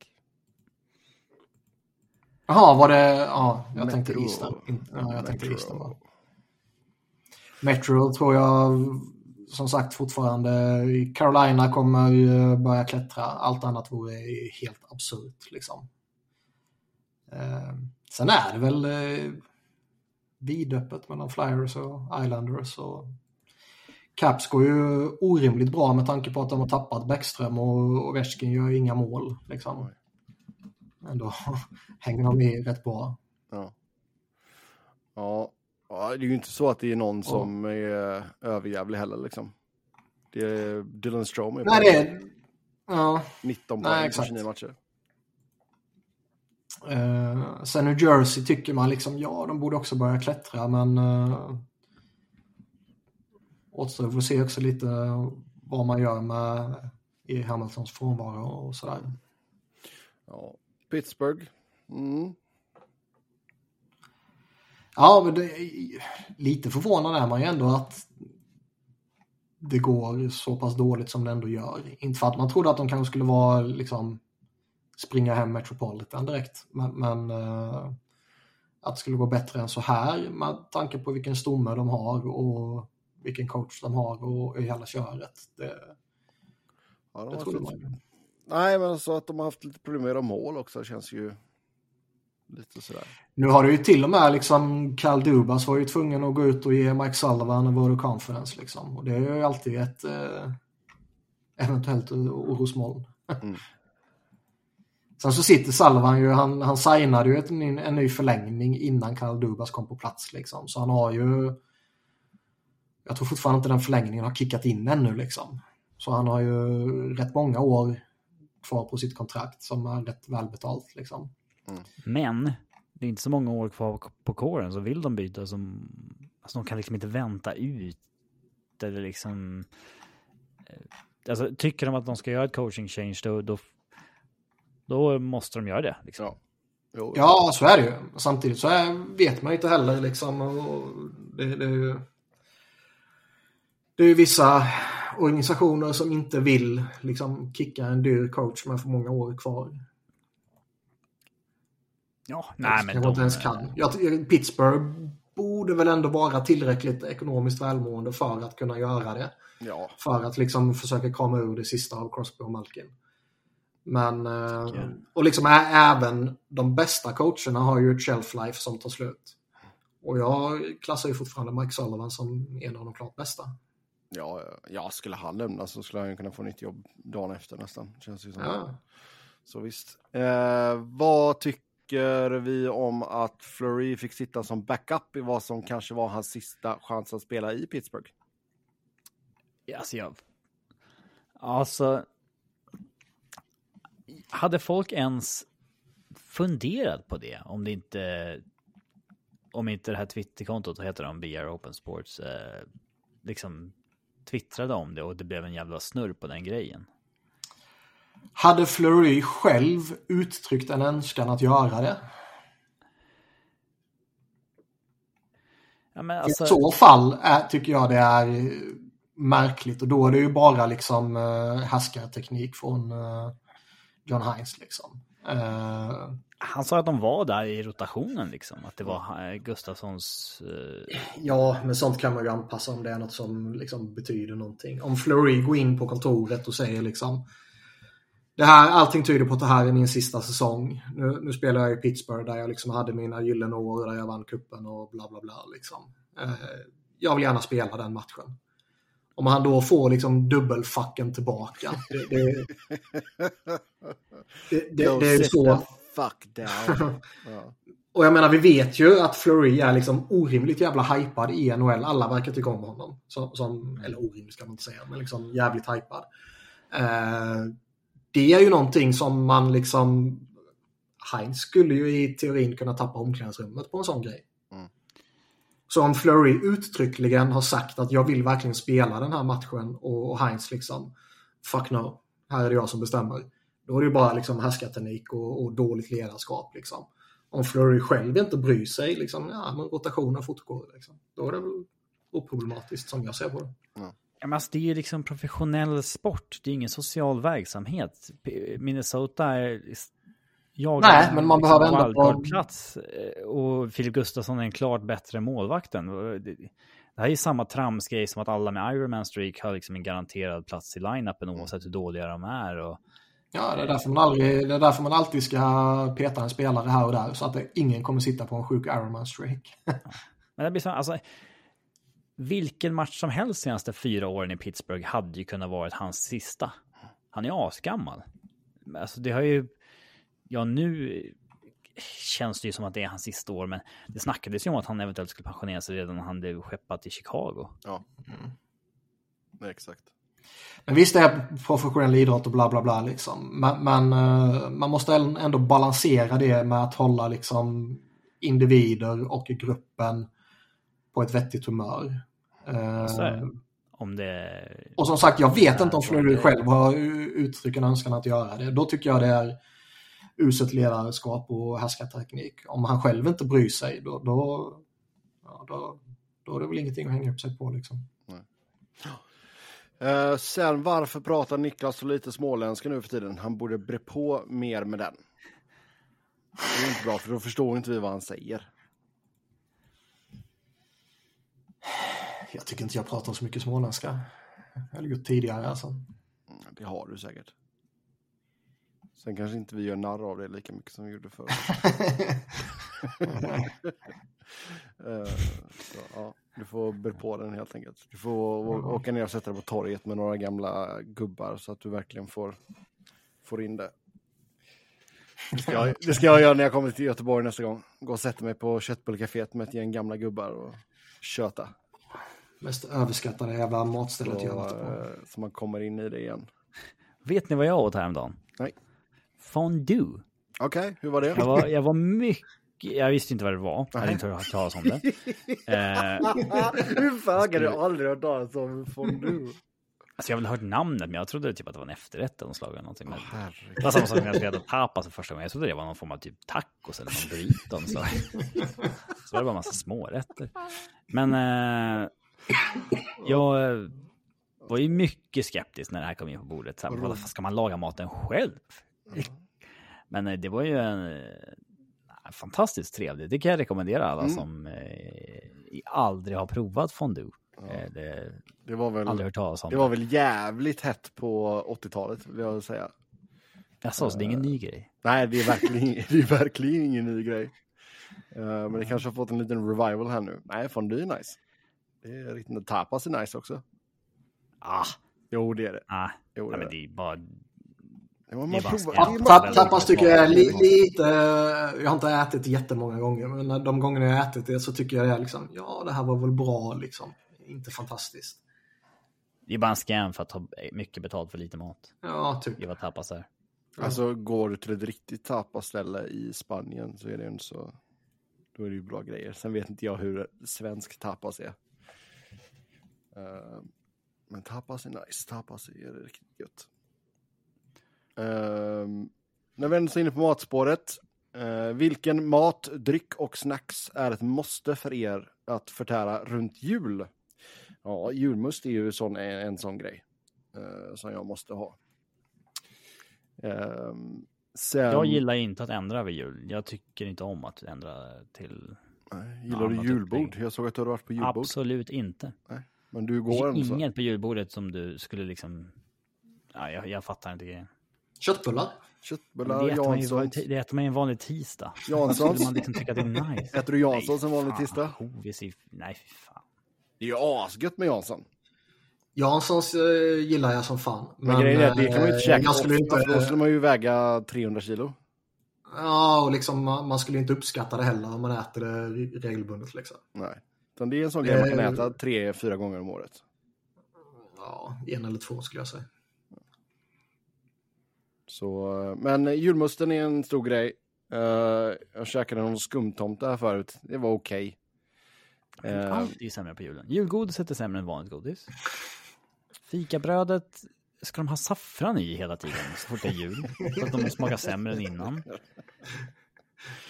S4: Jaha, var det... Ja, jag
S1: Metro.
S4: tänkte Eastern. Ja, jag tänkte
S1: Metro.
S4: Eastern. Metro tror jag som sagt fortfarande... Carolina kommer ju börja klättra. Allt annat vore helt absurt liksom. Eh, sen är det väl eh, vidöppet mellan Flyers och Islanders. Och Caps går ju orimligt bra med tanke på att de har tappat Bäckström och Ovechkin gör inga mål. Liksom. Ändå [laughs] hänger de i rätt bra.
S1: Ja. ja. Ja, det är ju inte så att det är någon som är överjävlig heller liksom. Det är Dylan Strome är
S4: Nej, det är... Ja.
S1: 19
S4: Nej,
S1: poäng på
S4: exakt.
S1: 29 matcher.
S4: Eh, sen New Jersey tycker man liksom, ja, de borde också börja klättra, men uh, återstår får se också lite vad man gör med i Hamiltons frånvaro och sådär.
S1: Ja. Pittsburgh. Mm.
S4: Ja, men det, lite förvånad är man ju ändå att det går så pass dåligt som det ändå gör. Inte för att man trodde att de kanske skulle vara liksom springa hem Metropolitan direkt, men, men uh, att det skulle gå bättre än så här med tanke på vilken stomme de har och vilken coach de har och i hela köret. Det,
S1: Ja, de
S4: det trodde man ju.
S1: nej, men alltså att de har haft lite problem med göra mål också känns ju lite sådär.
S4: Nu har det ju till och med liksom Cal Dubas var ju tvungen att gå ut och ge Mike Sullivan en vote of confidence liksom. Och det är ju alltid ett eh, eventuellt orosmoln.
S1: Mm. [laughs]
S4: Sen så sitter Salvan ju, han, han signade ju ett, en, en ny förlängning innan Karl Dubas kom på plats liksom. Så han har ju jag tror fortfarande inte den förlängningen har kickat in ännu liksom. Så han har ju rätt många år kvar på sitt kontrakt som är rätt välbetalt liksom. Mm.
S3: Men det är inte så många år kvar på kåren så vill de byta som... Alltså de kan liksom inte vänta ut. Eller liksom... Eh, alltså tycker de att de ska göra ett coaching change då, då, då måste de göra det. Liksom.
S1: Ja. Jo,
S4: Ja, så är det ju. Samtidigt så är, vet man ju inte heller liksom. Och det, det, är ju, det är ju vissa organisationer som inte vill liksom kicka en dyr coach med för många år kvar.
S3: Ja,
S4: Nej,
S3: men
S4: inte
S3: de,
S4: ens kan. Jag, Pittsburgh borde väl ändå vara tillräckligt ekonomiskt välmående för att kunna göra det.
S1: ja.
S4: För att liksom försöka krama ur det sista av Crosby och Malkin. Men, eh, och liksom även de bästa coacherna har ju ett shelf life som tar slut. Och jag klassar ju fortfarande Mike Sullivan som en av de klart bästa.
S1: Ja, ja, skulle han lämna så skulle han ju kunna få nytt jobb dagen efter nästan. Känns ju som.
S4: Ja.
S1: Så visst. Eh, vad tycker vi om att Fleury fick sitta som backup i vad som kanske var hans sista chans att spela i Pittsburgh?
S3: Alltså jag... Alltså... Hade folk ens funderat på det? Om det inte... Om inte det här Twitterkontot, heter de, BR Open Sports, eh, liksom twittrade om det och det blev en jävla snurr på den grejen.
S4: Hade Fleury själv uttryckt en önskan att göra det?
S3: Ja, men
S4: I
S3: alltså,
S4: så fall är, tycker jag det är märkligt och då är det ju bara liksom uh, härskarteknik från eh, John Hines liksom. Eh,
S3: han sa att de var där i rotationen liksom, att det var eh, Gustafssons... eh,
S4: Ja, men sånt kan man ju anpassa om det är något som liksom betyder någonting. Om Fleury går in på kontoret och säger liksom det här, allting tyder på att det här är min sista säsong. Nu, nu spelar jag i Pittsburgh där jag liksom hade mina gyllene år, där jag vann kuppen och bla bla bla. Liksom. Eh, jag vill gärna spela den matchen. Om han då får liksom dubbelfacken tillbaka. [laughs] Det, det, det, det, är ju så.
S1: fuck down. [laughs] ja.
S4: Och jag menar, vi vet ju att Fleury är liksom orimligt jävla hypad i NHL. Alla verkar tycka om honom. Som, som, eller orimligt ska man inte säga, men liksom jävligt hypad. Eh, det är ju någonting som man liksom... Heinz skulle ju i teorin kunna tappa omklädningsrummet på en sån grej. Så om Fleury uttryckligen har sagt att jag vill verkligen spela den här matchen och, och Heinz liksom fuck no, här är det jag som bestämmer. Då är det ju bara liksom härskarteknik och, och dåligt ledarskap. Liksom. Om Fleury själv inte bryr sig, liksom, ja, men rotationen fortgår. Liksom. Då är det väl oproblematiskt som jag ser på det.
S3: Ja, men alltså, det är ju liksom professionell sport, det är ingen social verksamhet. Minnesota är jagar
S4: Nej, men man behöver ändå-
S3: wildcard-plats eh, och Filip Gustafsson är en klart bättre målvakten. Det det här är ju samma tramsgrej som att alla med Ironman streak har liksom en garanterad plats i line-upen oavsett hur dåliga de är. Och,
S4: Ja, det är, därför man aldrig, det är därför man alltid ska peta en spelare här och där så att det, ingen kommer sitta på en sjuk Ironman streak. [laughs]
S3: men det blir så, alltså, vilken match som helst senaste fyra åren i Pittsburgh hade ju kunnat varit hans sista. Han är asgammal. Alltså det har ju, ja nu känns det ju som att det är hans sista år, men det snackades ju om att han eventuellt skulle pensionera sig redan när han blev skeppat till Chicago.
S1: ja. Nej, exakt.
S4: Men visst det är professionell idrott och bla bla bla liksom. Men, men eh, man måste ändå balansera det med att hålla liksom individer och gruppen på ett vettigt humör. Eh.
S3: Om det...
S4: Och som sagt, jag vet inte om
S3: det-
S4: själv har uttryckt en önskan att göra det. Då tycker jag det är uselt ledarskap och härskarteknik. Om han själv inte bryr sig, då, då, ja, då, då är det väl ingenting att hänga upp sig på. Liksom.
S1: Eh, sen varför pratar Niklas så lite småländska nu för tiden? Han borde bre på mer med den. Det är inte bra för då förstår inte vi vad han säger.
S4: Jag tycker inte jag pratar så mycket småländska. Jag har gjort tidigare alltså.
S1: Mm, Det har du säkert. Sen kanske inte vi gör narr av det lika mycket som vi gjorde förr. [laughs] Eh, så, ja, du får bre på den helt enkelt. Du får åka ner och sätta dig på torget med några gamla gubbar så att du verkligen får, får in det. Det ska, jag, det ska jag göra när jag kommer till Göteborg nästa gång. Gå och sätta mig på köttbullcaféet med ett gäng gamla gubbar och köta.
S4: Mest överskattade jävla matstället
S1: Så,
S4: jag har varit på.
S1: eh, så man kommer in i det igen.
S3: Vet ni vad jag åt häromdagen?
S1: Nej.
S3: Fondue.
S1: Okej, hur var det?
S3: Jag var, jag var mycket... Jag visste inte vad det var. Jag hade inte hört talas om det. [laughs] Eh,
S1: Hur fan har du aldrig hört talas om fondue?
S3: alltså jag har väl hört namnet, men jag trodde typ att det var en efterrätt eller något slag. Eller någonting.
S1: Herregud.
S3: det var samma sak när jag skulle äta tapas för första gången. Jag trodde det var någon form av typ tacos eller någon burrito. eller Så. så var det bara en massa smårätter. Men eh, jag eh, var ju mycket skeptisk när det här kom in på bordet. Så här, vad ska man laga maten själv? Men eh, det var ju en eh, fantastiskt trevligt. Det kan jag rekommendera alla
S1: Mm.
S3: som eh, aldrig har provat fondue. Eh, det,
S1: Det var väl,
S3: aldrig hört talas om
S1: det var väl jävligt hett på 80-talet vill jag säga.
S3: Jag sa så det är ingen ny grej.
S1: Nej, det är [laughs] verkligen, det är verkligen ingen ny grej. Eh, men det kanske har fått en liten revival här nu. Nej, fondue är nice. Det är riktigt, tapas är nice också.
S3: Ah,
S1: Jo, det är det.
S3: ah.
S1: Jo,
S3: Nej,
S1: det,
S3: men
S1: är det.
S3: det är bara...
S1: Ja, men
S3: det är
S1: man
S3: bara
S1: provar-
S3: skam.
S1: det är
S4: Tapp,
S1: bara-
S4: tapas tycker jag är li, lite... Jag har inte ätit jättemånga gånger, men när- de gånger jag har ätit det så tycker jag det är liksom, ja det här var väl bra liksom. Inte fantastiskt.
S3: Det är bara en scam för att ta mycket betalt för lite mat.
S4: Ja, typ.
S3: Det vad tapas är.
S1: Alltså, går du till ett riktigt tapaställe i Spanien så är det ju inte så... Då är det ju bra grejer. Sen vet inte jag hur svensk tapas är. Eh, men tapas är nice. Tapas är riktigt gött. Uh, när vi ändå är inne på matspåret. eh, vilken mat, dryck och snacks är ett måste för er att förtära runt jul? Ja, julmust är ju sån, en, sån grej eh, som jag måste ha. Ehm, sen,
S3: Jag gillar inte att ändra över jul. Jag tycker inte om att ändra till...
S1: Nej, Gillar du julbord?
S3: upplägg.
S1: Jag såg att du hade varit på julbord.
S3: Absolut inte.
S1: Men du
S3: Det
S1: går
S3: är
S1: ändå så.
S3: inget på julbordet som du skulle liksom... Ja, jag, jag fattar inte grejen.
S4: Köttbullar?
S3: Men
S1: Köttbullar,
S3: Det ju
S1: Jansson.
S3: det äter man ju en vanlig tisdag.
S1: Janssons.
S3: Skulle man liksom tycka att det är nice?
S1: Äter du Janssons en vanlig
S3: fan,
S1: tisdag?
S3: Hovis i... Nej, fy fan.
S1: Det är ju asgött med Jansson.
S4: Janssons eh, gillar jag som fan.
S1: Men, grejen är det kan man ju inte
S4: eh,
S1: käka
S4: jag skulle inte,
S1: Då skulle man ju väga 300 kilo.
S4: Ja, och liksom man skulle inte uppskatta det heller om man äter det re- regelbundet liksom.
S1: Nej. Utan det är en sån grej man kan
S4: Eh.
S1: äta tre, fyra gånger om året.
S4: Ja, en eller två skulle jag säga.
S1: Så, men julmusten är en stor grej. Eh, jag käkade någon skumtomte här förut. Det var okej. Eh,
S3: Allt är sämre på julen. Julgodiset är sämre än vanligt godis. Fikabrödet ska de ha saffran i hela tiden så fort det är jul. Så att de smakar sämre än innan.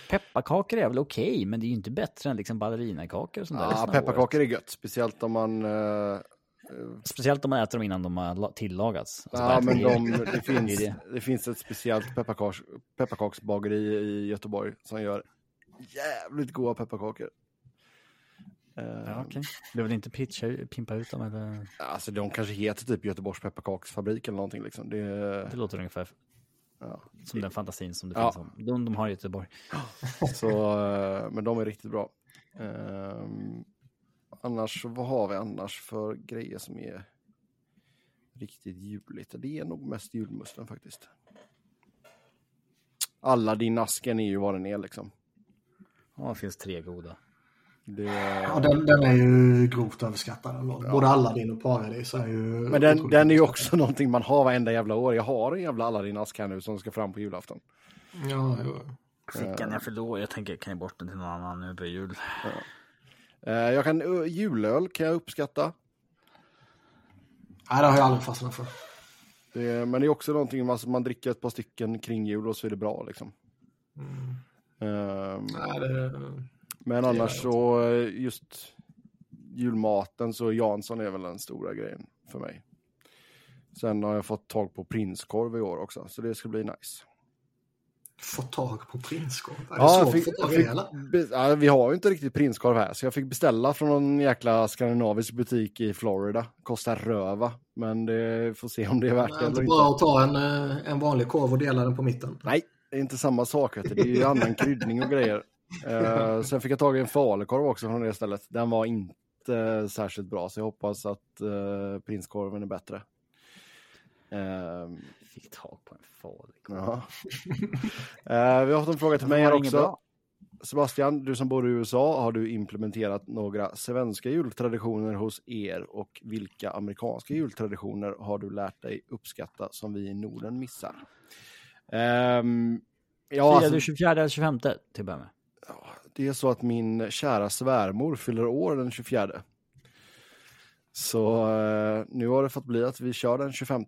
S3: Pepparkakor är väl okej, men det är ju inte bättre än liksom ballerinakakor och sånt där.
S1: ja, pepparkakor är gött. Speciellt om man... eh,
S3: Speciellt om man äter dem innan de har la- tillagats. Alltså,
S1: ja, men de, [laughs]
S3: det.
S1: det, finns,
S3: Det
S1: finns ett speciellt pepparkaks, pepparkaksbageri i Göteborg som gör jävligt goda pepparkakor.
S3: Ja, okej. Du vill inte pitcha, pimpa ut dem eller?
S1: Alltså de kanske heter typ Göteborgs pepparkaksfabrik eller någonting liksom. Det,
S3: Det låter ungefär
S1: ja.
S3: som den fantasin som det
S1: Ja.
S3: finns om. De, de har i Göteborg.
S1: Så, eh, men de är riktigt bra. Ehm, annars, vad har vi annars för grejer som är riktigt juligt? Det är nog mest julmusten faktiskt. Alla din asken är ju vad den är liksom.
S3: Ja, det finns tre goda.
S1: Det,
S4: Ja, den, den är ju grovt överskattad. ändå. Både Aladdin och Paradis är ju...
S1: men den, den är ju också [laughs] någonting man har varenda jävla år. Jag har en jävla Aladdin-ask här nu som ska fram på julafton.
S4: Ja, jo.
S3: Fickan är för låg. Jag tänker, kan jag bort den till någon annan nu på jul?
S1: Eh, jag kan, uh, julöl kan jag uppskatta.
S4: Nej, det har jag aldrig fastnat för.
S1: Det, men det är också någonting, alltså man dricker ett par stycken kring jul och så är det bra liksom.
S4: Mm.
S1: Ehm,
S4: Nej, det,
S1: men
S4: det
S1: annars så, eh, just julmaten så Jansson är väl den stora grejen för mig. Sen har jag fått tag på prinskorv i år också, så det ska bli nice.
S4: Få tag på prinskorv.
S1: Ja, fick, fick, ja, vi har ju inte riktigt prinskorv här, så jag fick beställa från någon jäkla skandinavisk butik i Florida. Kostar röva, men det får se om det är värt
S4: Det
S1: det
S4: är inte bra att ta en, eh, en vanlig korv och dela den på mitten.
S1: Nej, det är inte samma sak. Det är ju annan kryddning och grejer. [laughs] Eh, sen fick jag tag i en falukorv också från det stället. Den var inte särskilt bra, så jag hoppas att uh, prinskorven är bättre. Eh,
S3: Fick tag på en falukorv.
S1: ja. [laughs] Eh, vi har fått en fråga till mig här också. Sebastian, du som bor i USA, har du implementerat några svenska jultraditioner hos er och vilka amerikanska jultraditioner har du lärt dig uppskatta som vi i Norden missar? Um, ja,
S3: Firar
S1: alltså,
S3: du 24 eller 25 till att börja med?
S1: det är så att min kära svärmor fyller år den 24. Så eh, nu har det fått bli att vi kör den 25.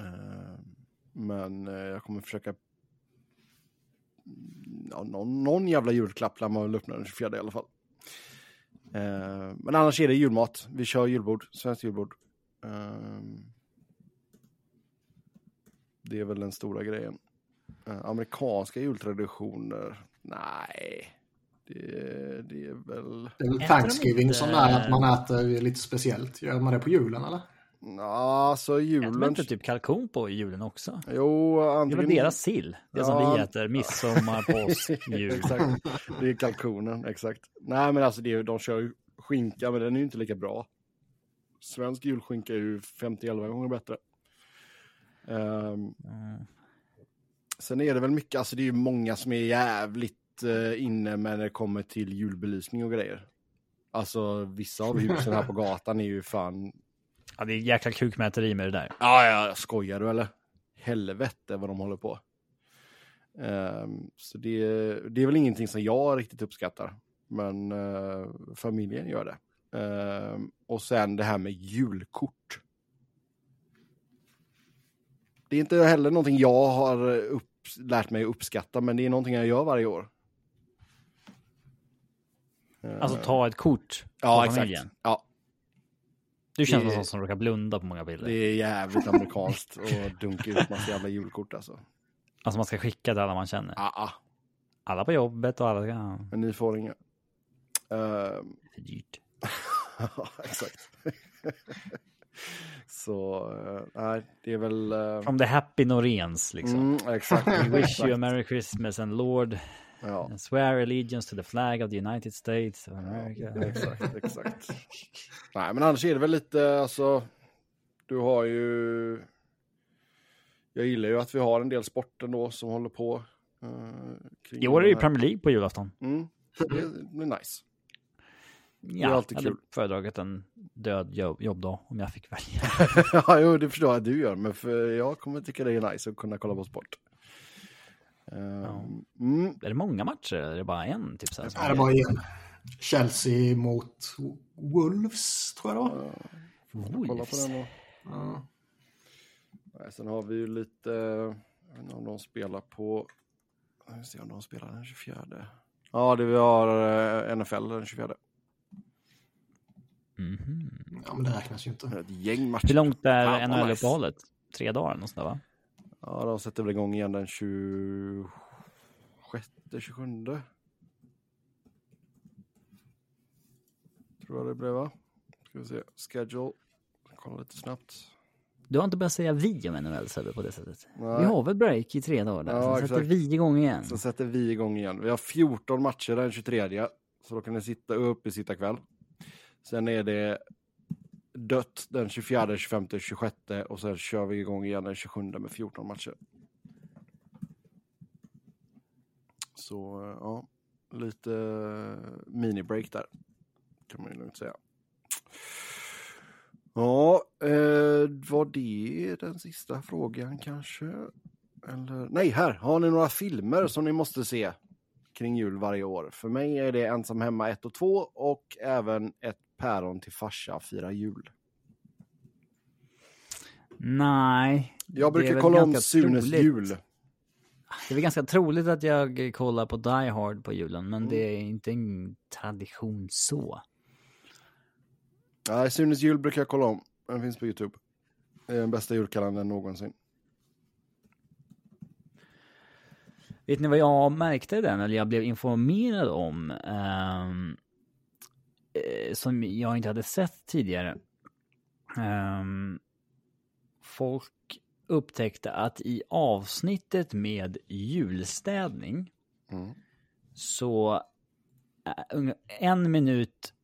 S1: Eh, men eh, jag kommer försöka ja, någon, någon jävla julklapp lär man väl öppna den 24 i alla fall. Eh, men annars är det julmat. Vi kör julbord, svenskt julbord. Eh, det är väl den stora grejen. Eh, amerikanska jultraditioner? Nej. Det, det är väl...
S4: Det är väl Thanksgiving som är att man äter lite speciellt. Gör man det på julen eller?
S1: Ja, alltså
S3: Äter
S1: julen...
S3: man inte typ kalkon på julen också?
S1: Jo,
S3: Det är
S1: antingen...
S3: deras sill? Det som
S1: Ja.
S3: vi äter midsommar, påsk, [laughs] jul.
S1: exakt. Det är kalkonen, exakt. Nej, men alltså det är, de kör ju skinka, men den är ju inte lika bra. Svensk julskinka är ju 50-11 gånger bättre. Ehm,
S3: Mm.
S1: sen är det väl mycket, alltså det är ju många som är jävligt uh, inne när det kommer till julbelysning och grejer. Alltså vissa av [laughs] husen här på gatan är ju fan...
S3: Ja, det är jäkla kukmäteri med det där.
S1: Ja, ja, skojar du eller? Helvete vad de håller på. Ehm, så det, det är väl ingenting som jag riktigt uppskattar. Men eh, familjen gör det. Ehm, och sen det här med julkort. Det är inte heller någonting jag har upp, lärt mig uppskatta, men det är någonting jag gör varje år.
S3: Alltså
S1: Ehm,
S3: ta ett kort
S1: ja, exakt. Ja,
S3: Du känns som en sån som råkar blunda på många bilder.
S1: det är jävligt amerikanskt att dunka ut massa jävla julkort alltså.
S3: Alltså man ska skicka till alla man känner.
S1: Ah, ah.
S3: Alla på jobbet och alla.
S1: Men ni får inga.
S3: Det är dyrt.
S1: Ja, [laughs] exakt. [laughs] Så, eh, nej, det är väl... eh,
S3: From the happy Noréns liksom.
S1: mm, exakt.
S3: We wish you a [laughs] merry Christmas and Lord
S1: Ja,
S3: swear allegiance to the flag of the United States of America.
S1: exakt, exakt. [laughs] Nej, men annars är det väl lite, alltså, du har ju... Jag gillar ju att vi har en del sporter då som håller på. Uh,
S3: I år är det ju Premier League på julafton.
S1: Mm, det blir nice.
S3: Ja,
S1: är alltid
S3: jag hade
S1: kul.
S3: föredragit en död jobb, jobbdag om jag fick välja. [laughs]
S1: ja, jo, det förstår jag att du gör, men för jag kommer tycka det är nice att kunna kolla på sport. Uh, mm,
S3: Är det många matcher eller är det bara en? Typ så här,
S4: det var en. Chelsea mot Wolves, tror jag det var.
S1: kolla på den då.
S4: Ja.
S1: Nej, sen har vi ju lite, jag vet inte om de spelar på, jag vill se om de spelar den 24. Ja, det vi har eh, NFL den 24.
S3: Mhm.
S4: ja, men det räknas ju inte.
S1: Ett gäng matcher.
S3: Hur långt är NHL-uppehållet? Tre dagar där, va?
S1: Ja, de sätter väl igång igen den 26, 27. Tror jag det blev va? Ska vi se, schedule. Kolla lite snabbt.
S3: Du har inte börjat säga vi om NHL Sebbe på det sättet.
S1: Nej.
S3: Vi har väl break i tre dagar där,
S1: Ja,
S3: sen sätter
S1: exakt.
S3: vi igång igen.
S1: Sen sätter vi igång igen. Vi har 14 matcher den 23. Så då kan ni sitta upp i sitta kväll. Sen är det dött den 24, 25, 26 och sen kör vi igång igen den 27 med 14 matcher. Så eh, ja, lite eh, mini-break där. Kan man ju lugnt säga. Ja, eh, var det den sista frågan kanske? Eller, nej, här. Har ni några filmer som ni måste se kring jul varje år? För mig är det Ensam hemma 1 och 2 och även ett päron till farsa fira jul.
S3: Nej.
S1: Jag brukar kolla om Sunes
S3: troligt.
S1: jul.
S3: Det är väl ganska troligt att jag kollar på Die Hard på julen, men
S1: Mm.
S3: det är inte en tradition så.
S1: Nej, Sunes jul brukar jag kolla om. Den finns på YouTube. Det är den bästa julkalendern någonsin.
S3: Vet ni vad jag märkte den, eller jag blev informerad om, eh, som jag inte hade sett tidigare? Ehm, folk upptäckte att i avsnittet med julstädning
S1: Mm.
S3: så eh, en minut,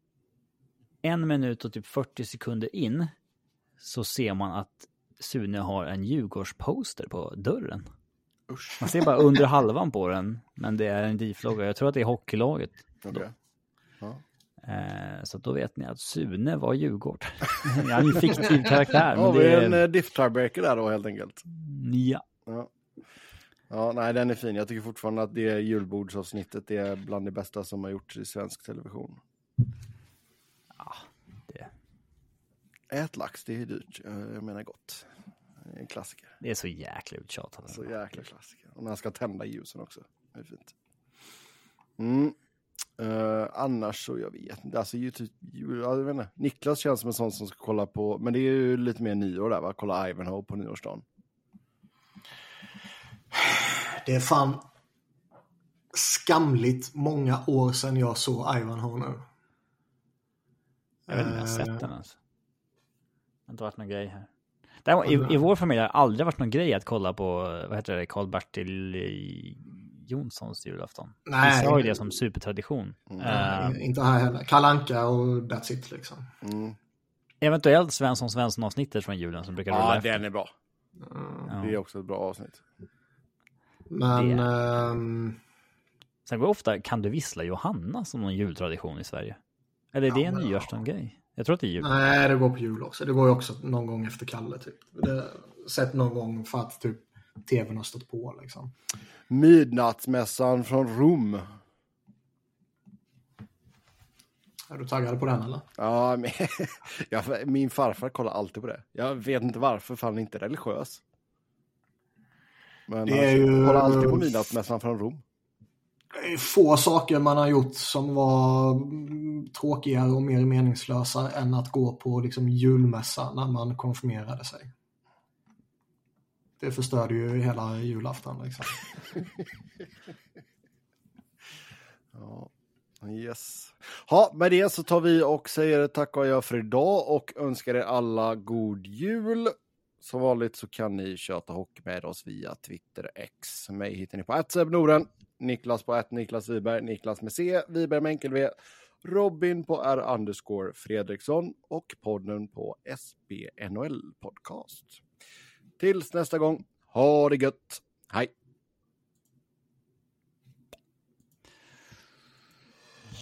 S3: en minut och typ 40 sekunder in så ser man att Sune har en Djurgårdsposter på dörren.
S1: Usch.
S3: Man ser bara under halvan på den, men det är en DIF-logga. Jag tror att det är hockeylaget.
S1: Ja.
S3: Eh, så då vet ni att Sune var Djurgård. [laughs] Han [laughs] är en fiktiv karaktär,
S1: Ja,
S3: men
S1: vi
S3: det
S1: är en
S3: är...
S1: eh, diff tiebreaker där då helt enkelt.
S3: Ja.
S1: Ja. ja, nej den är fin. Jag tycker fortfarande att det julbordsavsnittet är bland det bästa som har gjorts i svensk television.
S3: Det,
S1: Ät lax, det är dyrt. Eh, Jag menar gott. Det är en klassiker.
S3: det är så jäkla uttjatat.
S1: Så jäkla klassiker. Och när han ska tända ljusen också. Det är fint. Mm. Eh, annars så, jag vet inte. Alltså, ju, typ, jag vet inte. Niklas känns som en sån som ska kolla på, men det är ju lite mer nyår där va? Kolla Ivanhoe på nyårsdagen.
S4: Det är fan skamligt många år sedan jag såg Ivanhoe nu.
S3: Jag vet inte om jag har sett den ens. Det har inte varit någon grej här. Däremot, i, I vår familj har det aldrig varit någon grej att kolla på, vad heter det, Karl-Bertil eh, Jonssons julafton.
S4: Nej.
S3: Vissa har ju det som supertradition. Eh,
S4: Nej, inte här heller. Kalanka och that's it liksom.
S1: Mm.
S3: eventuellt Svensson Svensson-avsnittet från julen som brukar rulla
S1: Ja,
S3: efter.
S1: den är bra.
S3: Ja.
S1: Det är också ett bra avsnitt.
S4: Men
S3: Det-
S4: ehm,
S3: Sen går ofta Kan du vissla Johanna som någon jultradition i Sverige. Eller är det en nyårsdagen-grej? Jag tror att det är jul.
S4: nej, det går på jul också. Det går ju också någon gång efter Kalle typ. Det, sett någon gång för att typ tvn har stått på liksom.
S1: Midnattsmässan från Rom.
S4: Är du taggad på den eller?
S1: Ja, men, [laughs] ja, min farfar kollar alltid på det. Jag vet inte varför, för han är inte religiös. Men
S4: Det
S1: han
S4: är ju-
S1: kollar alltid på midnattsmässan från Rom.
S4: Få saker man har gjort som var tråkigare och mer meningslösa än att gå på liksom julmässa när man konfirmerade sig. Det förstörde ju hela julafton liksom. [laughs]
S1: Ja, yes. Ja, med det så tar vi och säger tack och jag för idag och önskar er alla god jul. Som vanligt så kan ni köta hockey med oss via Twitter X. Mig hittar ni på Noren, Niklas på att Niklas Wiberg, Niklas med C, Wiberg med enkel V, Robin på R underscore Fredriksson och podden på SBNHL podcast. Tills nästa gång, ha det gött! Hej!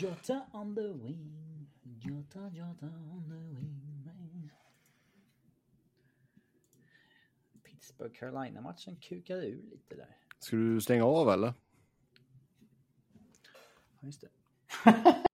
S3: Jota on the wing, Jota, Jota on the wing. Pittsburgh Carolina-matchen kukade ur lite där.
S1: Ska du stänga av eller?
S3: Ja, Just det. [laughs]